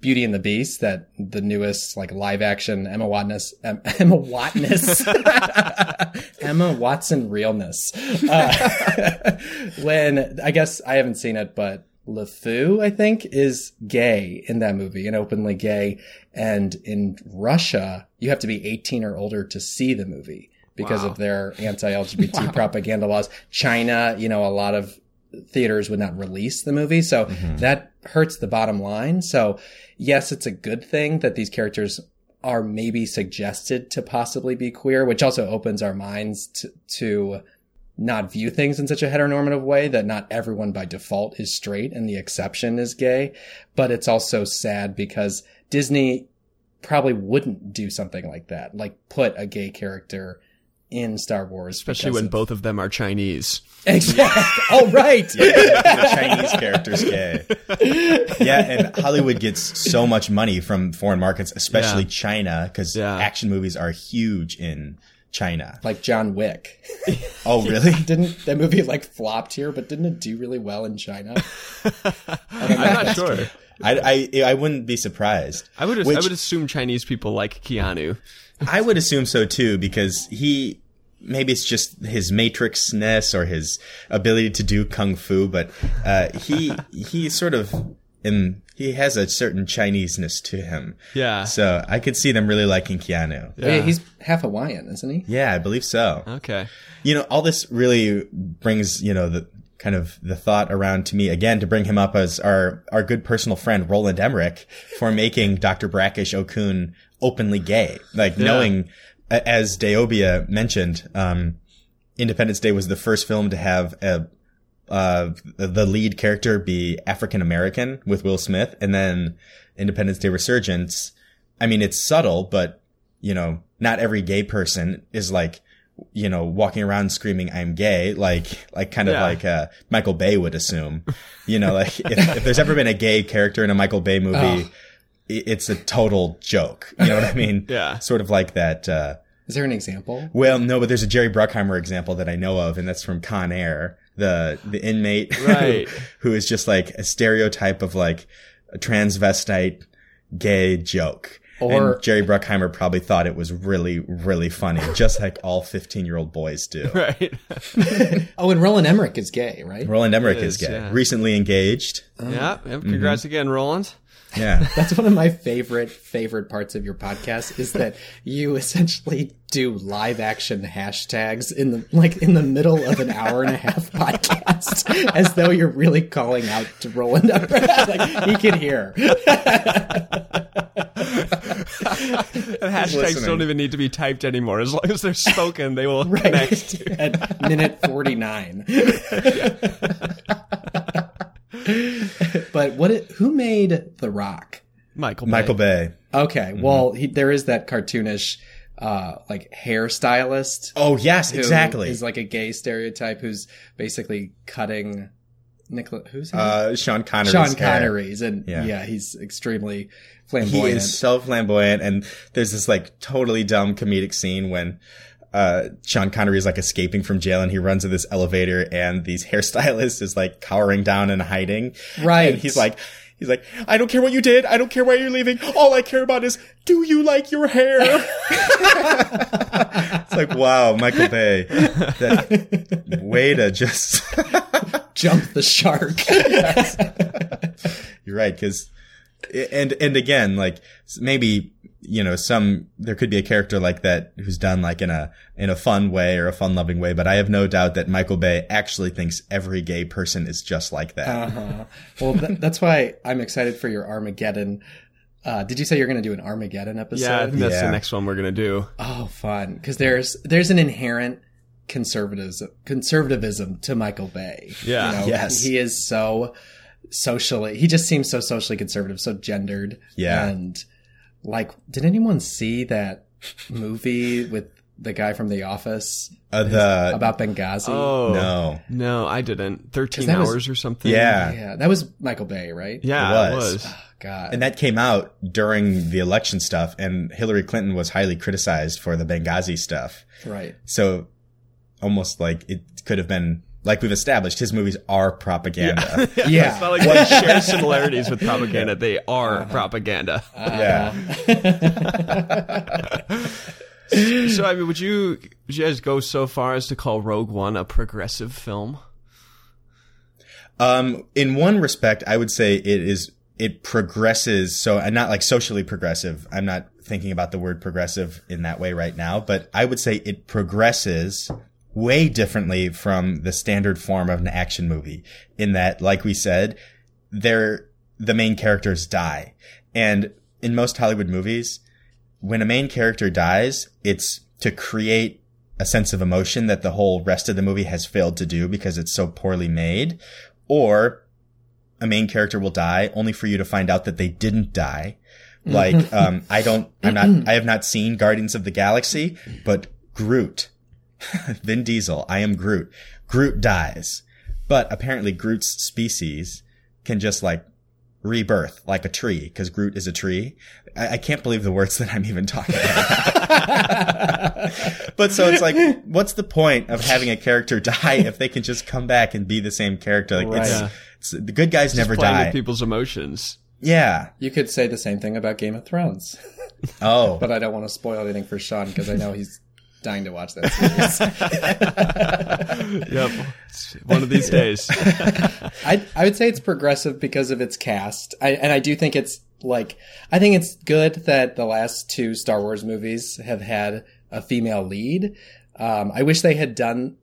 S2: Beauty and the Beast, that the newest like live action Emma Watness, em- Emma Watness, Emma Watson realness. Uh, when I guess I haven't seen it, but LeFou, I think, is gay in that movie and openly gay. And in Russia, you have to be 18 or older to see the movie because
S3: Wow.
S2: of their anti-LGBT propaganda laws. China, you know, a lot of theaters would not release the movie. So mm-hmm. that hurts the bottom line. So yes, it's a good thing that these characters are maybe suggested to possibly be queer, which also opens our minds to, to not view things in such a heteronormative way that not everyone by default is straight and the exception is gay. But it's also sad because Disney probably wouldn't do something like that, like put a gay character in Star Wars,
S3: Especially when
S2: of-
S3: both of them are Chinese.
S2: Exactly. oh, right.
S1: Yeah, the Chinese character's gay. Yeah, and Hollywood gets so much money from foreign markets, especially
S3: Yeah.
S1: China, because
S3: Yeah.
S1: action movies are huge in China.
S2: Like John Wick.
S1: Oh, really?
S2: Didn't that movie like flopped here, but didn't it do really well in China?
S3: I'm not sure.
S1: I, I I wouldn't be surprised.
S3: I would I would assume Chinese people like Keanu.
S1: I would assume so too, because he maybe it's just his matrixness or his ability to do kung fu, but uh, he he sort of in he has a certain Chineseness to him.
S3: Yeah.
S1: So I could see them really liking Keanu.
S2: Oh, yeah, he's half Hawaiian, isn't he?
S1: Yeah, I believe so.
S3: Okay.
S1: You know, all this really brings, you know, the kind of the thought around to me again to bring him up as our, our good personal friend, Roland Emmerich, for making Dr. Brackish Okun openly gay. Like knowing, as Deobia mentioned, um, Independence Day was the first film to have a, uh, the lead character be African American with Will Smith and then Independence Day Resurgence. I mean, it's subtle, but you know, not every gay person is like, you know, walking around screaming, I'm gay, like, like kind of
S3: Yeah.
S1: like, uh, Michael Bay would assume, you know, like if, if there's ever been a gay character in a Michael Bay movie,
S2: Oh.
S1: it's a total joke. You know what I mean?
S3: Yeah.
S1: Sort of like that, uh,
S2: Is there an example?
S1: well, no, but there's a Jerry Bruckheimer example that I know of, and that's from Con Air, the the inmate who-
S3: Right.
S1: who is just like a stereotype of like a transvestite gay joke.
S2: Or-
S1: and Jerry Bruckheimer probably thought it was really, really funny, just like all 15 year old boys do.
S3: Right.
S2: Oh, and Roland Emmerich is gay, right?
S1: Roland Emmerich
S3: It
S1: is,
S3: is,
S1: gay,
S3: yeah.
S1: recently engaged.
S3: yeah. yeah. Mm-hmm. Congrats again, Roland.
S1: Yeah.
S2: That's one of my favorite favorite parts of your podcast is that you essentially do live action hashtags in the like in the middle of an hour and a half podcast as though you're really calling out to Roland Emmerich. like he can hear.
S3: And hashtags
S1: listening.
S3: don't even need to be typed anymore. As long as they're spoken, they will
S2: Right.
S3: connect.
S2: At minute 49. but what it, who made The Rock?
S3: Michael.
S1: Michael
S3: Bay.
S1: Bay.
S2: Okay, well, he, there is that cartoonish uh like hairstylist
S1: Oh, yes,
S2: who
S1: exactly.
S2: is like a gay stereotype who's basically cutting Nicola who's his name?
S1: uh, Sean Connery's
S2: Sean
S1: hair.
S2: Connery's and
S1: Yeah.
S2: yeah. he's extremely flamboyant.
S1: He is so flamboyant, and there's this like totally dumb comedic scene when uh, Sean Connery is like escaping from jail, and he runs to this elevator, and these hairstylist is like cowering down and hiding.
S2: Right.
S1: And he's like. He's like, I don't care what you did. I don't care why you're leaving. All I care about is, do you like your hair? it's like, wow, Michael Bay. That way to just,
S2: Jump the shark.
S1: You're right, because and and again, like maybe you know some there could be a character like that who's done like in a in a fun way or a fun loving way, but I have no doubt that Michael Bay actually thinks every gay person is just like that.
S2: uh-huh. Well, th- that's why I'm excited for your Armageddon. Uh, did you say you're going to do an Armageddon episode?
S3: Yeah, I think that's
S1: Yeah.
S3: the next one we're gonna do.
S2: Oh, fun! Because there's there's an inherent conservatism conservatism to Michael Bay.
S3: Yeah.
S1: Yes.
S2: he is so socially. He just seems so socially conservative, so gendered.
S1: Yeah.
S2: and like, did anyone see that movie with the guy from The Office
S1: Uh, the
S2: about Benghazi?
S3: Oh
S1: no,
S3: no, I didn't. Thirteen
S2: that was-
S3: hours or something.
S1: yeah.
S2: yeah, that was Michael Bay, right?
S3: yeah,
S1: It
S3: it
S1: was.
S3: was.
S2: Oh, God,
S1: and that came out during the election stuff, and Hillary Clinton was highly criticized for the Benghazi stuff.
S2: right.
S1: So almost like it could have been like we've established, his movies are propaganda.
S2: Yeah. yeah.
S3: It's not like they share similarities with propaganda. They are propaganda.
S1: yeah.
S3: so, I mean, would you, would you guys go so far as to call Rogue One a progressive film?
S1: Um, in one respect, I would say it is, it progresses. So, and not like socially progressive. I'm not thinking about the word progressive in that way right now, but I would say it progresses way differently from the standard form of an action movie in that, like we said, they're, the main characters die. And in most Hollywood movies, when a main character dies, it's to create a sense of emotion that the whole rest of the movie has failed to do because it's so poorly made, or a main character will die only for you to find out that they didn't die. Like, um, I don't, I'm not, I have not seen Guardians of the Galaxy, but Groot, Vin Diesel, I am Groot. Groot dies, but apparently Groot's species can just like rebirth like a tree because Groot is a tree. I, I can't believe the words that I'm even talking about. but so it's like, what's the point of having a character die if they can just come back and be the same character? Like, it's,
S3: Right.
S1: it's, the good guys never
S3: Playing
S1: die.
S3: with people's emotions.
S1: yeah.
S2: You could say the same thing about Game of Thrones,
S1: Oh,
S2: but I don't want to spoil anything for Sean because I know he's dying to watch that series.
S3: Yep. One of these days.
S2: I I would say it's progressive because of its cast. I, and I do think it's like I think it's good that the last two Star Wars movies have had a female lead. Um, I wish they had done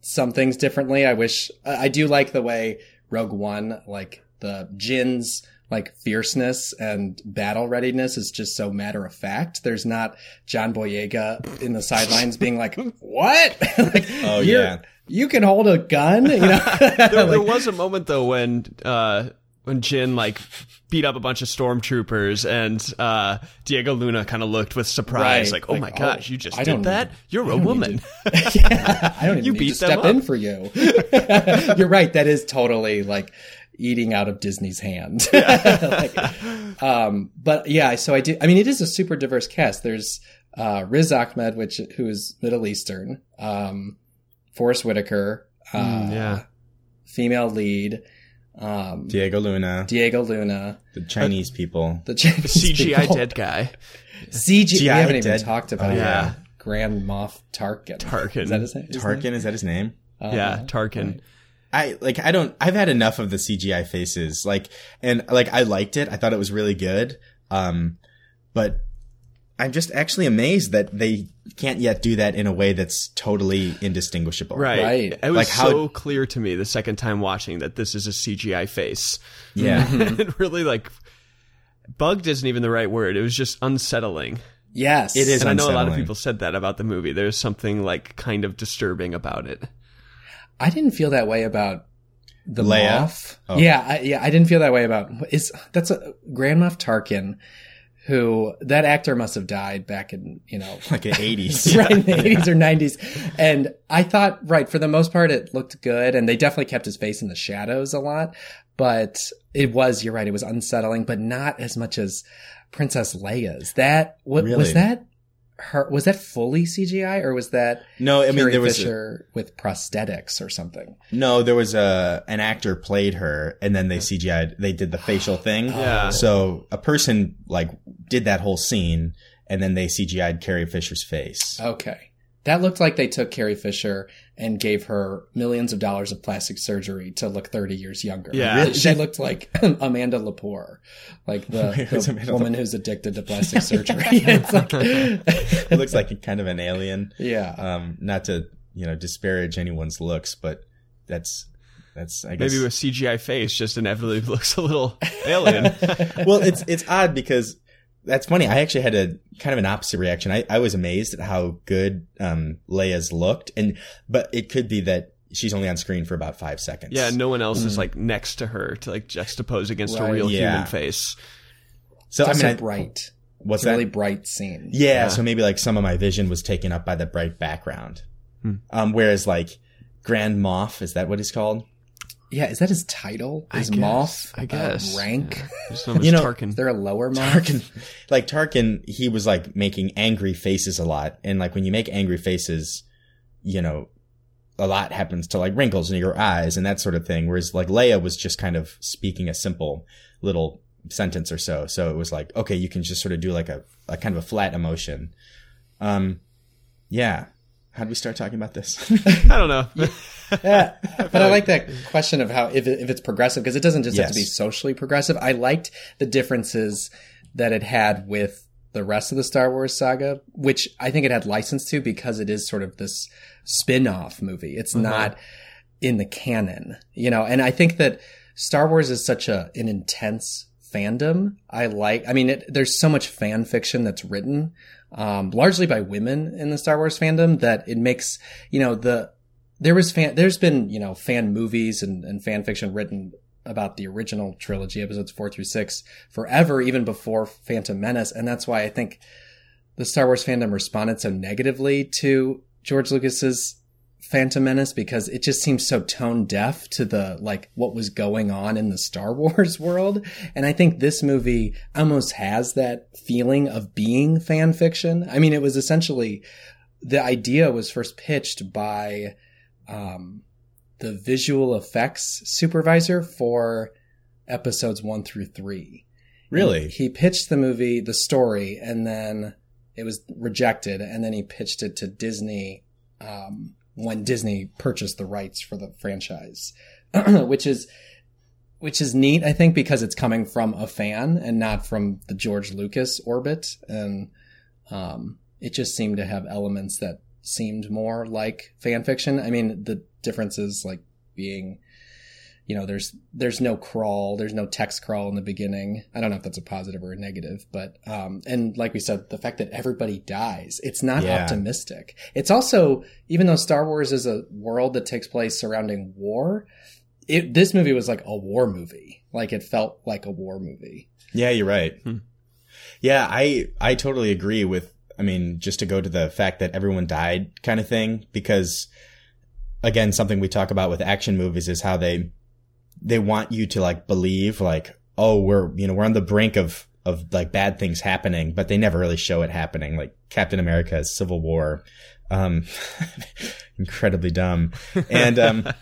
S2: some things differently. I wish I I do like the way Rogue One, like the Jyn's like fierceness and battle readiness is just so matter of fact. There's not John Boyega in the sidelines being like, "What? like,
S1: Oh, yeah.
S2: you can hold a gun." You know,
S3: There, there was a moment though when uh when Jyn like beat up a bunch of stormtroopers and uh Diego Luna kind of looked with surprise
S2: Right.
S3: like, "Oh
S2: Like,
S3: my
S2: oh,
S3: gosh, you just
S2: I
S3: did that?
S2: need-
S3: You're a
S2: don't need
S3: woman."
S2: I don't even
S3: You
S2: need
S3: beat
S2: to
S3: them
S2: step in for you. You're right. That is totally like eating out of Disney's hand. Like, um, but yeah, so I do. I mean, it is a super diverse cast. There's uh, Riz Ahmed, which who is Middle Eastern. Um, Forest Whitaker, uh,
S3: Mm, yeah.
S2: female lead. Um,
S1: Diego Luna,
S2: Diego Luna,
S1: the Chinese people.
S2: the Chinese
S3: CGI
S2: people.
S3: dead guy.
S2: CGI. We haven't even
S1: dead-
S2: talked about
S1: Oh,
S3: yeah.
S2: Grand Moff Tarkin.
S3: Tarkin.
S2: Is that his name? His name?
S1: Is that his name?
S3: yeah,
S2: Uh-huh.
S3: Tarkin.
S1: I like I don't I've had enough of the CGI faces. Like and like I liked it. I thought it was really good. Um but I'm just actually amazed that they can't yet do that in a way that's totally indistinguishable.
S3: Right.
S2: Right.
S3: It was
S1: Like how-
S3: so clear to me the second time watching that this is a CGI face.
S1: Yeah.
S3: it really like bugged isn't even the right word. It was just unsettling.
S2: Yes,
S1: It is
S3: and I know a lot of people said that about the movie. There's something like kind of disturbing about it.
S2: I didn't feel that way about the
S1: Leia?
S2: Moff.
S1: Oh.
S2: Yeah, I, yeah, I didn't feel that way about. Is that's a Grand Moff Tarkin, who that actor must have died back in you know
S1: like in 80s.
S2: right in the eighties or nineties, and I thought right for the most part it looked good, and they definitely kept his face in the shadows a lot, but it was you're right, it was unsettling, but not as much as Princess Leia's. That what
S1: Really?
S2: was that? Her was that fully CGI or was that
S1: No, I mean
S2: Carrie
S1: there was a,
S2: Fisher with prosthetics or something?
S1: no, there was a an actor played her and then they CGI'd they did the facial thing.
S3: Yeah.
S1: So a person like did that whole scene and then they CGI'd Carrie Fisher's face.
S2: Okay. That looked like they took Carrie Fisher and gave her millions of dollars of plastic surgery to look 30 years younger.
S3: Yeah.
S2: Really, she looked like Amanda Lepore, like the, the
S1: Amanda
S2: woman who's addicted to plastic surgery. it's like,
S1: it looks like a kind of an alien.
S2: yeah.
S1: Um, not to you know disparage anyone's looks, but that's that's I guess
S3: Maybe with CGI face just inevitably looks a little alien.
S1: well, it's it's odd because that's funny. I actually had a kind of an opposite reaction. I, I was amazed at how good um, Leia's looked, and but it could be that she's only on screen for about five seconds.
S3: yeah, no one else is like next to her to like juxtapose against a real
S1: Yeah.
S3: human face.
S1: So I
S2: It's
S1: mean,
S2: also
S1: I-
S2: bright.
S1: what's
S2: It's a
S1: that?
S2: really bright scene.
S1: yeah,
S3: Yeah.
S1: So maybe like some of my vision was taken up by the bright background.
S3: Hmm.
S1: Um, whereas like Grand Moff, is that what he's called?
S2: Yeah. Is that his title? Is
S3: guess.
S2: Moff
S3: I guess.
S2: uh, rank?
S3: Yeah. Just known as
S1: You know-
S3: Tarkin.
S2: Is there a lower Moff?
S1: Tarkin, like Tarkin, he was like making angry faces a lot, and like when you make angry faces, you know, a lot happens to like wrinkles in your eyes and that sort of thing. Whereas like Leia was just kind of speaking a simple little sentence or so, so it was like okay, you can just sort of do like a, a kind of a flat emotion. Um, yeah. How did we start talking about this?
S3: I don't know.
S2: Yeah, but I like that question of how if, it, if it's progressive because it doesn't just have to be socially progressive. I liked the differences that it had with the rest of the Star Wars saga, which I think it had license to because it is sort of this spin-off movie. It's mm-hmm. not in the canon, you know. And I think that Star Wars is such a an intense fandom. I like, I mean, it, there's so much fan fiction that's written, um, largely by women in the Star Wars fandom that it makes, you know, the, there was fan, there's been, you know, fan movies and, and fan fiction written about the original trilogy, episodes four through six, forever, even before Phantom Menace. And that's why I think the Star Wars fandom responded so negatively to George Lucas's Phantom Menace because it just seems so tone deaf to the like what was going on in the Star Wars world. And I think this movie almost has that feeling of being fan fiction. I mean, it was essentially the idea was first pitched by um, the visual effects supervisor for episodes one through three.
S1: Really?
S2: He pitched the movie, the story, and then it was rejected. And then he pitched it to Disney um, when Disney purchased the rights for the franchise, which is which is neat, I think, because it's coming from a fan and not from the George Lucas orbit, and um, it just seemed to have elements that seemed more like fan fiction. I mean, the differences like being you know there's there's no crawl there's no text crawl in the beginning i don't know if that's a positive or a negative but um and like we said the fact that everybody dies it's not
S1: Yeah.
S2: optimistic it's also even though star wars is a world that takes place surrounding war it this movie was like a war movie like it felt like a war movie
S1: Yeah, you're right.
S3: Hmm.
S1: Yeah, I I totally agree with. I mean, just to go to the fact that everyone died, kind of thing, because again, something we talk about with action movies is how they they want you to like believe, like, oh, we're you know we're on the brink of of like bad things happening, but they never really show it happening. Like Captain America's Civil War, um, incredibly dumb, and um.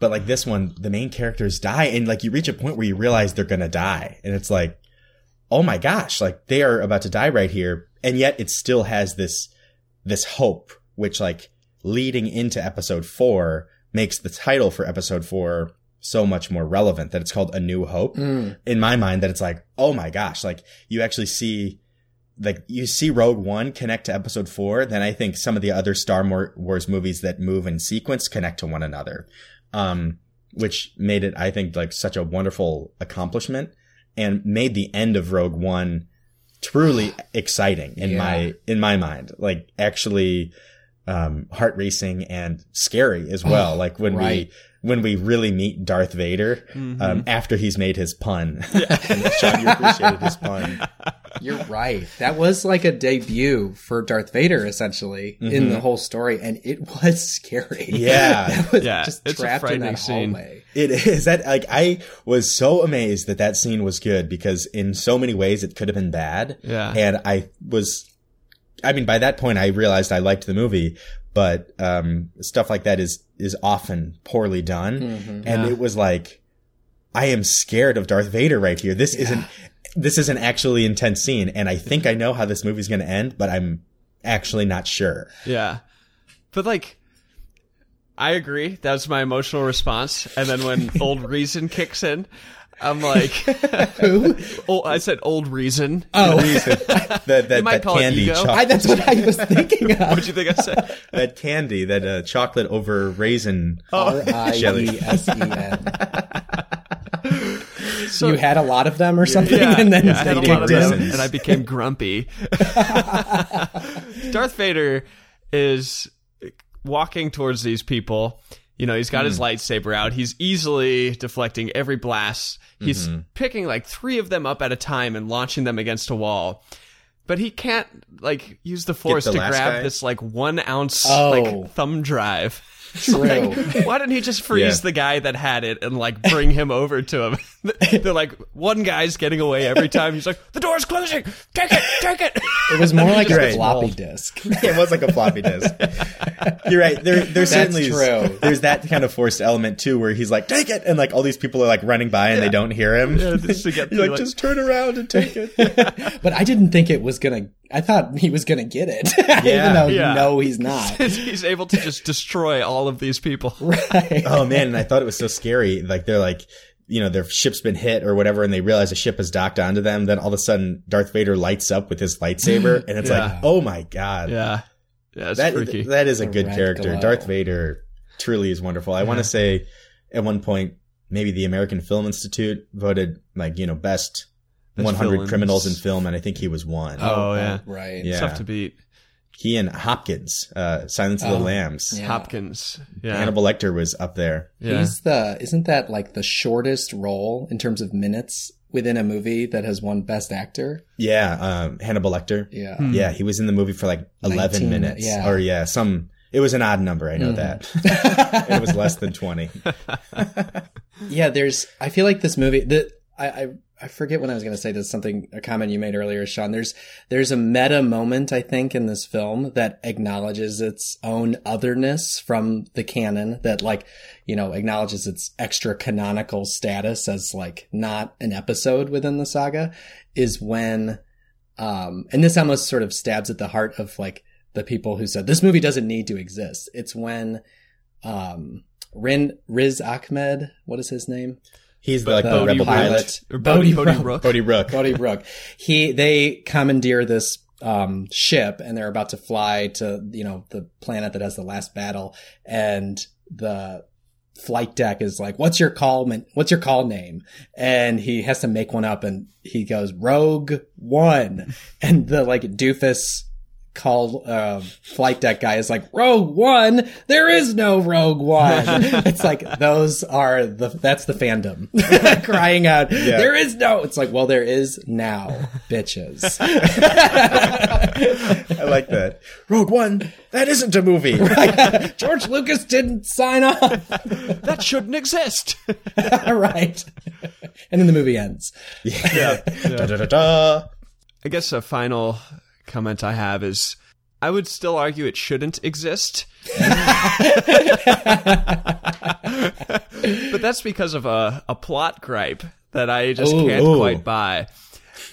S1: But like this one, the main characters die, and like you reach a point where you realize they're gonna die, and it's like, oh my gosh, like they are about to die right here, and yet it still has this this hope, which like leading into episode four makes the title for episode four so much more relevant. That it's called A New Hope. In my mind, that it's like, oh my gosh, like you actually see. Like you see Rogue One connect to Episode Four, then I think some of the other Star Wars movies that move in sequence connect to one another um, which made it, I think, like such a wonderful accomplishment and made the end of Rogue One truly exciting in
S2: Yeah.
S1: my in my mind. Like actually, um, heart racing and scary as well. like when
S2: right.
S1: we when we really meet Darth Vader
S3: Mm-hmm.
S1: um, after he's made his pun. and Sean, you appreciated his pun.
S2: You're right. That was like a debut for Darth Vader, essentially, in the whole story, and it was scary.
S1: Yeah.
S2: that was
S3: Yeah,
S2: just
S3: it's a
S2: trapped in
S3: frightening
S2: that
S3: scene.
S2: hallway.
S1: It is that like I was so amazed that that scene was good because in so many ways it could have been bad.
S3: Yeah.
S1: And I was, I mean, by that point I realized I liked the movie, but, um, stuff like that is, is often poorly done. And
S3: Yeah.
S1: it was like, I am scared of Darth Vader right here. This isn't, this is an actually intense scene. And I think I know how this movie's going to end, but I'm actually not sure.
S3: Yeah. But like I agree. That's my emotional response. And then when old reason kicks in, I'm like
S2: Who?
S3: oh, I said old reason.
S2: Oh,
S1: that, that, that candy,
S3: ego.
S2: I, that's what I was thinking of.
S3: What'd you think I said?
S1: that candy, that uh, chocolate over raisin.
S2: R I E S E N.
S3: So
S2: You had a lot of them or something,
S3: yeah,
S2: and then
S3: yeah, I had a
S2: they
S3: lot of
S2: in.
S3: them, and I became grumpy. Darth Vader is walking towards these people. You know, he's got his hmm. lightsaber out. He's easily deflecting every blast. He's mm-hmm. picking like three of them up at a time and launching them against a wall. But he can't like use the force
S1: the
S3: to grab
S1: guy?
S3: this like one ounce
S2: Oh.
S3: like thumb drive.
S2: True.
S3: Why didn't he just freeze
S1: Yeah.
S3: the guy that had it and like bring him over to him? They're like, one guy's getting away every time. He's like, the door's closing. Take it, take it.
S2: It was more like a
S1: Right.
S2: floppy disk.
S1: it was like a floppy disk. You're right. There, there's certainly
S2: true.
S1: there's that kind of forced element too, where he's like, "Take it," and like all these people are like running by and they don't hear him.
S3: Yeah, just to get
S1: You're like,
S3: like-
S1: "Just turn around and take it."
S2: But I didn't think it was gonna. I thought he was gonna get it,
S1: Yeah.
S2: even though
S3: Yeah.
S2: no, he's not.
S3: He's able to just destroy all of these people.
S2: Right.
S1: oh man, and I thought it was so scary. Like they're like, you know, their ship's been hit or whatever, and they realize a ship has docked onto them. Then all of a sudden, Darth Vader lights up with his lightsaber, and it's
S3: Yeah.
S1: like, oh my god,
S3: Yeah. Yeah, it's
S1: that
S3: freaky.
S1: that is a
S2: The
S1: good
S2: red
S1: character.
S2: glow.
S1: Darth Vader truly is wonderful. I want to say at one point maybe the American Film Institute voted like you know best,
S3: Best
S1: 100
S3: villains.
S1: criminals in film, and I think he was one.
S3: Oh, yeah.
S2: right.
S1: Yeah.
S3: Tough to beat.
S1: He and Hopkins, uh, Silence of the
S2: Oh,
S1: Lambs.
S2: Yeah.
S3: Hopkins. Yeah.
S1: Hannibal Lecter was up there.
S3: yeah.
S2: He's the isn't that like the shortest role in terms of minutes within a movie that has won Best Actor?
S1: Yeah, um, Hannibal Lecter.
S2: Yeah.
S3: Hmm.
S1: Yeah, he was in the movie for like 11
S2: 19,
S1: minutes.
S2: yeah.
S1: Or yeah, some, it was an odd number. I know
S2: Mhm.
S1: that. it was less than 20.
S2: Yeah, there's. I feel like this movie. The I I, I forget what I was going to say. There's something a comment you made earlier, Sean. There's there's a meta moment I think in this film that acknowledges its own otherness from the canon. That like you know acknowledges its extra canonical status as like not an episode within the saga. Is when, um, and this almost sort of stabs at the heart of like the people who said this movie doesn't need to exist. It's when, um. Rin, Riz Ahmed, what is his name?
S1: He's the, like the,
S2: The
S1: rebel pilot.
S2: pilot.
S3: Or Bodhi,
S2: Bodhi
S3: Bodhi
S2: Rook.
S3: Rook.
S1: Bodhi Rook.
S2: Bodhi Rook. He they commandeer this um, ship and they're about to fly to you know the planet that has the last battle and the flight deck is like what's your call man- what's your call name and he has to make one up and he goes rogue one and the like doofus call uh, flight deck guy is like rogue one there is no rogue one it's like those are the that's the fandom crying out there is no it's like well there is now bitches
S1: I like that. Rogue One, that isn't a movie.
S2: george lucas didn't sign off
S3: That shouldn't exist.
S2: right and then the movie ends
S1: yeah. Da, da, da, da.
S3: I guess a final comment I have is I would still argue it shouldn't exist. but that's because of a, a plot gripe that I just
S2: Ooh.
S3: can't
S1: Ooh.
S3: quite buy.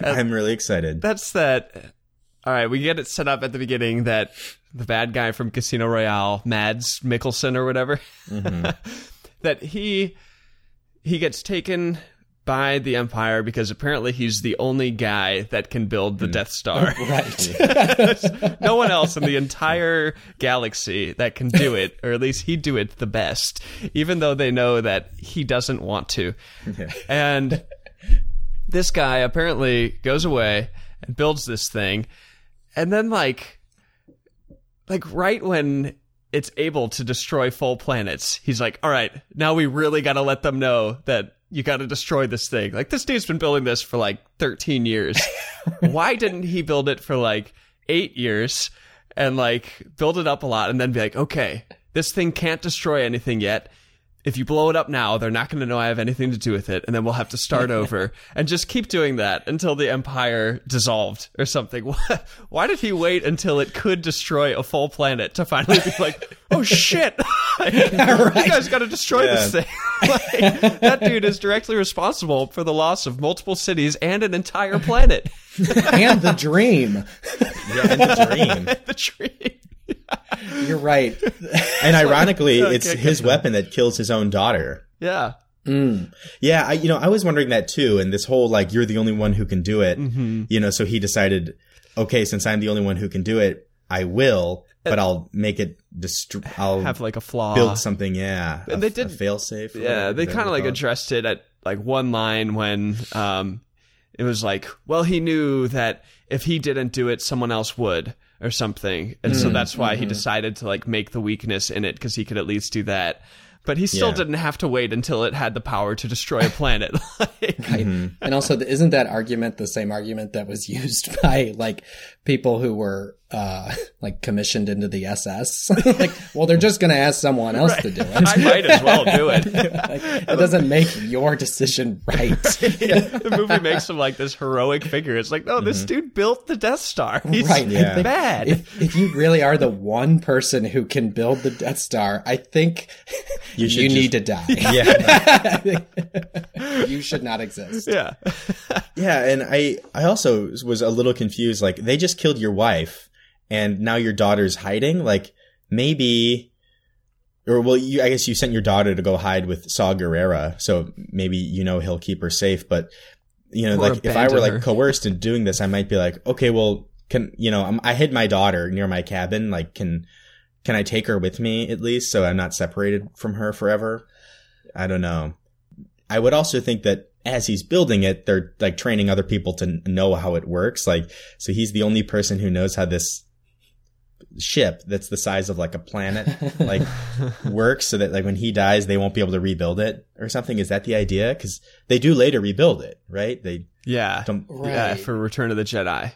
S1: Uh, I'm really excited.
S3: That's that. All right, we get it set up at the beginning that the bad guy from Casino Royale, Mads Mikkelsen or whatever, mm-hmm. that he he gets taken by the Empire because apparently he's the only guy that can build the hmm. Death Star.
S2: right
S3: no one else in the entire galaxy that can do it, or at least he'd do it the best, even though they know that he doesn't want to. And this guy apparently goes away and builds this thing, and then like, like right when it's able to destroy full planets, he's like, "All right, now we really got to let them know that." You got to destroy this thing. Like this dude's been building this for like 13 years. Why didn't he build it for like eight years and like build it up a lot and then be like, okay, this thing can't destroy anything yet. If you blow it up now, they're not going to know I have anything to do with it, and then we'll have to start over and just keep doing that until the empire dissolved or something. Why, why did he wait until it could destroy a full planet to finally be like, oh shit, Like, you guys got to destroy this thing? like, that dude is directly responsible for the loss of multiple cities and an entire planet.
S2: and the dream
S1: Yeah, and the dream.
S3: the tree.
S2: you're right
S1: And ironically,
S3: Okay,
S1: it's
S3: good
S1: his
S3: enough.
S1: weapon that kills his own daughter.
S3: Yeah.
S1: Yeah, I, you know, I was wondering that too. And this whole like, you're the only one who can do it.
S3: Mm-hmm.
S1: You know, so he decided, okay, since I'm the only one who can do it, I will, but I'll make it dist- I'll
S3: Have like a flaw.
S1: build something. Yeah,
S3: And
S1: a,
S3: they did-
S1: fail safe.
S3: Yeah, they kind of like addressed it at like one line when um it was like, well, he knew that if he didn't do it, someone else would or something, and so mm-hmm. that's why he mm-hmm. decided to like make the weakness in it because he could at least do that. But he still
S1: Yeah.
S3: didn't have to wait until it had the power to destroy a planet. Like,
S2: Right. Mm-hmm. And also, isn't that argument the same argument that was used by like people who were uh, like commissioned into the SS? like, well, they're just going to ask someone else to do it.
S3: I might as well do it.
S2: like, it doesn't make your decision right.
S3: the movie makes him like this heroic figure. It's like, no, this dude built the Death Star. He's
S2: Right.
S1: Yeah.
S2: think
S3: bad.
S2: If, if you really are the one person who can build the Death Star, I think you,
S1: You should
S2: need to die.
S1: Yeah,
S2: you should not exist.
S3: yeah.
S1: yeah, and I I also was a little confused. Like they just killed your wife, and now your daughter's hiding. Like maybe. Or well, you, I guess you sent your daughter to go hide with Saw Gerrera, so maybe you know he'll keep her safe. But you know,
S3: Or
S1: like if I were like coerced into doing this, I might be like, okay, well, can you know, I'm, I hid my daughter near my cabin. Like, can can I take her with me at least, so I'm not separated from her forever? I don't know. I would also think that as he's building it, they're like training other people to know how it works. Like, so he's the only person who knows how this ship that's the size of like a planet like works so that like when he dies they won't be able to rebuild it or something is that the idea because they do later rebuild it right they
S3: Yeah.
S1: don't
S3: Yeah, for Return of the Jedi.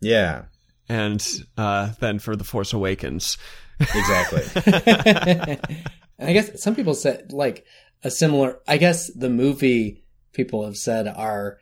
S1: yeah
S3: And uh, then for The Force Awakens.
S1: exactly
S2: And I guess some people said like a similar. I guess the movie people have said are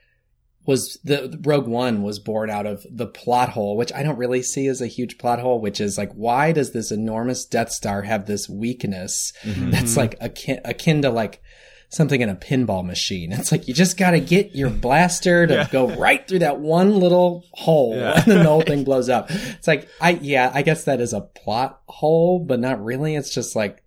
S2: was the the Rogue One was born out of the plot hole, which I don't really see as a huge plot hole, which is like why does this enormous Death Star have this weakness
S1: Mhm.
S2: that's like akin, akin to like something in a pinball machine. It's like you just got to get your blaster to
S3: Yeah.
S2: go right through that one little hole,
S3: Yeah.
S2: and then the whole thing blows up. It's like I yeah, I guess that is a plot hole, but not really. It's just like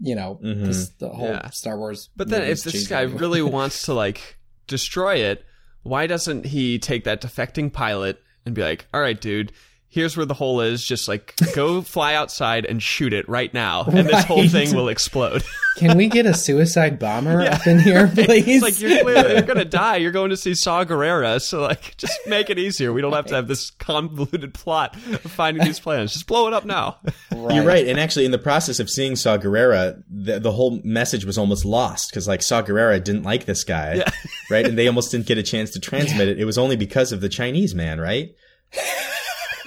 S2: you know
S1: Mhm.
S2: this, the whole
S3: Yeah.
S2: Star Wars.
S3: But then if this guy really wants to like destroy it, why doesn't he take that defecting pilot and be like, "All right, dude, here's where the hole is. Just like go fly outside and shoot it right now, and this whole thing will explode."
S2: can we get a suicide bomber up in here, please?
S3: it's like you're clearly you're gonna die. You're going to see Saw Gerrera, so like just make it easier. We don't have to have this convoluted plot of finding these plans. Just blow it up now.
S1: You're right. And actually, in the process of seeing Saw Gerrera, the, the whole message was almost lost because, like, Saw Gerrera didn't like this guy,
S3: Yeah.
S1: right? And they almost didn't get a chance to transmit it. It was only because of the Chinese man, right?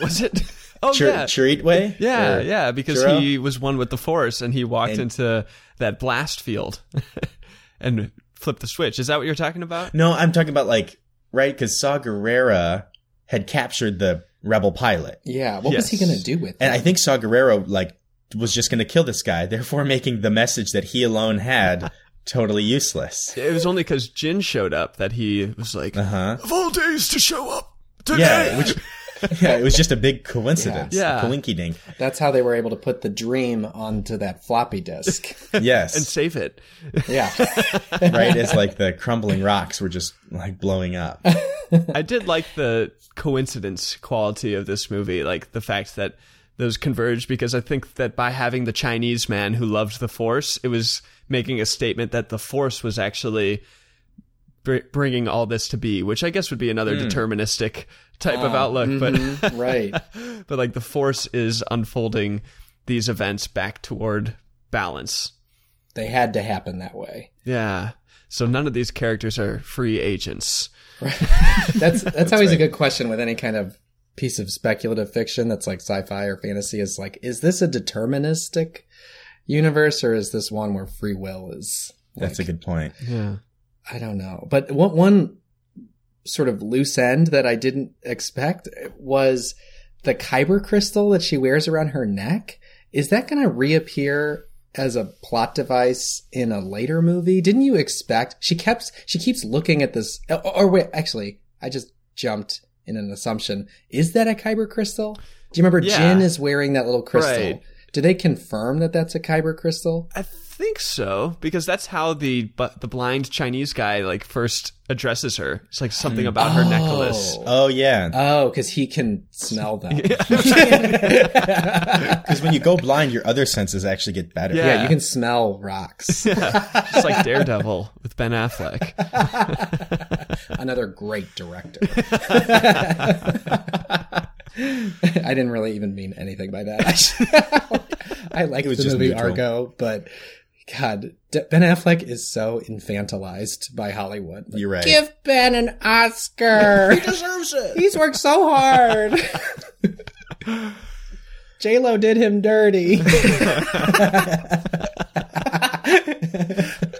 S3: Was it? Oh
S1: Chir-
S3: yeah.
S1: Chiritway?
S3: Yeah,
S1: Or-
S3: yeah, because
S1: Churro?
S3: he was one with the Force and he walked
S1: And-
S3: into that blast field and flipped the switch. Is that what you're talking about?
S1: No, I'm talking about, like, right? Because Saw Gerrera had captured the rebel pilot.
S2: yeah. What was he gonna do with
S1: And? I think Saw Gerrera, like, was just going to kill this guy, therefore making the message that he alone had totally useless.
S3: It was only because Jyn showed up that he was like,
S1: Uh huh.
S3: of all days to show up today.
S1: Yeah, which. Yeah, it was just a big coincidence.
S3: Yeah.
S1: A coinky dink.
S2: That's how they were able to put the dream onto that floppy disk.
S1: Yes.
S3: and save it.
S2: yeah.
S1: right as like the crumbling rocks were just like blowing up.
S3: I did like the coincidence quality of this movie, like the fact that those converged because I think that by having the Chinese man who loved the Force, it was making a statement that the Force was actually br- bringing all this to be, which I guess would be another deterministic type of outlook,
S2: Mhm, right.
S3: but but like the Force is unfolding these events back toward balance.
S2: They had to happen that way.
S3: Yeah. So none of these characters are free agents.
S2: That's that's always a good question with any kind of piece of speculative fiction that's like sci-fi or fantasy is like is this a deterministic universe or is this one where free will is
S1: That's a good point.
S3: Yeah.
S2: I don't know. But one one sort of loose end that I didn't expect was the kyber crystal that she wears around her neck. Is that going to reappear as a plot device in a later movie? Didn't you expect she kept she keeps looking at this or, or wait, actually, I just jumped in an assumption. Is that a kyber crystal? Do you remember
S3: Yeah.
S2: Jyn is wearing that little crystal?
S3: Right.
S2: Do they confirm that that's a kyber crystal?
S3: I think so because that's how the but the blind Chinese guy like first addresses her. It's like something about her oh. necklace.
S1: Oh yeah,
S2: Oh, because he can smell them.
S1: because when you go blind, your other senses actually get better.
S3: Yeah.
S2: Yeah, you can smell rocks. yeah.
S3: Just like Daredevil with Ben Affleck.
S2: Another great director. I didn't really even mean anything by that. I like the
S1: just
S2: movie
S1: neutral.
S2: Argo, but God, Ben Affleck is so infantilized by Hollywood. Like,
S1: You're right.
S2: Give Ben an Oscar. he deserves it. He's worked so hard. J Lo did him dirty.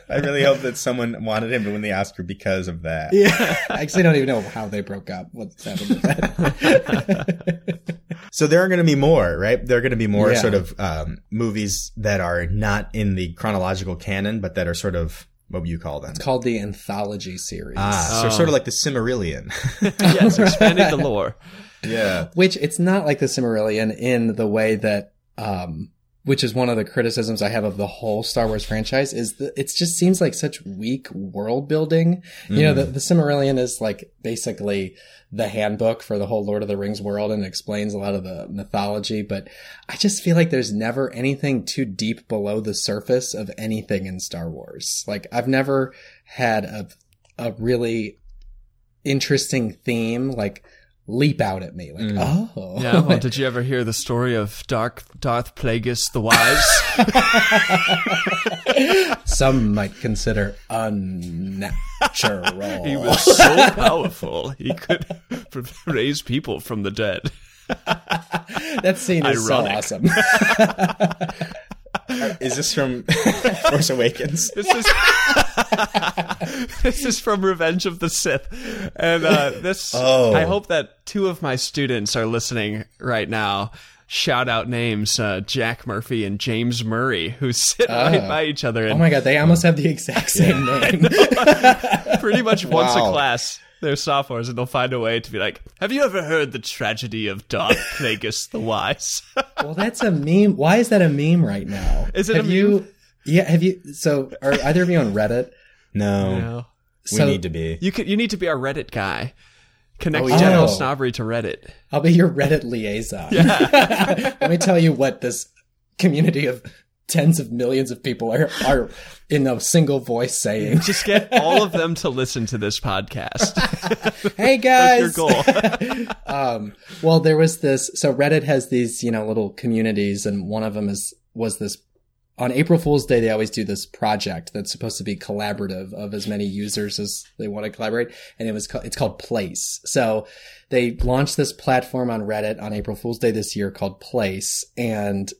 S1: I really hope that someone wanted him to win the Oscar because of that.
S2: Yeah, I actually don't even know how they broke up. What's happened with that?
S1: So there are going to be more, right? There are going to be more
S2: Yeah.
S1: sort of um, movies that are not in the chronological canon, but that are sort of what would you call them?
S2: It's called the anthology series.
S1: Ah, so sort of like the Silmarillion.
S3: yes, expanding the lore.
S1: yeah.
S2: Which it's not like the Silmarillion in the way that um which is one of the criticisms I have of the whole Star Wars franchise, is that it just seems like such weak world building. You know, the, mm-hmm. the Silmarillion is like basically the handbook for the whole Lord of the Rings world and explains a lot of the mythology, but I just feel like there's never anything too deep below the surface of anything in Star Wars. Like I've never had a a really interesting theme like leap out at me like mm. oh
S3: Yeah. Well, did you ever hear the story of Dark Darth Plagueis the Wise?
S2: some might consider unnatural
S3: he was so powerful he could raise people from the dead.
S2: that scene is
S3: Ironic.
S2: so awesome
S1: Is this from Force Awakens?
S3: This is this is from Revenge of the Sith, and uh, this.
S1: Oh.
S3: I hope that two of my students are listening right now. Shout out names uh, Jack Murphy and James Murray, who sit right by each other
S2: oh my god they almost have the exact same name
S3: pretty much once a class. They're sophomores, and they'll find a way to be like, "Have you ever heard the tragedy of Don Plagueis the Wise?"
S2: well that's a meme why is that a meme right now
S3: Is it
S2: have
S3: a
S2: you yeah have you so are either of you on reddit
S1: No,
S3: No.
S1: we need to be.
S3: You could. You need to be our Reddit guy. Connect
S2: Oh, yeah.
S3: general
S2: Oh.
S3: snobbery to Reddit.
S2: I'll be your Reddit liaison. Let me tell you what this community of tens of millions of people are are in a single voice saying.
S3: Just get all of them to listen to this podcast.
S2: Hey
S3: That's your
S2: guys.
S3: goal.
S2: um, well, there was this. So Reddit has these, you know, little communities, and one of them is was this. On April Fool's Day, they always do this project that's supposed to be collaborative of as many users as they want to collaborate, and it was ca- it's called Place. So they launched this platform on Reddit on April Fool's Day this year called Place, and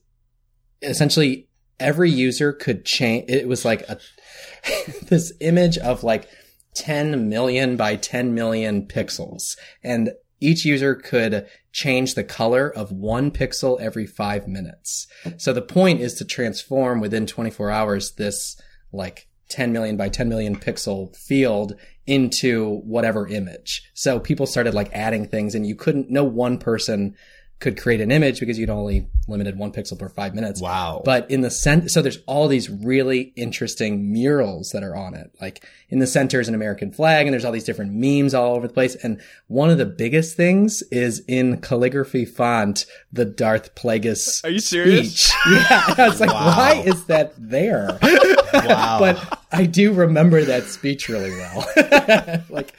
S2: essentially every user could change. It was like a this image of like 10 million by 10 million pixels. And each user could change the color of one pixel every five minutes. So the point is to transform within 24 hours this like 10 million by 10 million pixel field into whatever image. So people started like adding things and you couldn't, no one person could create an image because you'd only limited one pixel per five minutes.
S1: Wow.
S2: But in the center, so there's all these really interesting murals that are on it. Like in the center is an American flag and there's all these different memes all over the place. And one of the biggest things is in calligraphy font, the Darth Plagueis
S3: Are you serious?
S2: speech. Yeah. And I was like,
S1: Wow.
S2: why is that there?
S1: wow.
S2: but I do remember that speech really well. like,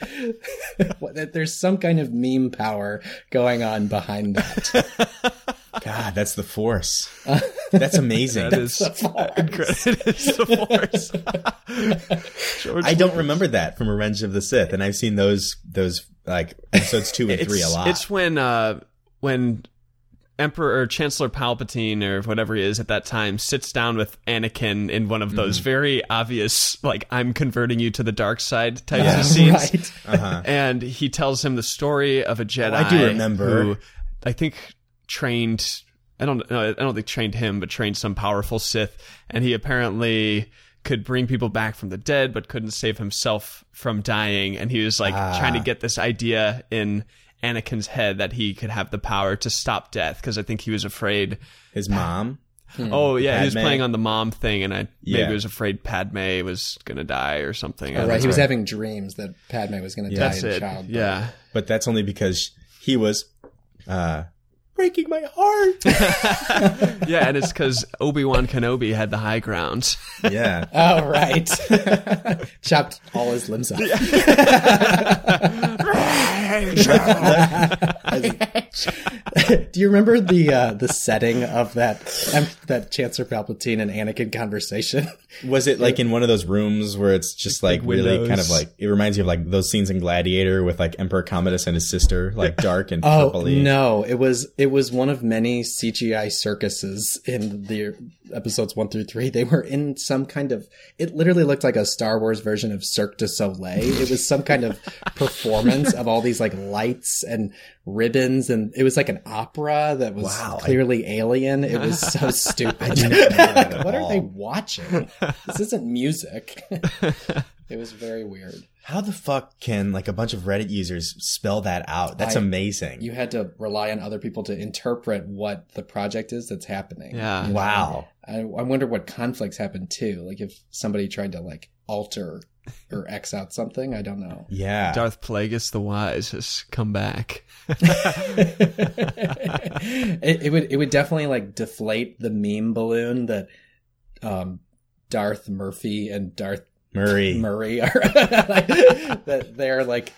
S2: there's some kind of meme power going on behind that.
S1: God, that's the Force. That's amazing.
S3: That is incredible. It is the force. George
S1: I don't remember that from Revenge of the Sith, and I've seen those those like episodes two and
S3: it's,
S1: three a lot.
S3: It's when uh, when Emperor or Chancellor Palpatine or whatever he is at that time sits down with Anakin in one of those
S1: Mm-hmm.
S3: very obvious like I'm converting you to the dark side types
S1: Yeah.
S3: of scenes.
S2: right.
S1: uh-huh.
S3: And he tells him the story of a Jedi.
S1: Oh, I do remember.
S3: Who I think trained. I don't. No, I don't think trained him, but trained some powerful Sith, and he apparently could bring people back from the dead, but couldn't save himself from dying. And he was like
S1: Ah.
S3: trying to get this idea in Anakin's head that he could have the power to stop death because I think he was afraid.
S1: His mom.
S3: Oh yeah, he was playing on the mom thing, and I maybe
S1: Yeah.
S3: he was afraid Padme was gonna die or something.
S2: Oh, right. He was
S3: know.
S2: having dreams that Padme was going to die
S3: That's
S2: in
S3: it.
S2: childbirth.
S3: Yeah.
S1: But that's only because he was uh, breaking my heart.
S3: yeah, and it's because Obi Wan Kenobi had the high ground.
S1: yeah.
S2: Oh, right. Chopped all his limbs off. Do you remember the uh, the setting of that um, that Chancellor Palpatine and Anakin conversation?
S1: Was it like in one of those rooms where it's just like really
S3: windows.
S1: kind of like it reminds you of like those scenes in Gladiator with like Emperor Commodus and his sister, like dark and
S2: Oh
S1: purpley.
S2: no! It was it was one of many CGI circuses in the episodes one through three. They were in some kind of. It literally looked like a Star Wars version of Cirque du Soleil. It was some kind of performance of all these like lights and ribbons, and it was like an opera that was
S1: Wow, I-
S2: clearly alien. It was so stupid.
S1: didn't know that at
S2: what are they watching? This isn't music. It was very weird.
S1: How the fuck can like a bunch of Reddit users spell that out? That's
S2: I-
S1: amazing.
S2: You had to rely on other people to interpret what the project is that's happening.
S3: Yeah.
S2: You know?
S1: wow.
S2: I, I wonder what conflicts happen too. Like if somebody tried to like alter or X out something, I don't know.
S1: Yeah.
S3: Darth Plagueis the Wise has come back.
S2: it, it would it would definitely like deflate the meme balloon that um, Darth Murphy and Darth
S1: Murray.
S2: Murray are that they're like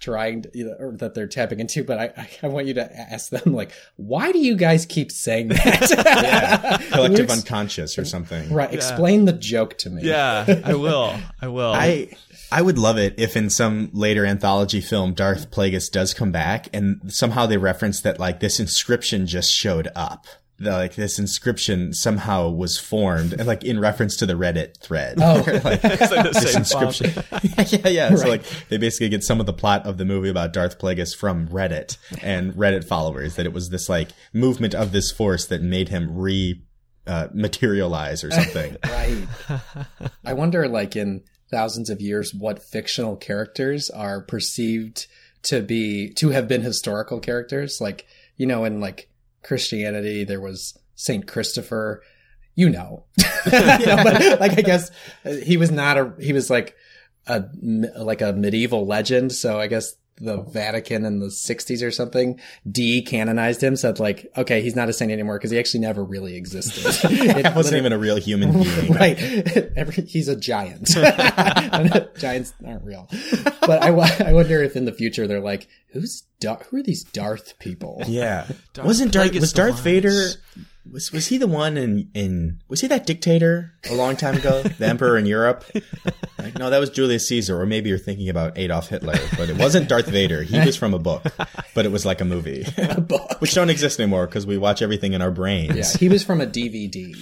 S2: trying to, you know, or that they're tapping into. But I, I, I want you to ask them like, why do you guys keep saying that?
S1: yeah. Collective
S2: We're-
S1: unconscious or something.
S2: Right. Explain the joke to me.
S3: Yeah, I will. I will.
S1: I I would love it if in some later anthology film Darth Plagueis does come back and somehow they reference that like this inscription just showed up. The, like this inscription somehow was formed and like in reference to the Reddit thread.
S2: Oh.
S1: like,
S3: like
S1: this inscription. yeah, yeah. So like they basically get some of the plot of the movie about Darth Plagueis from Reddit and Reddit followers that it was this like movement of this force that made him re uh, materialize or something.
S2: Right. I wonder, like, in thousands of years, what fictional characters are perceived to be, to have been historical characters. Like, you know, in like Christianity, there was Saint Christopher, you know. But like, I guess uh, he was not a, he was like a, like a medieval legend. So I guess the Vatican in the 60s or something de-canonized him. So it's like, okay, he's not a saint anymore because he actually never really existed. It
S1: That wasn't even a real human being.
S2: right. Every, he's a giant. Giants aren't real. But I, I wonder if in the future they're like, who's Dar- who are these Darth people?
S1: Yeah.
S3: Darth
S1: Wasn't Darth was Darth
S3: Wise.
S1: Vader was was he the one in in was he that dictator a long time ago? the emperor in Europe? Like, no, that was Julius Caesar, or maybe you're thinking about Adolf Hitler, but it wasn't Darth Vader. He was from a book, but it was like a movie,
S2: book.
S1: which don't exist anymore because we watch everything in our brains.
S2: Yeah, he was from a DVD.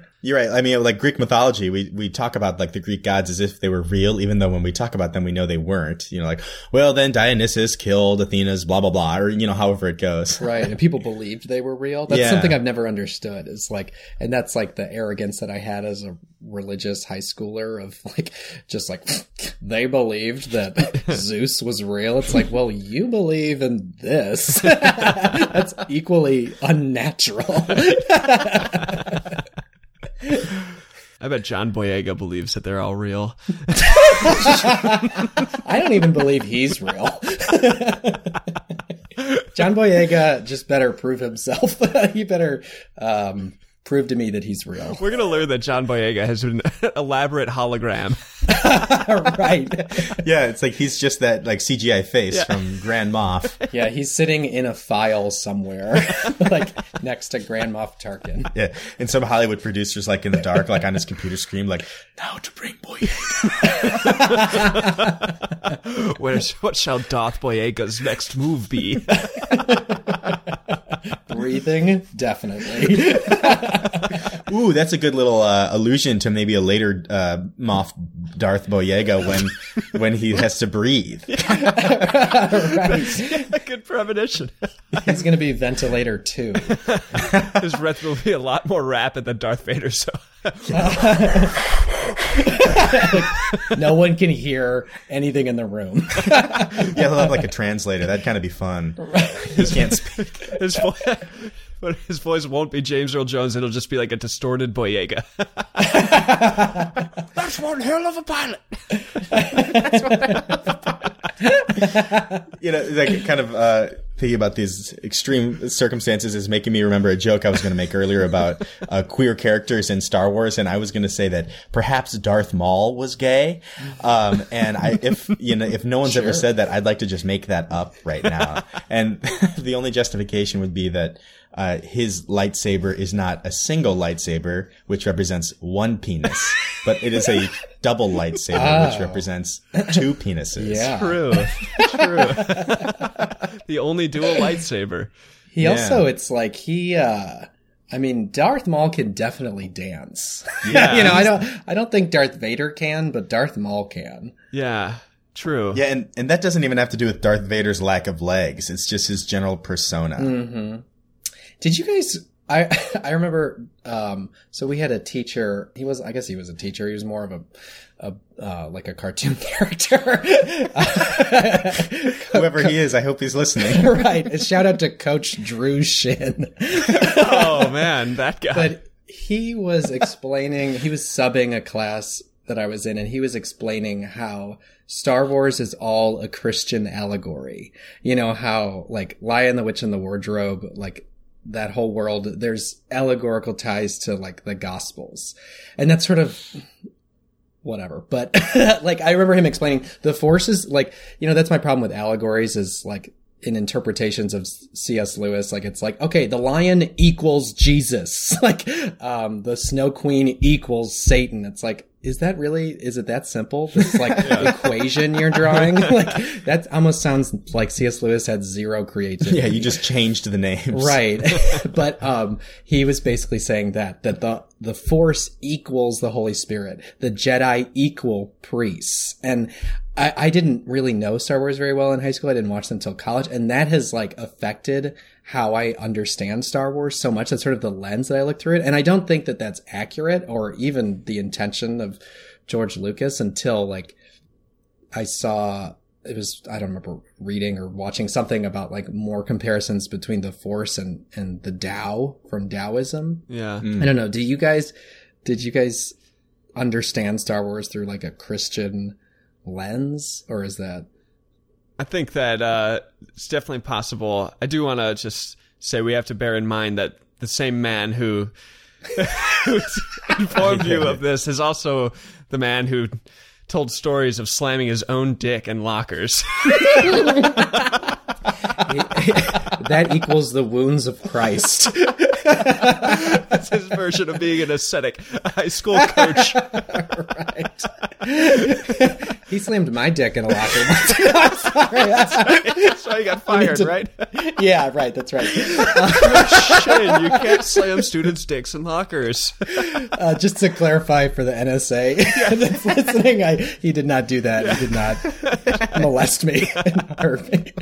S1: You're right. I mean, like Greek mythology, we, we talk about like the Greek gods as if they were real, even though when we talk about them, we know they weren't. You know, like, well, then Dionysus killed Athena's blah, blah, blah, or, you know, however it goes.
S2: right. And people believed they were real. That's
S1: Yeah.
S2: something I've never understood. It's like, and that's like the arrogance that I had as a religious high schooler of like, just like, they believed that Zeus was real. It's like, well, you believe in this. that's equally unnatural.
S3: I bet John Boyega believes that they're all real.
S2: I don't even believe he's real. John Boyega just better prove himself. he better um, prove to me that he's real.
S3: We're gonna learn that John Boyega has an elaborate hologram.
S2: right.
S1: Yeah, it's like he's just that like CGI face from Grand Moff.
S2: Yeah, he's sitting in a file somewhere, like next to Grand Moff Tarkin.
S1: Yeah, and some Hollywood producers like in the dark, like on his computer screen, like now to bring Boyega.
S3: Where's what shall Darth Boyega's next move be?
S2: Breathing, definitely.
S1: Ooh, that's a good little uh, allusion to maybe a later uh, Moff Darth Boyega when when he has to breathe.
S2: right.
S3: Good premonition.
S2: He's going to be ventilator too.
S3: His breath will be a lot more rapid than Darth Vader. So
S2: No one can hear anything in the room.
S1: Yeah, he'll have like a translator. That'd kind of be fun. He can't speak.
S3: his voice, but his voice won't be James Earl Jones. It'll just be like a distorted Boyega. That's one hell of a pilot. That's what.
S1: You know, like kind of uh, thinking about these extreme circumstances is making me remember a joke I was going to make earlier about uh, queer characters in Star Wars, and I was going to say that perhaps Darth Maul was gay. Um, and I, if you know, if no one's ever said that, I'd like to just make that up right now. and the only justification would be that. Uh, his lightsaber is not a single lightsaber, which represents one penis, but it is a double lightsaber, which represents two penises.
S2: Yeah.
S3: True. True. the only dual lightsaber.
S2: He
S1: Yeah.
S2: also, it's like he, uh, I mean, Darth Maul can definitely dance.
S1: Yeah.
S2: you know, I don't, I don't think Darth Vader can, but Darth Maul can.
S3: Yeah. True.
S1: Yeah, and, and that doesn't even have to do with Darth Vader's lack of legs. It's just his general persona.
S2: Mm. Did you guys I I remember. Um, so we had a teacher. He was, I guess, he was a teacher. He was more of a, a uh, like a cartoon character.
S1: Whoever he is, I hope he's listening.
S2: right. Shout out to Coach Drew Shin.
S3: oh man, that guy.
S2: but he was explaining he was subbing a class that I was in and he was explaining how Star Wars is all a Christian allegory. You know how like Lion the Witch and the Wardrobe like that whole world there's allegorical ties to like the gospels. And that's sort of whatever. But like I remember him explaining the forces like, you know, that's my problem with allegories is like in interpretations of C.S. Lewis, like it's like, okay, the lion equals Jesus. like, um, the snow queen equals Satan. It's like, is that really, is it that simple? This like equation you're drawing? like that almost sounds like C.S. Lewis had zero creativity.
S1: yeah, you just changed the names.
S2: Right. but um he was basically saying that that the the force equals the Holy Spirit. The Jedi equal priests. And I, I didn't really know Star Wars very well in high school. I didn't watch them until college. And that has like affected how I understand Star Wars so much. That's sort of the lens that I look through it. And I don't think that that's accurate or even the intention of George Lucas until like I saw it was I don't remember reading or watching something about like more comparisons between the Force and and the Tao from Taoism.
S3: yeah. Hmm.
S2: I don't know. Do you guys did you guys understand Star Wars through like a Christian lens or is that
S3: I think that uh, it's definitely possible. I do want to just say we have to bear in mind that the same man who informed you of this is also the man who told stories of slamming his own dick in lockers.
S2: that equals the wounds of Christ?
S3: That's his version of being an ascetic high school coach.
S2: right. he slammed my dick in a locker. I'm sorry.
S3: That's why you got fired,
S2: to-
S3: right?
S2: yeah, right. That's right.
S3: Shin, you can't slam students' dicks in lockers.
S2: Uh, just to clarify for the NSA that's listening, I, he did not do that. He did not molest me and hurt me.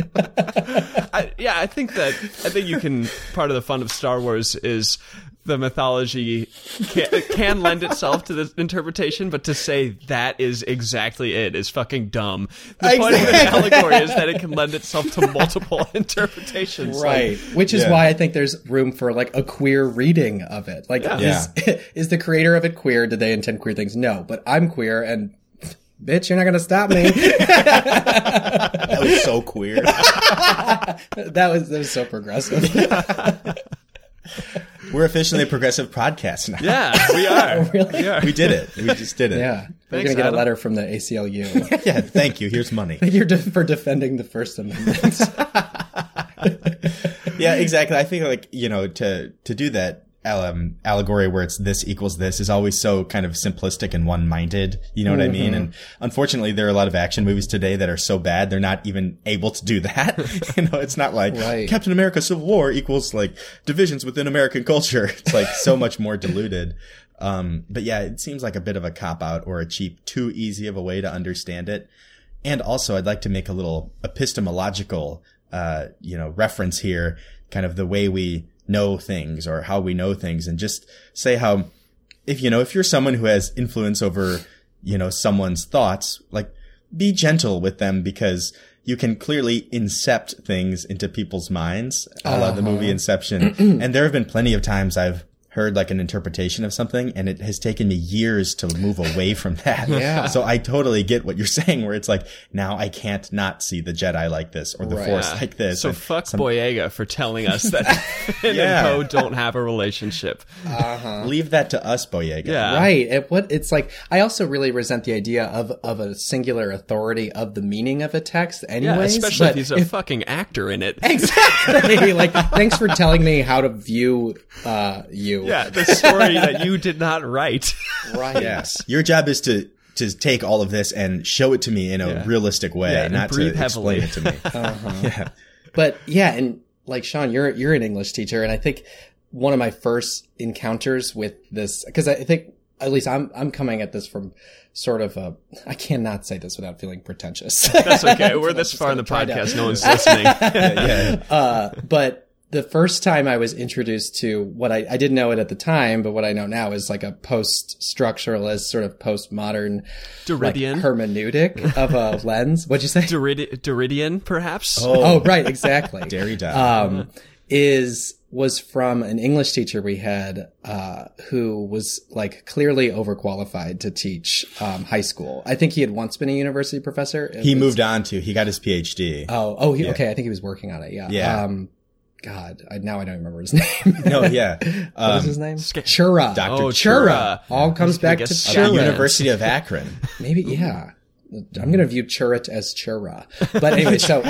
S3: I, yeah, I think that I think you can. Part of the fun of Star Wars is the mythology can, can lend itself to this interpretation, but to say that is exactly it is fucking dumb. The point of an allegory is that it can lend itself to multiple interpretations. Like,
S2: Right. Which is
S1: Yeah.
S2: why I think there's room for like a queer reading of it. Like, is, is the creator of it queer? Did they intend queer things? No, but I'm queer and bitch, you're not going to stop me.
S1: That was so queer.
S2: that was, that was so progressive.
S1: We're officially a progressive podcast now.
S3: yeah, we are.
S2: Oh, really?
S3: We are.
S1: We did it. We just did it.
S2: yeah. You're going to get
S3: Adam.
S2: a letter from the ACLU.
S1: Yeah. Thank you. Here's money.
S2: You're de- for defending the First Amendment.
S1: Yeah, exactly. I think like, you know, to, to do that, um, allegory where it's this equals this is always so kind of simplistic and one-minded. You know what I mean? And unfortunately, there are a lot of action movies today that are so bad they're not even able to do that. you know, it's not like
S2: Right.
S1: Captain America Civil War equals like divisions within American culture. It's like so much more diluted. Um, but yeah, it seems like a bit of a cop out or a cheap, too easy of a way to understand it. And also, I'd like to make a little epistemological, uh, you know, reference here, kind of the way we know things or how we know things, and just say how, if you know, if you're someone who has influence over, you know, someone's thoughts, like, be gentle with them because you can clearly incept things into people's minds, a la the movie uh-huh. Inception. and there have been plenty of times I've heard like an interpretation of something and it has taken me years to move away from that.
S2: Yeah.
S1: So I totally get what you're saying where it's like, now I can't not see the Jedi like this or the
S2: Right.
S1: Force like this.
S3: So
S1: And
S3: fuck
S1: some-
S3: Boyega for telling us that Finn
S1: Yeah.
S3: and Poe don't have a relationship.
S1: leave that to us, Boyega.
S3: Yeah.
S2: Right. It, what it's like. I also really resent the idea of of a singular authority of the meaning of a text.
S3: Yeah, especially if he's a fucking actor in it.
S2: exactly like thanks for telling me how to view uh you.
S3: Yeah, the story that you did not write.
S2: Right.
S1: Yes. Your job is to to take all of this and show it to me in a
S3: Yeah.
S1: realistic way,
S3: Yeah, and
S1: not to
S3: breathe
S1: explain it to me. Yeah.
S2: But yeah, and like Sean, you're you're an English teacher, and I think one of my first encounters with this because I think at least I'm I'm coming at this from sort of a I cannot say this without feeling pretentious.
S3: That's okay. We're this far in the
S2: gonna
S3: podcast. No one's listening.
S1: yeah.
S2: uh, but the first time I was introduced to what I, I didn't know it at the time, but what I know now is like a post-structuralist sort of postmodern like, hermeneutic of a lens. What'd you say?
S3: Derrid- Derridean, perhaps.
S2: Oh, right, exactly.
S1: Derrida.
S2: um, is was from an English teacher we had uh, who was like clearly overqualified to teach um, high school. I think he had once been a university professor. It
S1: he
S2: was-
S1: moved on to. He got his PhD.
S2: Oh, oh, he, okay. I think he was working on it. Yeah.
S1: Yeah.
S2: Um, God, I, now I don't remember his name.
S1: no, yeah.
S2: what
S1: Um,
S2: was his name? Chura.
S1: Dr.
S3: Oh,
S2: Chura.
S3: Chura.
S2: All comes back to
S3: guess
S1: at the
S2: Chura.
S1: University of Akron.
S2: Maybe, yeah. I'm going to view Churit as Chura. But anyway, so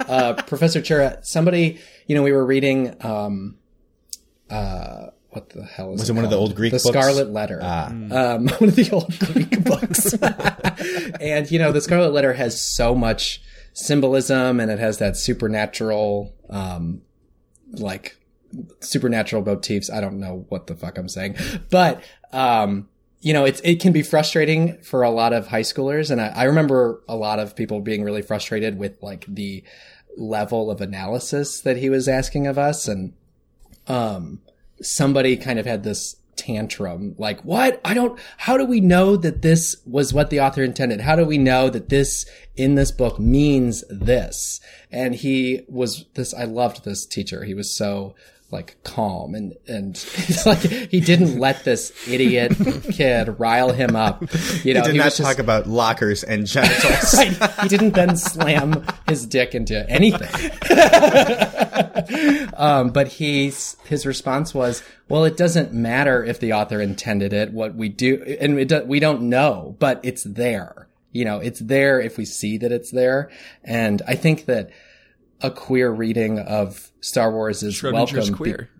S2: uh, Professor Chura, somebody, you know, we were reading, um, uh, what the hell is
S1: Was it one of the old Greek books?
S2: The
S1: books?
S2: Scarlet Letter.
S1: Ah.
S2: Um, one of the old Greek books. and, you know, the Scarlet Letter has so much symbolism and it has that supernatural, um, like supernatural motifs. I don't know what the fuck I'm saying, but, um, you know, it's, it can be frustrating for a lot of high schoolers. And I, I remember a lot of people being really frustrated with like the level of analysis that he was asking of us. And, um, somebody kind of had this tantrum. Like what? I don't how do we know that this was what the author intended? How do we know that this in this book means this? And he was this i loved this teacher. He was so like calm and and it's like he didn't let this idiot kid rile him up you know
S1: He did
S2: he
S1: not
S2: was just-
S1: talk about lockers and genitals.
S2: Right. He didn't then slam his dick into anything. um, but he's, his response was, well, it doesn't matter if the author intended it. What we do, and it do, we don't know, but it's there. You know, it's there if we see that it's there. And I think that a queer reading of Star Wars is
S3: Schrodinger's
S2: welcome. be-
S3: queer.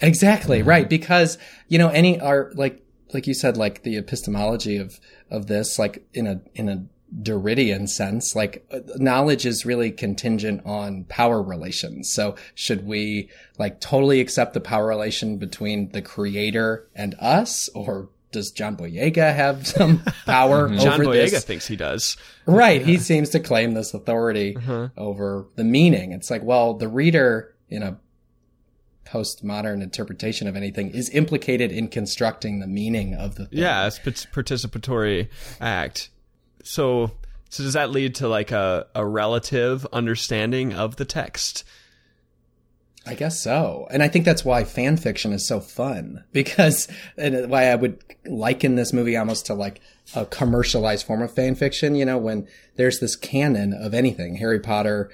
S2: Exactly right because you know any are like like you said like the epistemology of of this like in a in a Derridean sense like uh, knowledge is really contingent on power relations. So should we like totally accept the power relation between the creator and us or does John Boyega have some power
S3: John
S2: over
S3: Boyega
S2: this?
S3: thinks he does.
S2: Right. He seems to claim this authority
S3: Uh-huh.
S2: over the meaning. It's like, well, the reader in a postmodern interpretation of anything is implicated in constructing the meaning of the thing.
S3: Yeah, it's pat- participatory act. So, so does that lead to like a, a relative understanding of the text?
S2: I guess so. And I think that's why fan fiction is so fun because and why I would liken this movie almost to like a commercialized form of fan fiction, you know, when there's this canon of anything, Harry Potter,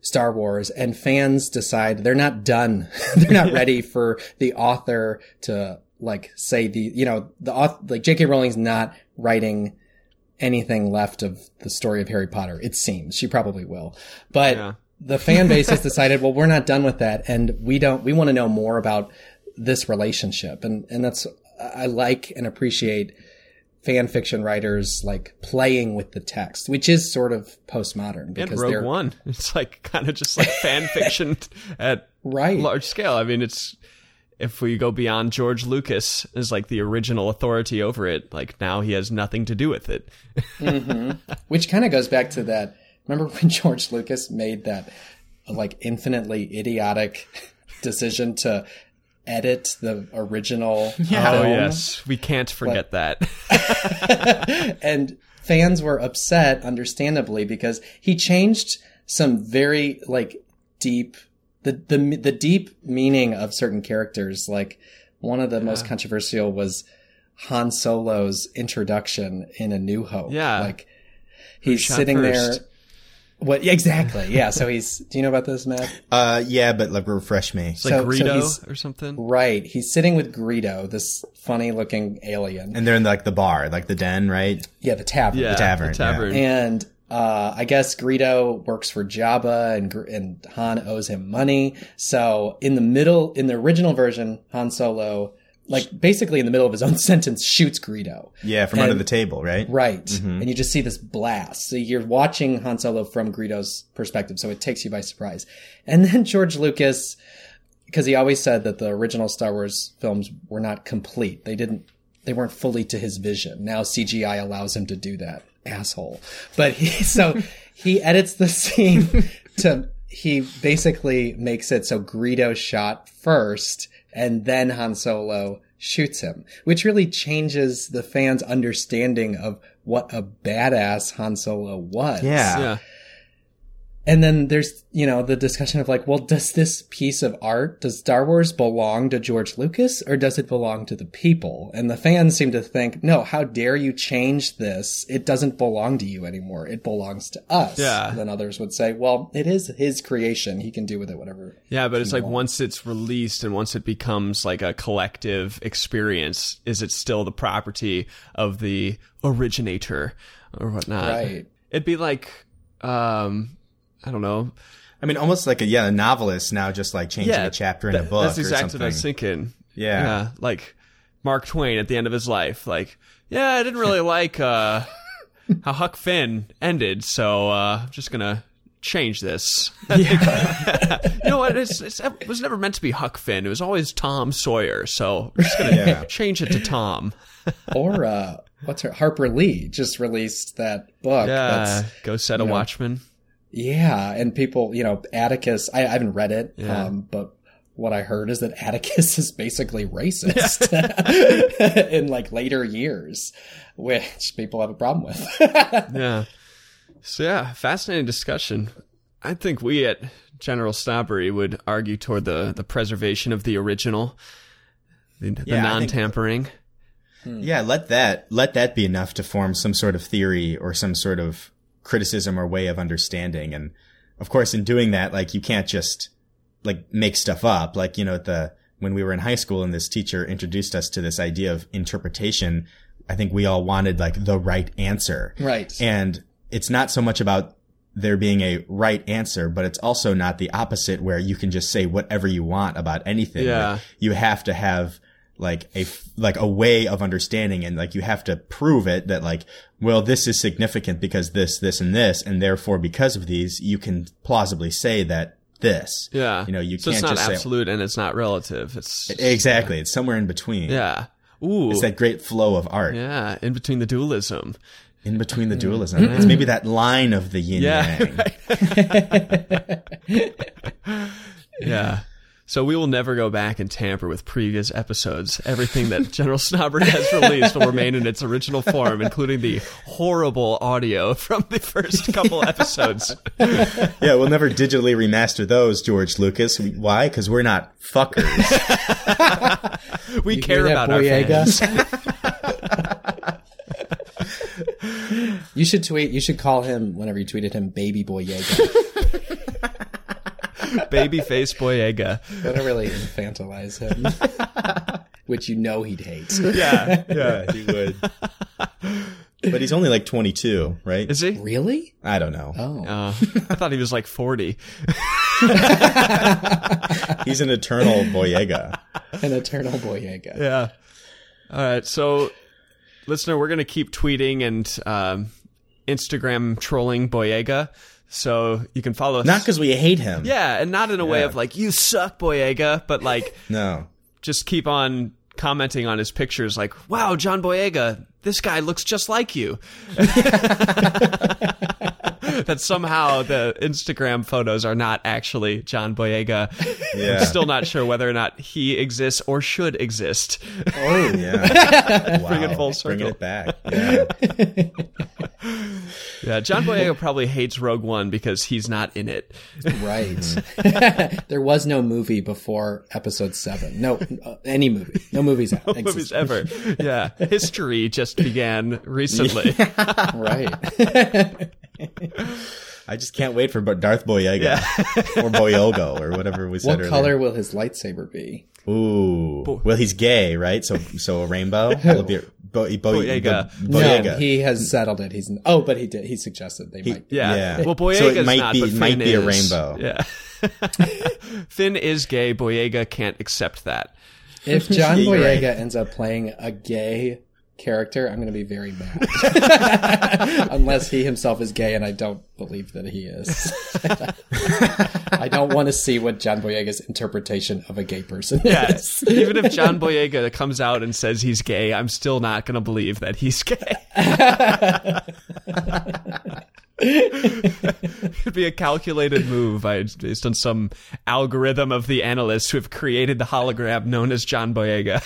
S2: Star Wars, and fans decide they're not done. they're not ready for the author to like say the, you know, the author, like J.K. Rowling's not writing anything left of the story of Harry Potter. It seems she probably will, but
S3: Yeah.
S2: The fan base has decided, well, we're not done with that, and we don't. We want to know more about this relationship, and and that's I like and appreciate fan fiction writers like playing with the text, which is sort of postmodern
S3: And Rogue
S2: they're
S3: One, it's like kind of just like fan fiction at
S2: right.
S3: large scale. I mean, it's if we go beyond George Lucas as like the original authority over it, like now he has nothing to do with it. Mm-hmm.
S2: Which kind of goes back to that. Remember when George Lucas made that like infinitely idiotic decision to edit the original
S3: Oh
S2: film?
S3: yes, we can't forget that.
S2: and fans were upset understandably because he changed some very like deep the the the deep meaning of certain characters like one of the most controversial was Han Solo's introduction in A New Hope
S3: Yeah.
S2: like he's sitting
S3: first?
S2: there what exactly yeah so he's do you know about this Matt
S1: Uh, yeah, but like refresh me.
S3: It's like
S2: So- so
S3: Greedo
S2: he's-
S3: or something.
S2: right he's sitting with Greedo this funny looking alien
S1: And they're in like the bar, like the den, right?
S2: yeah the tavern
S3: Yeah,
S1: tavern,
S3: The tavern.
S2: And uh, I guess Greedo works for Jabba, and and Han owes him money. So in the middle, in the original version, Han Solo, like basically in the middle of his own sentence, shoots Greedo.
S1: Yeah, from
S2: And-
S1: under the table, right?
S2: Right,
S3: Mm-hmm.
S2: and you just see this blast. So you're watching Han Solo from Greedo's perspective, so it takes you by surprise. And then George Lucas, because he always said that the original Star Wars films were not complete. They didn't. They weren't fully to his vision. Now CGI allows him to do that. Asshole. But he so he edits the scene to he basically makes it so Greedo shot first and then Han Solo shoots him, which really changes the fans' understanding of what a badass Han Solo was.
S1: Yeah.
S3: Yeah.
S2: And then there's, you know, the discussion of like, well, does this piece of art, does Star Wars belong to George Lucas or does it belong to the people? And the fans seem to think, no, how dare you change this? It doesn't belong to you anymore. It belongs to us.
S3: Yeah.
S2: And then others would say, well, it is his creation. He can do with it whatever.
S3: Yeah, but it's like once it's released and once it becomes like a collective experience, is it still the property of the originator or whatnot?
S2: Right.
S3: It'd be like, um, I don't know.
S1: I mean, almost like a yeah, a novelist now just like changing
S3: Yeah,
S1: a chapter in a
S3: that-
S1: book
S3: That's
S1: or
S3: exactly
S1: something.
S3: what I was thinking.
S1: Yeah.
S3: Yeah, like Mark Twain at the end of his life. Like, yeah, I didn't really like uh, how Huck Finn ended, so uh, I'm just gonna change this. Yeah. you know what? It's, it's, it was never meant to be Huck Finn. It was always Tom Sawyer. So we're just gonna
S1: Yeah.
S3: change it to Tom.
S2: Or, uh, what's her, Harper Lee just released that book.
S3: Yeah,
S2: That's,
S3: go set a
S2: know,
S3: watchman.
S2: Yeah. And people, you know, Atticus, I, I haven't read it,
S3: Yeah.
S2: um, but what I heard is that Atticus is basically racist in like later years, which people have a problem with.
S3: Yeah. So yeah, fascinating discussion. I think we at General Snobbery would argue toward the the preservation of the original, the, the
S1: Yeah, I
S3: non-tampering.
S1: Yeah, let that let that be enough to form some sort of theory or some sort of criticism or way of understanding. And of course, in doing that, like you can't just like make stuff up. Like you know, the when we were in high school and this teacher introduced us to this idea of interpretation, I think we all wanted like the right answer.
S2: right.
S1: And it's not so much about there being a right answer, but it's also not the opposite where you can just say whatever you want about anything.
S3: Yeah.
S1: Like, you have to have like a, f- like a way of understanding and like you have to prove it that like, well, this is significant because this, this and this, and therefore because of these, you can plausibly say that this.
S3: Yeah.
S1: You know, you
S3: so
S1: can't
S3: it's not
S1: just say-
S3: absolute and it's not relative. It's
S1: Exactly. It's somewhere in between.
S3: yeah. Ooh.
S1: It's that great flow of art
S3: yeah, in between the dualism.
S1: in between the dualism. Mm-hmm. It's maybe that line of the yin
S3: Yeah,
S1: yang.
S3: Yeah. So we will never go back and tamper with previous episodes. Everything that General Snobbery has released will remain in its original form, including the horrible audio from the first couple episodes.
S1: Yeah, we'll never digitally remaster those, George Lucas. Why? Because we're not fuckers.
S3: We
S2: You
S3: care
S2: hear that,
S3: about our
S2: Boyega?
S3: fans.
S2: You should tweet, you should call him, whenever you tweeted him, Baby Boyega.
S3: Babyface Boyega.
S2: That'll really infantilize him. Which you know he'd hate.
S3: Yeah.
S1: yeah, he would. But he's only like 22, right?
S3: Is he?
S2: Really?
S1: I don't know.
S2: Oh.
S3: Uh, I thought he was like 40.
S1: He's an eternal Boyega.
S2: An eternal Boyega.
S3: Yeah. All right. So, listener, we're going to keep tweeting and um, Instagram trolling Boyega. So you can follow us.
S1: Not because we hate him.
S3: Yeah, and not in a way of like, you suck, Boyega, but like,
S1: No.
S3: just keep on commenting on his pictures like, wow, John Boyega, this guy looks just like you. that somehow the Instagram photos are not actually John Boyega.
S1: Yeah.
S3: I'm still not sure whether or not he exists or should exist.
S2: Oh.
S1: Yeah. Wow.
S3: Bring it full
S1: Bringing
S3: circle.
S1: it back. Yeah.
S3: Yeah, John Boyega probably hates Rogue One because he's not in it.
S2: Right. there was no movie before episode seven. No, uh, any movie. No movies. No
S3: Movies ever. Yeah. History just began recently.
S2: Right.
S1: I just can't wait for but Darth Boyega or Boyogo or whatever we said
S2: what
S1: earlier.
S2: color will his lightsaber be?
S1: Ooh. Well, he's gay, right? So, so a rainbow. It'll be Bo- Bo-
S3: Boyega.
S1: Bo- Boyega.
S2: No, he has settled it. He's oh, but he did. He suggested they might.
S3: Yeah.
S1: Yeah.
S3: Well,
S1: So it might
S3: not,
S1: be-
S3: but
S1: might
S3: Finn
S1: be a rainbow.
S3: Yeah. Finn is gay. Boyega can't accept that.
S2: If John
S1: Yeah,
S2: Boyega
S1: right.
S2: ends up playing a gay character, I'm going to be very mad. Unless he himself is gay, and I don't believe that he is. I don't want to see what John Boyega's interpretation of a gay person
S3: Yeah.
S2: is.
S3: Even if John Boyega comes out and says he's gay, I'm still not going to believe that he's gay. It'd be a calculated move based on some algorithm of the analysts who have created the hologram known as John Boyega.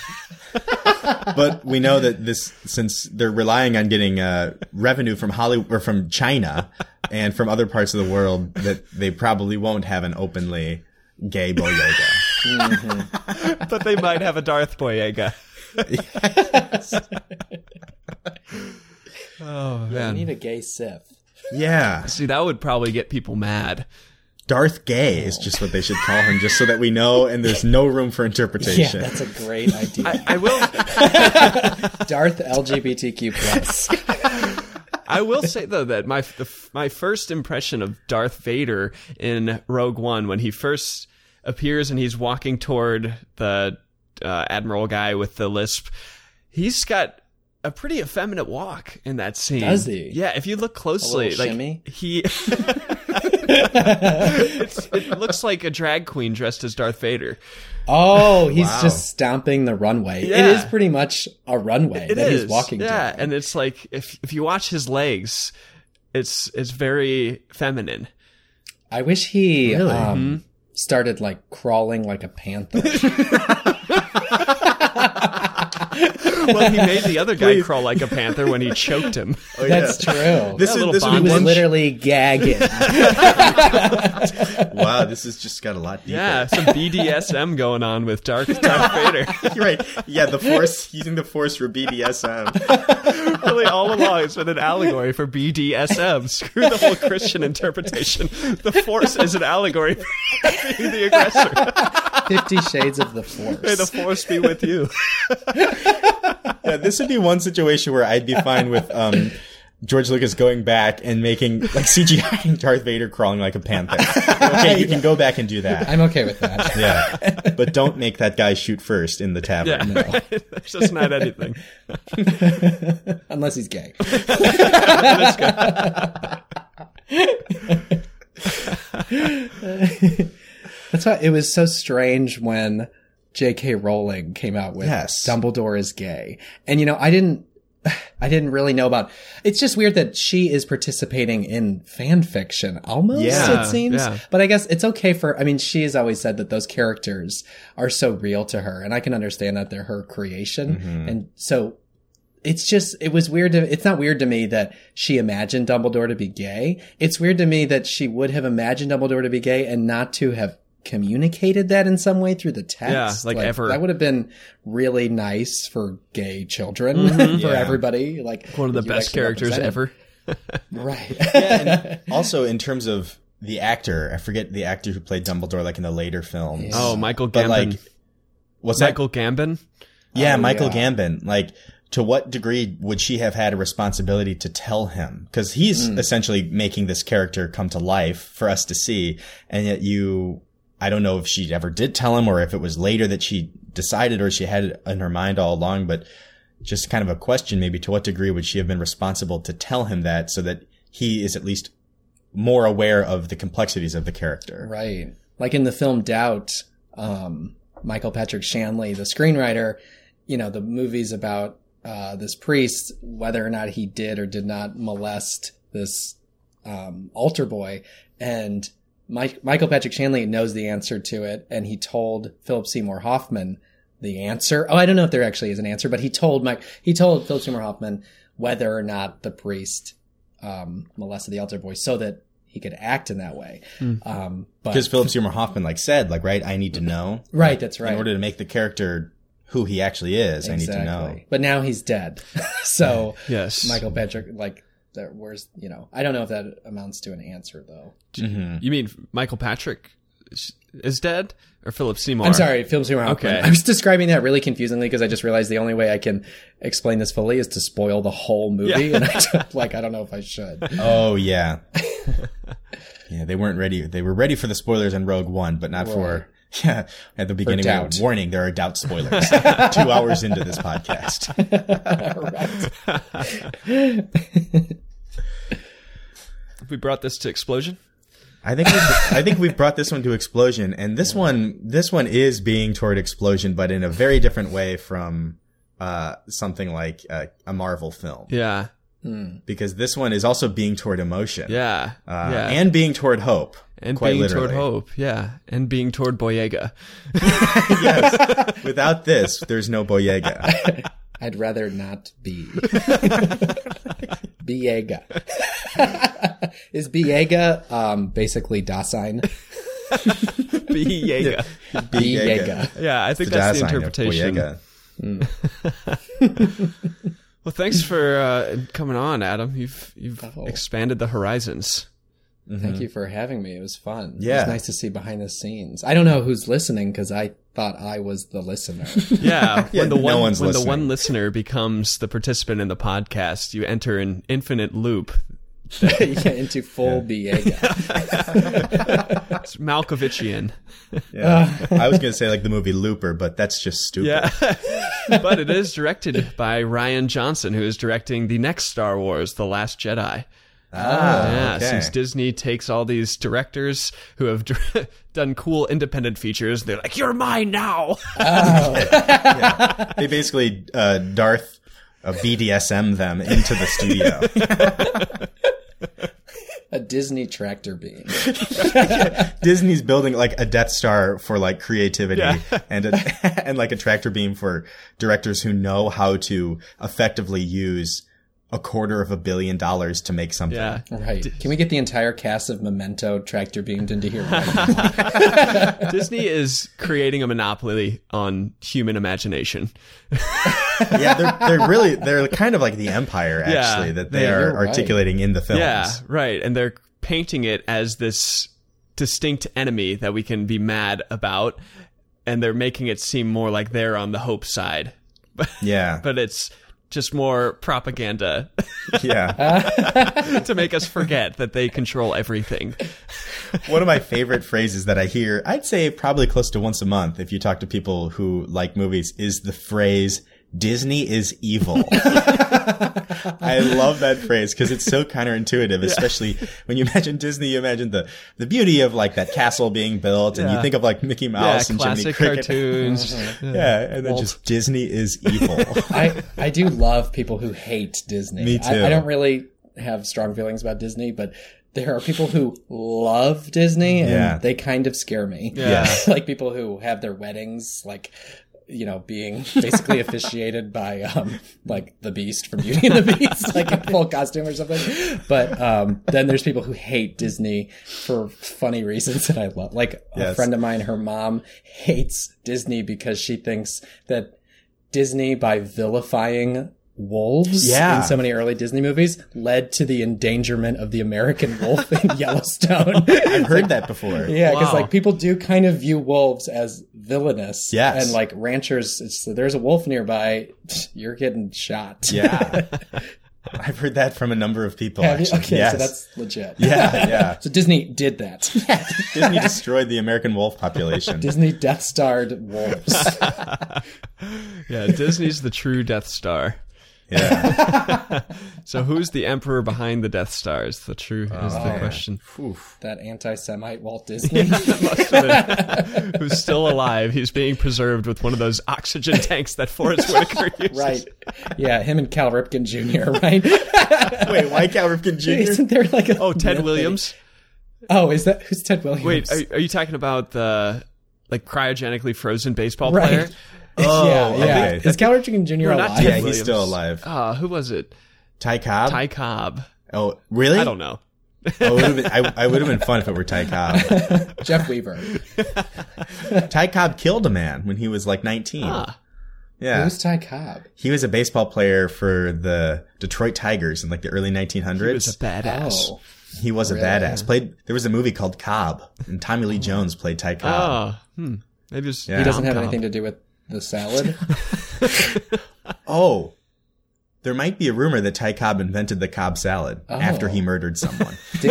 S1: but we know that this, since they're relying on getting uh, revenue from Hollywood or from China and from other parts of the world, that they probably won't have an openly gay Boyega.
S3: but they might have a Darth Boyega. oh
S2: I
S3: man.
S2: need a gay Sith.
S1: Yeah,
S3: See, that would probably get people mad.
S1: Darth Gay is just what they should call him, just so that we know, and there's no room for interpretation.
S2: Yeah,
S1: interpretation.
S2: that's a great idea.
S3: I, I will.
S2: Darth LGBTQ plus.
S3: I will say though that my the, my first impression of Darth Vader in Rogue One when he first appears and he's walking toward the uh, admiral guy with the lisp, he's got a pretty effeminate walk in that scene.
S2: Does he?
S3: Yeah, if you look closely,
S2: little
S3: like
S2: shimmy?
S3: he. it's, it looks like a drag queen dressed as Darth Vader.
S2: Oh, he's
S1: Wow.
S2: just stomping the runway. It
S3: Yeah.
S2: is pretty much a runway
S3: It
S2: that
S3: is,
S2: he's walking
S3: yeah,
S2: to.
S3: and it's like if if you watch his legs, it's it's very feminine.
S2: I wish he
S1: Really?
S2: um,
S3: Mm-hmm.
S2: started like crawling like a panther.
S3: Well, he made the other guy crawl like a panther when he choked him.
S1: Oh,
S2: That's true.
S1: This
S3: A
S1: is
S3: little
S1: this
S2: he was literally gagging.
S1: wow, this has just got a lot deeper.
S3: Yeah, some BDSM going on with Dark Darth Vader.
S1: You're right. Yeah, the force using the force for BDSM.
S3: really, all along, it's been an allegory for BDSM. Screw the whole Christian interpretation. The Force is an allegory for being the aggressor.
S2: Fifty Shades of the Force.
S3: May the Force be with you.
S1: Yeah, this would be one situation where I'd be fine with um, George Lucas going back and making like CGI Darth Vader crawling like a panther. Okay, you can go back and do that.
S2: I'm okay with that.
S1: Yeah, but don't make that guy shoot first in the tavern.
S3: Yeah, right. There's just not anything.
S2: Unless he's gay. That's why it was so strange when J.K. Rowling came out with
S1: Yes.
S2: Dumbledore is gay. And you know, I didn't I didn't really know about it's just weird that she is participating in fan fiction almost,
S1: Yeah,
S2: it seems.
S3: yeah.
S2: But I guess it's okay for I mean, she has always said that those characters are so real to her, and I can understand that they're her creation.
S1: Mm-hmm.
S2: And so it's just it was weird to it's not weird to me that she imagined Dumbledore to be gay. It's weird to me that she would have imagined Dumbledore to be gay and not to have communicated that in some way through the text.
S3: Yeah, like ever.
S2: That would have been really nice for gay children, for
S1: Yeah.
S2: everybody. Like
S3: One of the best characters ever.
S2: Right.
S1: And also, in terms of the actor, I forget the actor who played Dumbledore, like in the later films.
S3: Oh, Michael Gambon.
S1: like, what's that?
S3: Michael Gambon?
S1: Yeah,
S2: Oh,
S1: Michael
S2: yeah.
S1: Gambon. Like, to what degree would she have had a responsibility to tell him? Because he's
S2: Hmm.
S1: essentially making this character come to life for us to see, and yet you, I don't know if she ever did tell him or if it was later that she decided or she had it in her mind all along, but just kind of a question maybe to what degree would she have been responsible to tell him that so that he is at least more aware of the complexities of the character.
S2: Right. Like in the film Doubt, um, Michael Patrick Shanley, the screenwriter, you know, the movie's about uh, this priest, whether or not he did or did not molest this um, altar boy. And Mike, Michael Patrick Shanley knows the answer to it. And he told Philip Seymour Hoffman the answer. Oh, I don't know if there actually is an answer, but he told Mike, he told Philip Seymour Hoffman whether or not the priest um, molested the altar boy so that he could act in that way. Um, but
S1: Because Philip Seymour Hoffman like said, like, right, I need to know.
S2: right, that's right.
S1: In order to make the character who he actually is, I need to know.
S2: But now he's dead. so
S3: Yes.
S2: Michael Patrick, like, there, where's you know? I don't know if that amounts to an answer though. Mm-hmm.
S3: You mean Michael Patrick is- is dead or Philip Seymour?
S2: I'm sorry, Philip Seymour Hoffman.
S3: Okay.
S2: I was describing that really confusingly because I just realized the only way I can explain this fully is to spoil the whole movie, and I don't, like I don't know if I should.
S1: Oh yeah, yeah. They weren't ready. They were ready for the spoilers in Rogue One, but not for yeah. At the beginning, we were,
S2: doubt.
S1: warning: there are doubt spoilers. Two hours into this podcast.
S3: We brought this to explosion.
S1: I think we, I think we've brought this one to explosion, and this one this one is being toward explosion, but in a very different way from uh, something like uh, a Marvel film.
S3: Yeah.
S1: because this one is also being toward emotion.
S3: Yeah,
S1: Uh,
S3: yeah,
S1: and being toward hope.
S3: and
S1: quite
S3: being
S1: literally.
S3: toward hope. Yeah, and being toward Boyega.
S1: yes. Without this, there's no Boyega.
S2: I'd rather not be. Biega. Is Biega um, basically Dasein?
S3: Boyega.
S2: Biega.
S3: Yeah, I think
S1: The
S3: that's the interpretation.
S1: Boyega.
S3: Well, thanks for uh, coming on, Adam. You've you've
S2: Oh.
S3: expanded the horizons.
S2: Thank mm-hmm. you for having me. It was fun.
S1: Yeah.
S2: was nice to see behind the scenes. I don't know who's listening because I thought I was the listener.
S3: Yeah,
S1: Yeah,
S3: when the
S1: no
S3: one
S1: one's
S3: when the one listener becomes the participant in the podcast, you enter an infinite loop.
S2: yeah, into full Biega.
S3: It's Malkovichian.
S1: Yeah. I was going to say like the movie Looper, but that's just stupid.
S3: Yeah, but it is directed by Rian Johnson, who is directing the next Star Wars, The Last Jedi.
S1: Ah,
S3: Yeah,
S1: okay.
S3: since Disney takes all these directors who have done cool independent features, they're like, "You're mine now."
S1: They basically uh, Darth uh, BDSM them into the studio.
S2: A Disney tractor beam.
S1: Disney's building like a Death Star for like creativity
S3: Yeah.
S1: and a, and like a tractor beam for directors who know how to effectively use a quarter of a billion dollars to make something.
S3: yeah,
S2: Right. Can we get the entire cast of Memento tractor beamed into here? Right?
S3: Disney is creating a monopoly on human imagination.
S1: yeah, they're they're really they're kind of like the empire
S3: Yeah,
S1: actually that they
S3: they-
S1: are
S2: you're right.
S1: articulating in the films.
S3: Yeah, right. And they're painting it as this distinct enemy that we can be mad about, and they're making it seem more like they're on the hope side.
S1: Yeah.
S3: But it's just more propaganda
S1: yeah.
S3: to make us forget that they control everything.
S1: One of my favorite phrases that I hear, I'd say probably close to once a month if you talk to people who like movies, is the phrase Disney is evil. I love that phrase because it's so counterintuitive, especially when you imagine Disney, you imagine the, the beauty of like that castle being built and you think of like Mickey
S3: Yeah,
S1: Mouse and Jiminy
S3: classic
S1: Cricket.
S3: cartoons.
S1: Yeah, and then just Disney is evil.
S2: I, I do love people who hate Disney.
S1: Me
S2: I,
S1: too.
S2: I don't really have strong feelings about Disney, but there are people who love Disney and
S1: Yeah.
S2: they kind of scare me.
S3: Yeah.
S2: like people who have their weddings like you know, being basically officiated by um like the Beast from Beauty and the Beast, like in full costume or something. But um then there's people who hate Disney for funny reasons that I love. Like a friend of mine, her mom hates Disney because she thinks that Disney by vilifying wolves
S1: Yeah.
S2: in so many early Disney movies led to the endangerment of the American wolf in Yellowstone.
S1: I've heard that before.
S2: Yeah, because
S3: Wow.
S2: like people do kind of view wolves as villainous.
S1: Yes.
S2: and like ranchers, it's, there's a wolf nearby, you're getting shot.
S1: Yeah. I've heard that from a number of people
S2: Have
S1: actually.
S2: Okay,
S1: yes.
S2: so that's legit.
S1: yeah, yeah.
S2: So Disney did that.
S1: Disney destroyed the American wolf population.
S2: Disney Death Starred wolves.
S3: Yeah, Disney's the true Death Star.
S1: Yeah.
S3: So who's the emperor behind the Death Stars? The true oh, is the question.
S2: that anti-Semite Walt Disney.
S3: Must have been. Who's still alive? He's being preserved with one of those oxygen tanks that Forest Whitaker uses.
S2: right. Yeah, him and Cal Ripken Jr., right?
S1: Wait, why Cal Ripken Jr.?
S2: Isn't there like a
S3: Oh, Ted
S2: myth
S3: Williams.
S2: that he- oh, is that who's Ted Williams?
S3: Wait, are, are you talking about the like cryogenically frozen baseball
S2: Right.
S3: player?
S1: Oh,
S2: yeah, yeah.
S1: okay.
S2: Is Cal Ripken Jr.
S3: not
S2: alive?
S3: Ted
S1: Yeah, he's
S3: Williams.
S1: still alive.
S3: Uh, who was it?
S1: Ty Cobb?
S3: Ty Cobb.
S1: oh, really?
S3: I don't know.
S1: Oh, it would've been, I, I would have been fun if it were Ty Cobb.
S2: Jeff Weaver.
S1: Ty Cobb killed a man when he was like 19.
S3: Ah.
S1: Yeah.
S2: Who's Ty Cobb?
S1: He was a baseball player for the Detroit Tigers in like the early 1900s.
S3: He was a badass.
S2: Oh,
S1: He was a badass. Played. There was a movie called Cobb, and Tommy Lee Jones played Ty Cobb.
S3: Oh, hmm. Maybe it's
S1: Yeah.
S2: he doesn't
S3: Tom
S2: have
S3: Cobb.
S2: anything to do with the salad.
S1: Oh, there might be a rumor that Ty Cobb invented the Cobb salad after he murdered someone.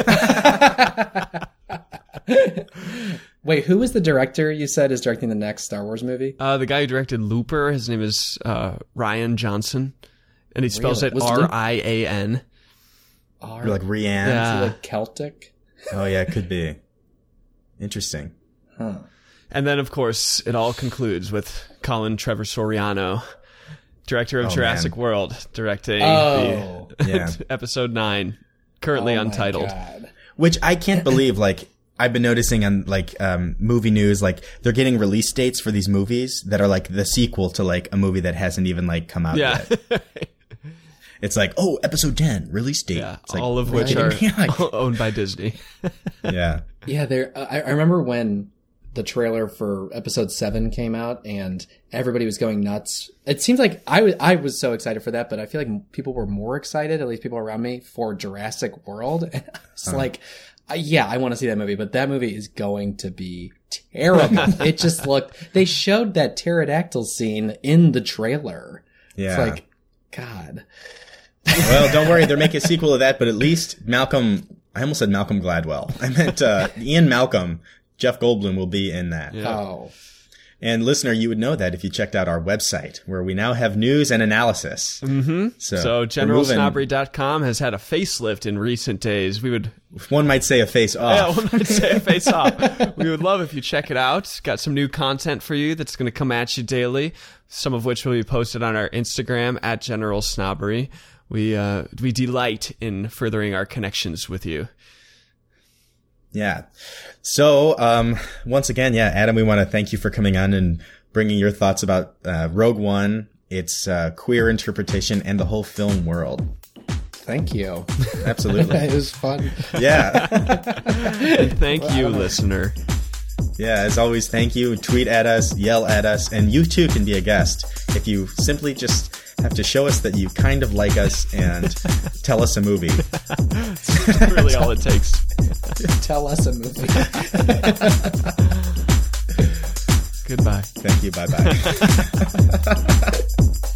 S2: Wait, who was the director you said is directing the next Star Wars movie?
S3: Uh, the guy who directed Looper, his name is uh, Rian Johnson, and he spells
S2: Really?
S3: it
S2: Was Loop-
S3: R I A N.
S1: Like Rianne.
S3: Yeah.
S2: like Celtic?
S1: Oh yeah, it could be. Interesting.
S2: Huh.
S3: And then, of course, it all concludes with Colin Trevor Soriano director of
S1: Oh,
S3: Jurassic
S1: man.
S3: World, directing
S2: Oh.
S3: the
S1: Yeah.
S3: episode nine, currently
S2: Oh
S3: untitled.
S1: Which I can't believe, like, I've been noticing on like um, movie news, like they're getting release dates for these movies that are like the sequel to like a movie that hasn't even like come out
S3: Yeah,
S1: yet. It's like, oh, episode ten release date.
S3: yeah,
S1: It's like,
S3: all of which
S1: right.
S3: are
S1: Yeah.
S3: owned by Disney.
S1: yeah.
S2: Yeah, there. uh, I, I remember when the trailer for episode seven came out, and everybody was going nuts. It seems like I was I was so excited for that, but I feel like people were more excited, at least people around me, for Jurassic World. And I was like, uh, yeah, I want to see that movie, but that movie is going to be terrible. it just looked. They showed that pterodactyl scene in the trailer.
S1: Yeah.
S2: It's like, God.
S1: well, don't worry, they're making a sequel to that, but at least Malcolm. I almost said Malcolm Gladwell. I meant uh, Ian Malcolm. Jeff Goldblum will be in that.
S3: Yeah.
S2: Oh.
S1: And listener, you would know that if you checked out our website, where we now have news and analysis. Mm-hmm. So,
S3: So generalsnobbery.com has had a facelift in recent days. We would
S1: one might say a face off.
S3: Yeah,
S1: off.
S3: one might say a face off. We would love if you check it out. Got some new content for you that's going to come at you daily. Some of which will be posted on our Instagram at General Snobbery. We uh, we delight in furthering our connections with you.
S1: Yeah. So, um, once again, yeah, Adam, we want to thank you for coming on and bringing your thoughts about uh, Rogue One, its uh, queer interpretation, and the whole film world.
S2: Thank you.
S1: Absolutely.
S2: it was fun.
S1: yeah.
S3: And thank you, listener.
S1: Yeah. As always, thank you. Tweet at us, yell at us, and you too can be a guest if you simply just have to show us that you kind of like us and tell us a movie.
S3: That's Really, all it takes.
S2: Tell us a movie.
S3: Goodbye.
S1: Thank you. Bye bye.